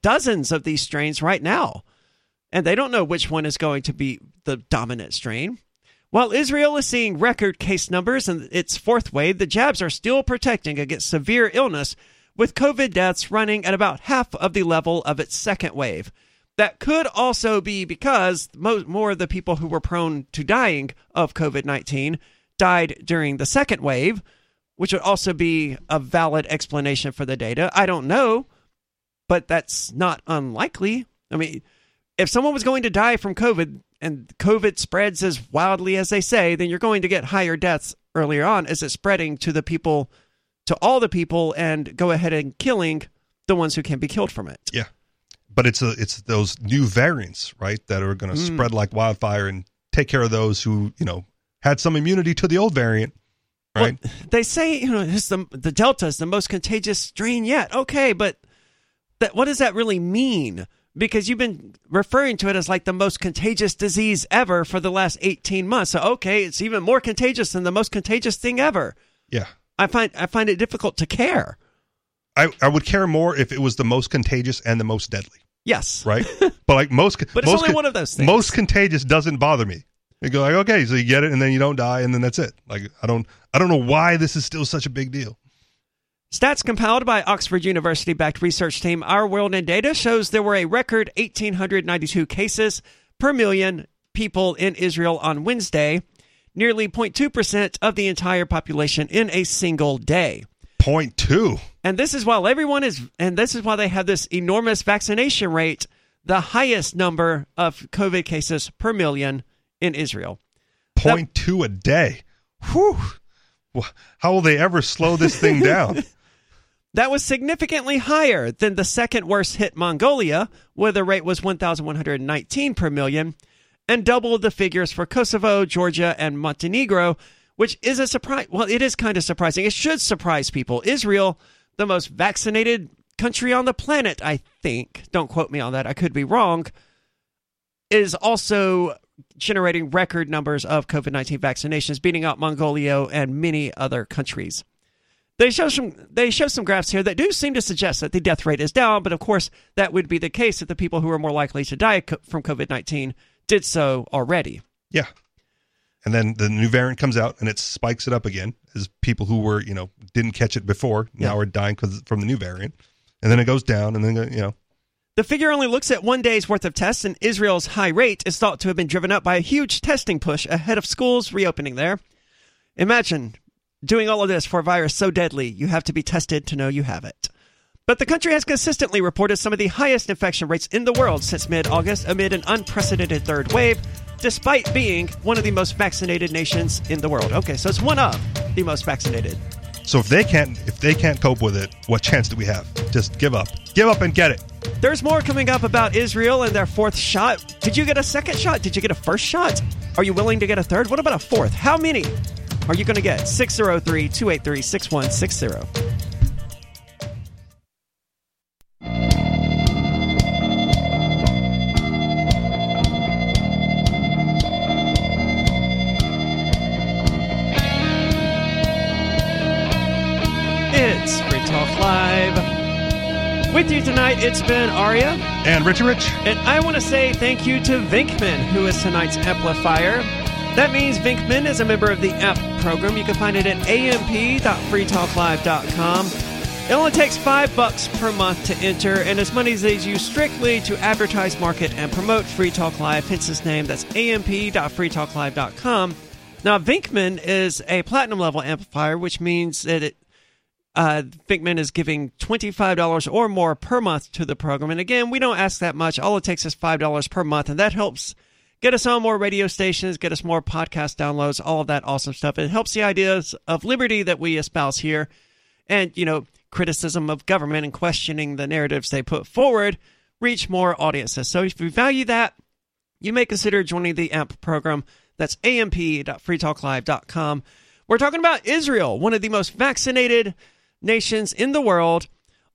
dozens of these strains right now. And they don't know which one is going to be the dominant strain. While Israel is seeing record case numbers in its fourth wave, the jabs are still protecting against severe illness, with COVID deaths running at about half of the level of its second wave. That could also be because mo- more of the people who were prone to dying of COVID 19 died during the second wave, which would also be a valid explanation for the data. I don't know, but that's not unlikely. I mean, if someone was going to die from COVID and COVID spreads as wildly as they say, then you're going to get higher deaths earlier on as it's spreading to the people, to all the people, and go ahead and killing the ones who can be killed from it. Yeah, but it's a it's those new variants, right, that are going to Mm. spread like wildfire and take care of those who you know had some immunity to the old variant, right? They say you know it's the the Delta is the most contagious strain yet. Okay, but that what does that really mean? Because you've been referring to it as like the most contagious disease ever for the last 18 months. So okay, it's even more contagious than the most contagious thing ever. yeah. I find I find it difficult to care. I, I would care more if it was the most contagious and the most deadly, Yes. right? but like most, But it's most only one of those things. Most contagious doesn't bother me. You go like, okay, so you get it, and then you don't die, and then that's it. Like I don't, I don't know why this is still such a big deal. Stats compiled by Oxford University backed research team Our World in Data shows there were a record 1,892 cases per million people in Israel on Wednesday, nearly 0.2% of the entire population in a single day. Point two. And this is while everyone is, and this is why they have this enormous vaccination rate, the highest number of COVID cases per million in Israel. Point two a day. Whew. How will they ever slow this thing down? That was significantly higher than the second worst hit Mongolia, where the rate was 1,119 per million, and double the figures for Kosovo, Georgia, and Montenegro, which is a surprise. Well, it is kind of surprising. It should surprise people. Israel, the most vaccinated country on the planet, I think, don't quote me on that, I could be wrong, is also generating record numbers of COVID 19 vaccinations, beating out Mongolia and many other countries. They show some they show some graphs here that do seem to suggest that the death rate is down, but of course that would be the case if the people who are more likely to die from COVID nineteen did so already. Yeah. And then the new variant comes out and it spikes it up again as people who were, you know, didn't catch it before now are dying because from the new variant. And then it goes down and then, you know, The figure only looks at one day's worth of tests, and Israel's high rate is thought to have been driven up by a huge testing push ahead of schools reopening there. Imagine doing all of this for a virus so deadly you have to be tested to know you have it. But the country has consistently reported some of the highest infection rates in the world since mid August amid an unprecedented third wave, despite being one of the most vaccinated nations in the world. Okay, so it's one of the most vaccinated. So if they can't if they can't cope with it, what chance do we have? Just give up. Give up and get it. There's more coming up about Israel and their fourth shot. Did you get a second shot? Did you get a first shot? Are you willing to get a third? What about a fourth? How many are you going to get? 603 283 6160. Tonight, it's been Aria. And Richie Rich. And I want to say thank you to Vinkman, who is tonight's amplifier. That means Vinkman is a member of the AMP program. You can find it at amp.freetalklive.com. It only takes five bucks per month to enter, and his money is used strictly to advertise, market, and promote Free Talk Live, hence his name. That's amp.freetalklive.com. Now, Vinkman is a platinum level amplifier, which means that it uh, is giving $25 or more per month to the program. And again, we don't ask that much. All it takes is $5 per month, and that helps get us on more radio stations, get us more podcast downloads, all of that awesome stuff. It helps the ideas of liberty that we espouse here and, you know, criticism of government and questioning the narratives they put forward reach more audiences. So if you value that, you may consider joining the AMP program. That's amp.freetalklive.com. We're talking about Israel, one of the most vaccinated nations in the world,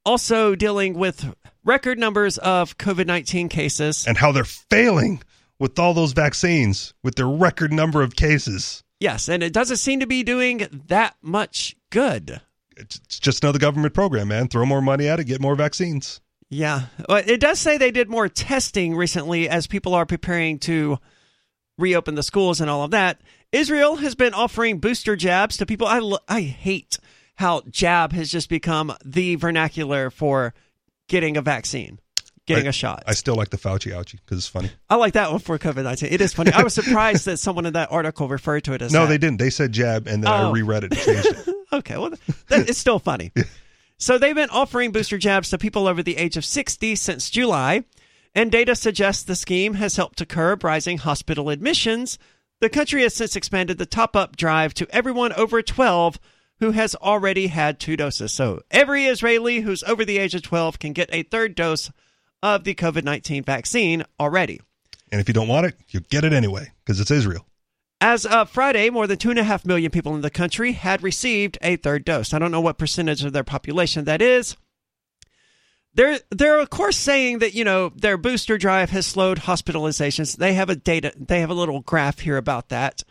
also dealing with record numbers of COVID 19 cases. And how they're failing with all those vaccines, with their record number of cases. Yes, and it doesn't seem to be doing that much good. It's just another government program, man. Throw more money at it, get more vaccines. Yeah. Well, it does say they did more testing recently as people are preparing to reopen the schools and all of that. Israel has been offering booster jabs to people. I, I hate how jab has just become the vernacular for getting a vaccine, getting I, a shot. I still like the Fauci ouchie because it's funny. I like that one for COVID 19. It is funny. I was surprised that someone in that article referred to it as No, that. they didn't. They said jab, and then I Oh. reread it and changed it. okay, well, that, it's still funny. So they've been offering booster jabs to people over the age of 60 since July, and data suggests the scheme has helped to curb rising hospital admissions. The country has since expanded the top up drive to everyone over 12 who has already had two doses. So every Israeli who's over the age of 12 can get a third dose of the COVID 19 vaccine already. And if you don't want it, you get it anyway because it's Israel. As of Friday, more than two and a half million people in the country had received a third dose. I don't know what percentage of their population that is. They're they're of course saying that you know their booster drive has slowed hospitalizations. They have a data they have a little graph here about that,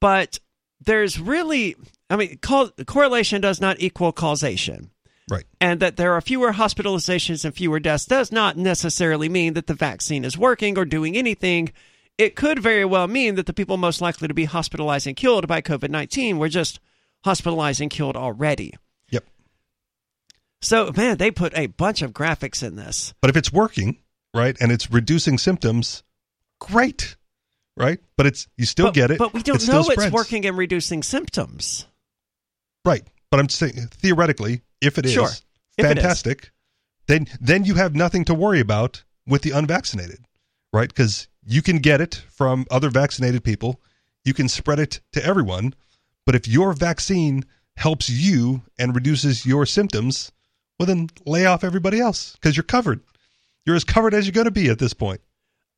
but there's really I mean call, correlation does not equal causation. Right. And that there are fewer hospitalizations and fewer deaths does not necessarily mean that the vaccine is working or doing anything. It could very well mean that the people most likely to be hospitalized and killed by COVID 19 were just hospitalized and killed already. Yep. So, man, they put a bunch of graphics in this. But if it's working, right, and it's reducing symptoms, great, right? But it's you still but, get it. But we don't it know it's working and reducing symptoms. Right. But I'm saying theoretically, if it is Sure. If it is. fantastic, then then you have nothing to worry about with the unvaccinated, right? Because you can get it from other vaccinated people, you can spread it to everyone. But if your vaccine helps you and reduces your symptoms, well, then lay off everybody else because you're covered. You're as covered as you're going to be at this point.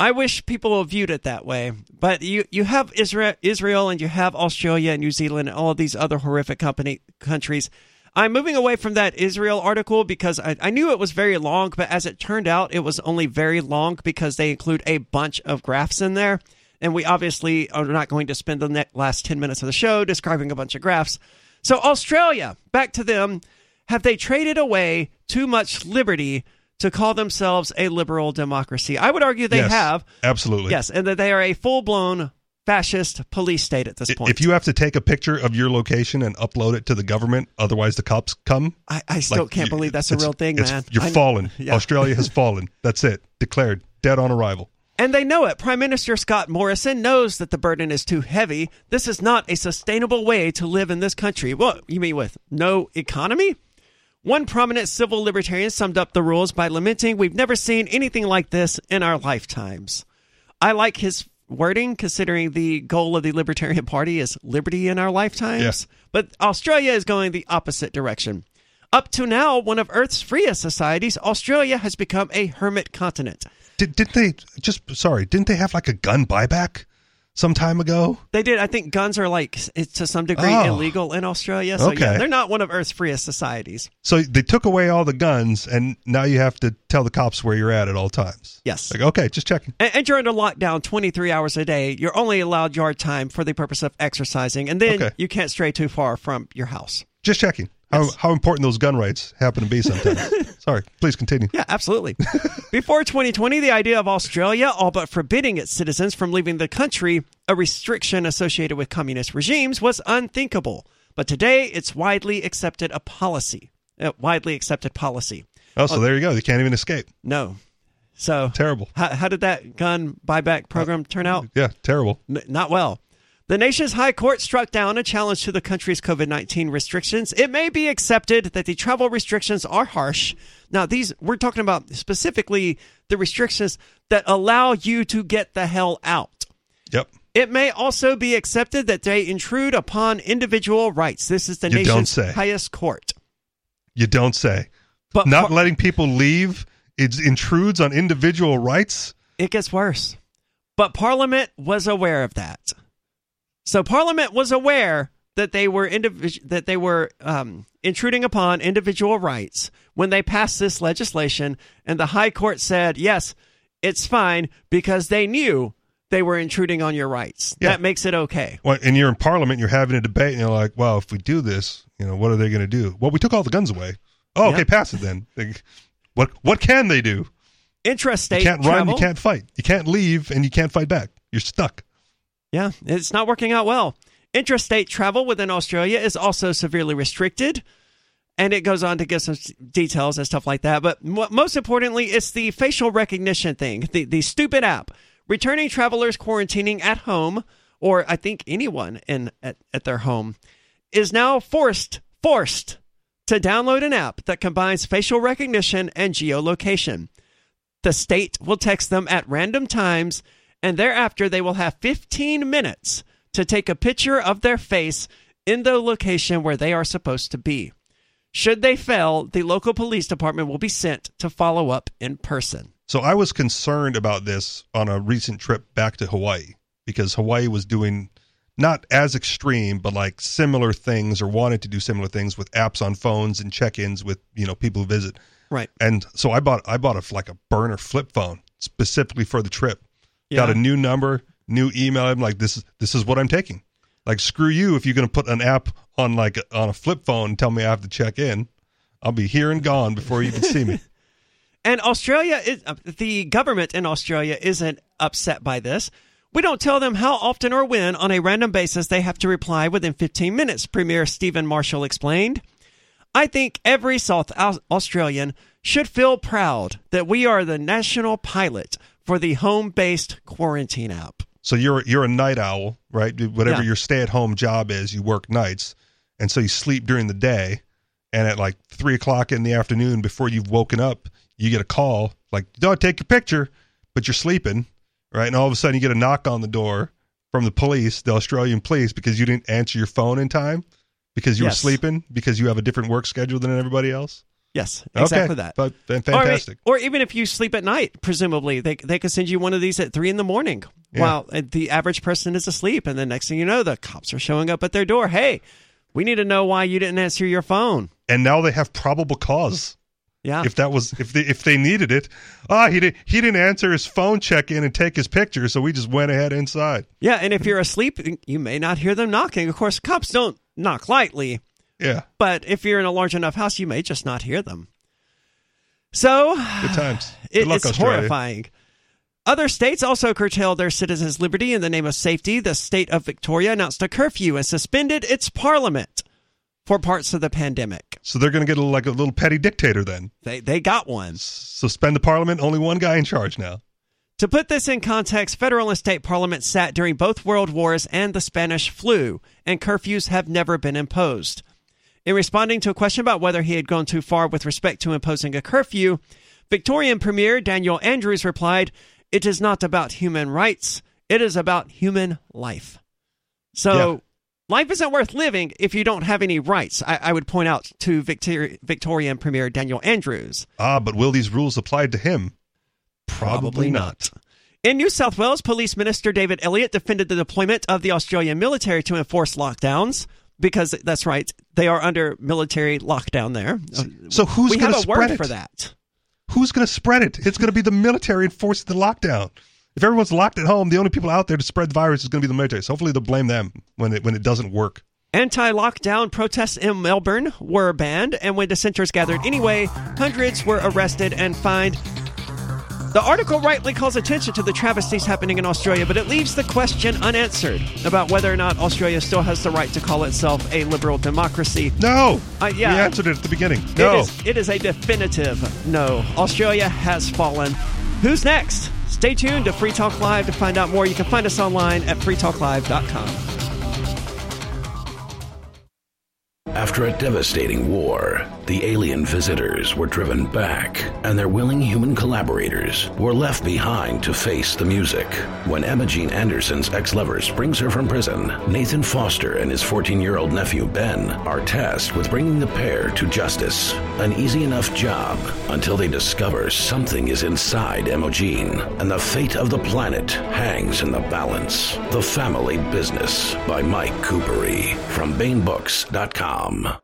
I wish people viewed it that way, but you you have Israel, Israel, and you have Australia and New Zealand and all of these other horrific company countries. I'm moving away from that Israel article because I, I knew it was very long, but as it turned out, it was only very long because they include a bunch of graphs in there, and we obviously are not going to spend the last ten minutes of the show describing a bunch of graphs. So Australia, back to them. Have they traded away too much liberty to call themselves a liberal democracy? I would argue they Yes, have. Absolutely. Yes, and that they are a full blown fascist police state at this point. If you have to take a picture of your location and upload it to the government, otherwise the cops come. I, I still can't believe that's a real thing, man. You're fallen. yeah. Australia has fallen. That's it. Declared dead on arrival. And they know it. Prime Minister Scott Morrison knows that the burden is too heavy. This is not a sustainable way to live in this country. What you mean with no economy? One prominent civil libertarian summed up the rules by lamenting, We've never seen anything like this in our lifetimes. I like his wording, considering the goal of the Libertarian Party is liberty in our lifetimes. But Australia is going the opposite direction. Up to now, one of Earth's freest societies, Australia has become a hermit continent. Did, didn't they just sorry? Didn't they have like a gun buyback some time ago? They did. I think guns are like it's to some degree Oh. illegal in Australia. So yeah, Okay. they're not one of Earth's freest societies. So they took away all the guns, and now you have to tell the cops where you're at at all times. Yes. Like, okay, just checking. And, and, you're under lockdown, 23 hours a day, you're only allowed yard time for the purpose of exercising, and then Okay. you can't stray too far from your house. Just checking. How, how important those gun rights happen to be sometimes. Sorry, please continue. Yeah, absolutely. Before 2020, the idea of Australia all but forbidding its citizens from leaving the country, a restriction associated with communist regimes, was unthinkable. But today, it's widely accepted a policy, a widely accepted policy. Oh, so uh, there you go. You can't even escape. No. So terrible. How, how did that gun buyback program turn out? Yeah, terrible. N- not well. The nation's high court struck down a challenge to the country's COVID 19 restrictions. It may be accepted that the travel restrictions are harsh. Now, these, we're talking about specifically the restrictions that allow you to get the hell out. Yep. It may also be accepted that they intrude upon individual rights. This is the You nation's highest court. You don't say. But not par- letting people leave it intrudes on individual rights. It gets worse. But Parliament was aware of that. So Parliament was aware that they were that they were um, intruding upon individual rights when they passed this legislation, and the High Court said, "Yes, it's fine," because they knew they were intruding on your rights. Yeah. That makes it okay. Well, and you're in Parliament, you're having a debate, and you're like, "Well, if we do this, you know, what are they going to do?" Well, we took all the guns away. Oh, okay, Yeah. pass it then. Like, what what can they do? Intrastate You can't travel. run, you can't fight, you can't leave, and you can't fight back. You're stuck. Yeah, it's not working out well. Intrastate travel within Australia is also severely restricted. And it goes on to give some details and stuff like that. But most importantly, it's the facial recognition thing, the, the stupid app. Returning travelers quarantining at home, or I think anyone in at, at their home, is now forced, forced to download an app that combines facial recognition and geolocation. The state will text them at random times, and thereafter they will have 15 minutes to take a picture of their face in the location where they are supposed to be. Should they fail, the local police department will be sent to follow up in person. So I was concerned about this on a recent trip back to Hawaii because Hawaii was doing not as extreme, but like similar things or wanted to do similar things with apps on phones and check-ins with you know people who visit. Right. And so I bought I bought a like a burner flip phone specifically for the trip. Yeah. Got a new number, new email. I'm like, this is this is what I'm taking. Like, screw you if you're gonna put an app on like on a flip phone and tell me I have to check in. I'll be here and gone before you even see me. And Australia is uh, the government in Australia isn't upset by this. We don't tell them how often or when on a random basis they have to reply within 15 minutes, Premier Steven Marshall explained. I think every South Australian should feel proud that we are the national pilot for the home-based quarantine app. So you're you're a night owl, right? Whatever Yeah. your stay at home job is, you work nights, and so you sleep during the day, and at like three o'clock in the afternoon, before you've woken up, you get a call like, "Don't take your picture," but you're sleeping, right? And all of a sudden, you get a knock on the door from the police, the Australian police, because you didn't answer your phone in time because you Yes. were sleeping because you have a different work schedule than everybody else. Yes, Okay, exactly that. But then Or, fantastic. Or, even if you sleep at night, presumably they they could send you one of these at three in the morning Yeah. while uh, the average person is asleep, and the next thing you know, the cops are showing up at their door. Hey, we need to know why you didn't answer your phone. and now they have probable cause. Yeah. If that was if they if they needed it, ah, he didn't he didn't answer his phone check in and take his picture, so we just went ahead inside. Yeah, and if you're asleep, you may not hear them knocking. Of course, cops don't knock lightly, Yeah, but if you're in a large enough house, you may just not hear them. So, good times. It- Good luck, it's Australia. horrifying. Other states also curtailed their citizens' liberty in the name of safety. The state of Victoria announced a curfew and suspended its parliament for parts of the pandemic. So they're going to get a, like a little petty dictator then. They they got one. Suspend the parliament. Only one guy in charge now. To put this in context, federal and state parliaments sat during both world wars and the Spanish flu, and curfews have never been imposed. In responding to a question about whether he had gone too far with respect to imposing a curfew, Victorian Premier Daniel Andrews replied, It is not about human rights, it is about human life. So, Yeah. life isn't worth living if you don't have any rights, I, I would point out to Victor- Victorian Premier Daniel Andrews. Ah, but will these rules apply to him? Probably, not. In New South Wales, Police Minister David Elliott defended the deployment of the Australian military to enforce lockdowns because that's right, they are under military lockdown there. So uh, who's we going have to a word spread it for that? Who's going to spread it? It's going to be the military enforcing the lockdown. If everyone's locked at home, the only people out there to spread the virus is going to be the military. So hopefully they'll blame them when it when it doesn't work. Anti lockdown protests in Melbourne were banned, and when dissenters gathered anyway, hundreds were arrested and fined. The article rightly calls attention to the travesties happening in Australia, but it leaves the question unanswered about whether or not Australia still has the right to call itself a liberal democracy. No, uh, yeah, we answered it at the beginning. No, is, it is a definitive no. Australia has fallen. Who's next? Stay tuned to Free Talk Live to find out more. You can find us online at freetalklive.com. After a devastating war, the alien visitors were driven back, and their willing human collaborators were left behind to face the music. When Emma Jean Anderson's ex lover springs her from prison, Nathan Foster and his 14 year old nephew Ben are tasked with bringing the pair to justice. An easy enough job until they discover something is inside Emma Jean, and the fate of the planet hangs in the balance. The Family Business by Mike Kupari from BaenBooks.com com.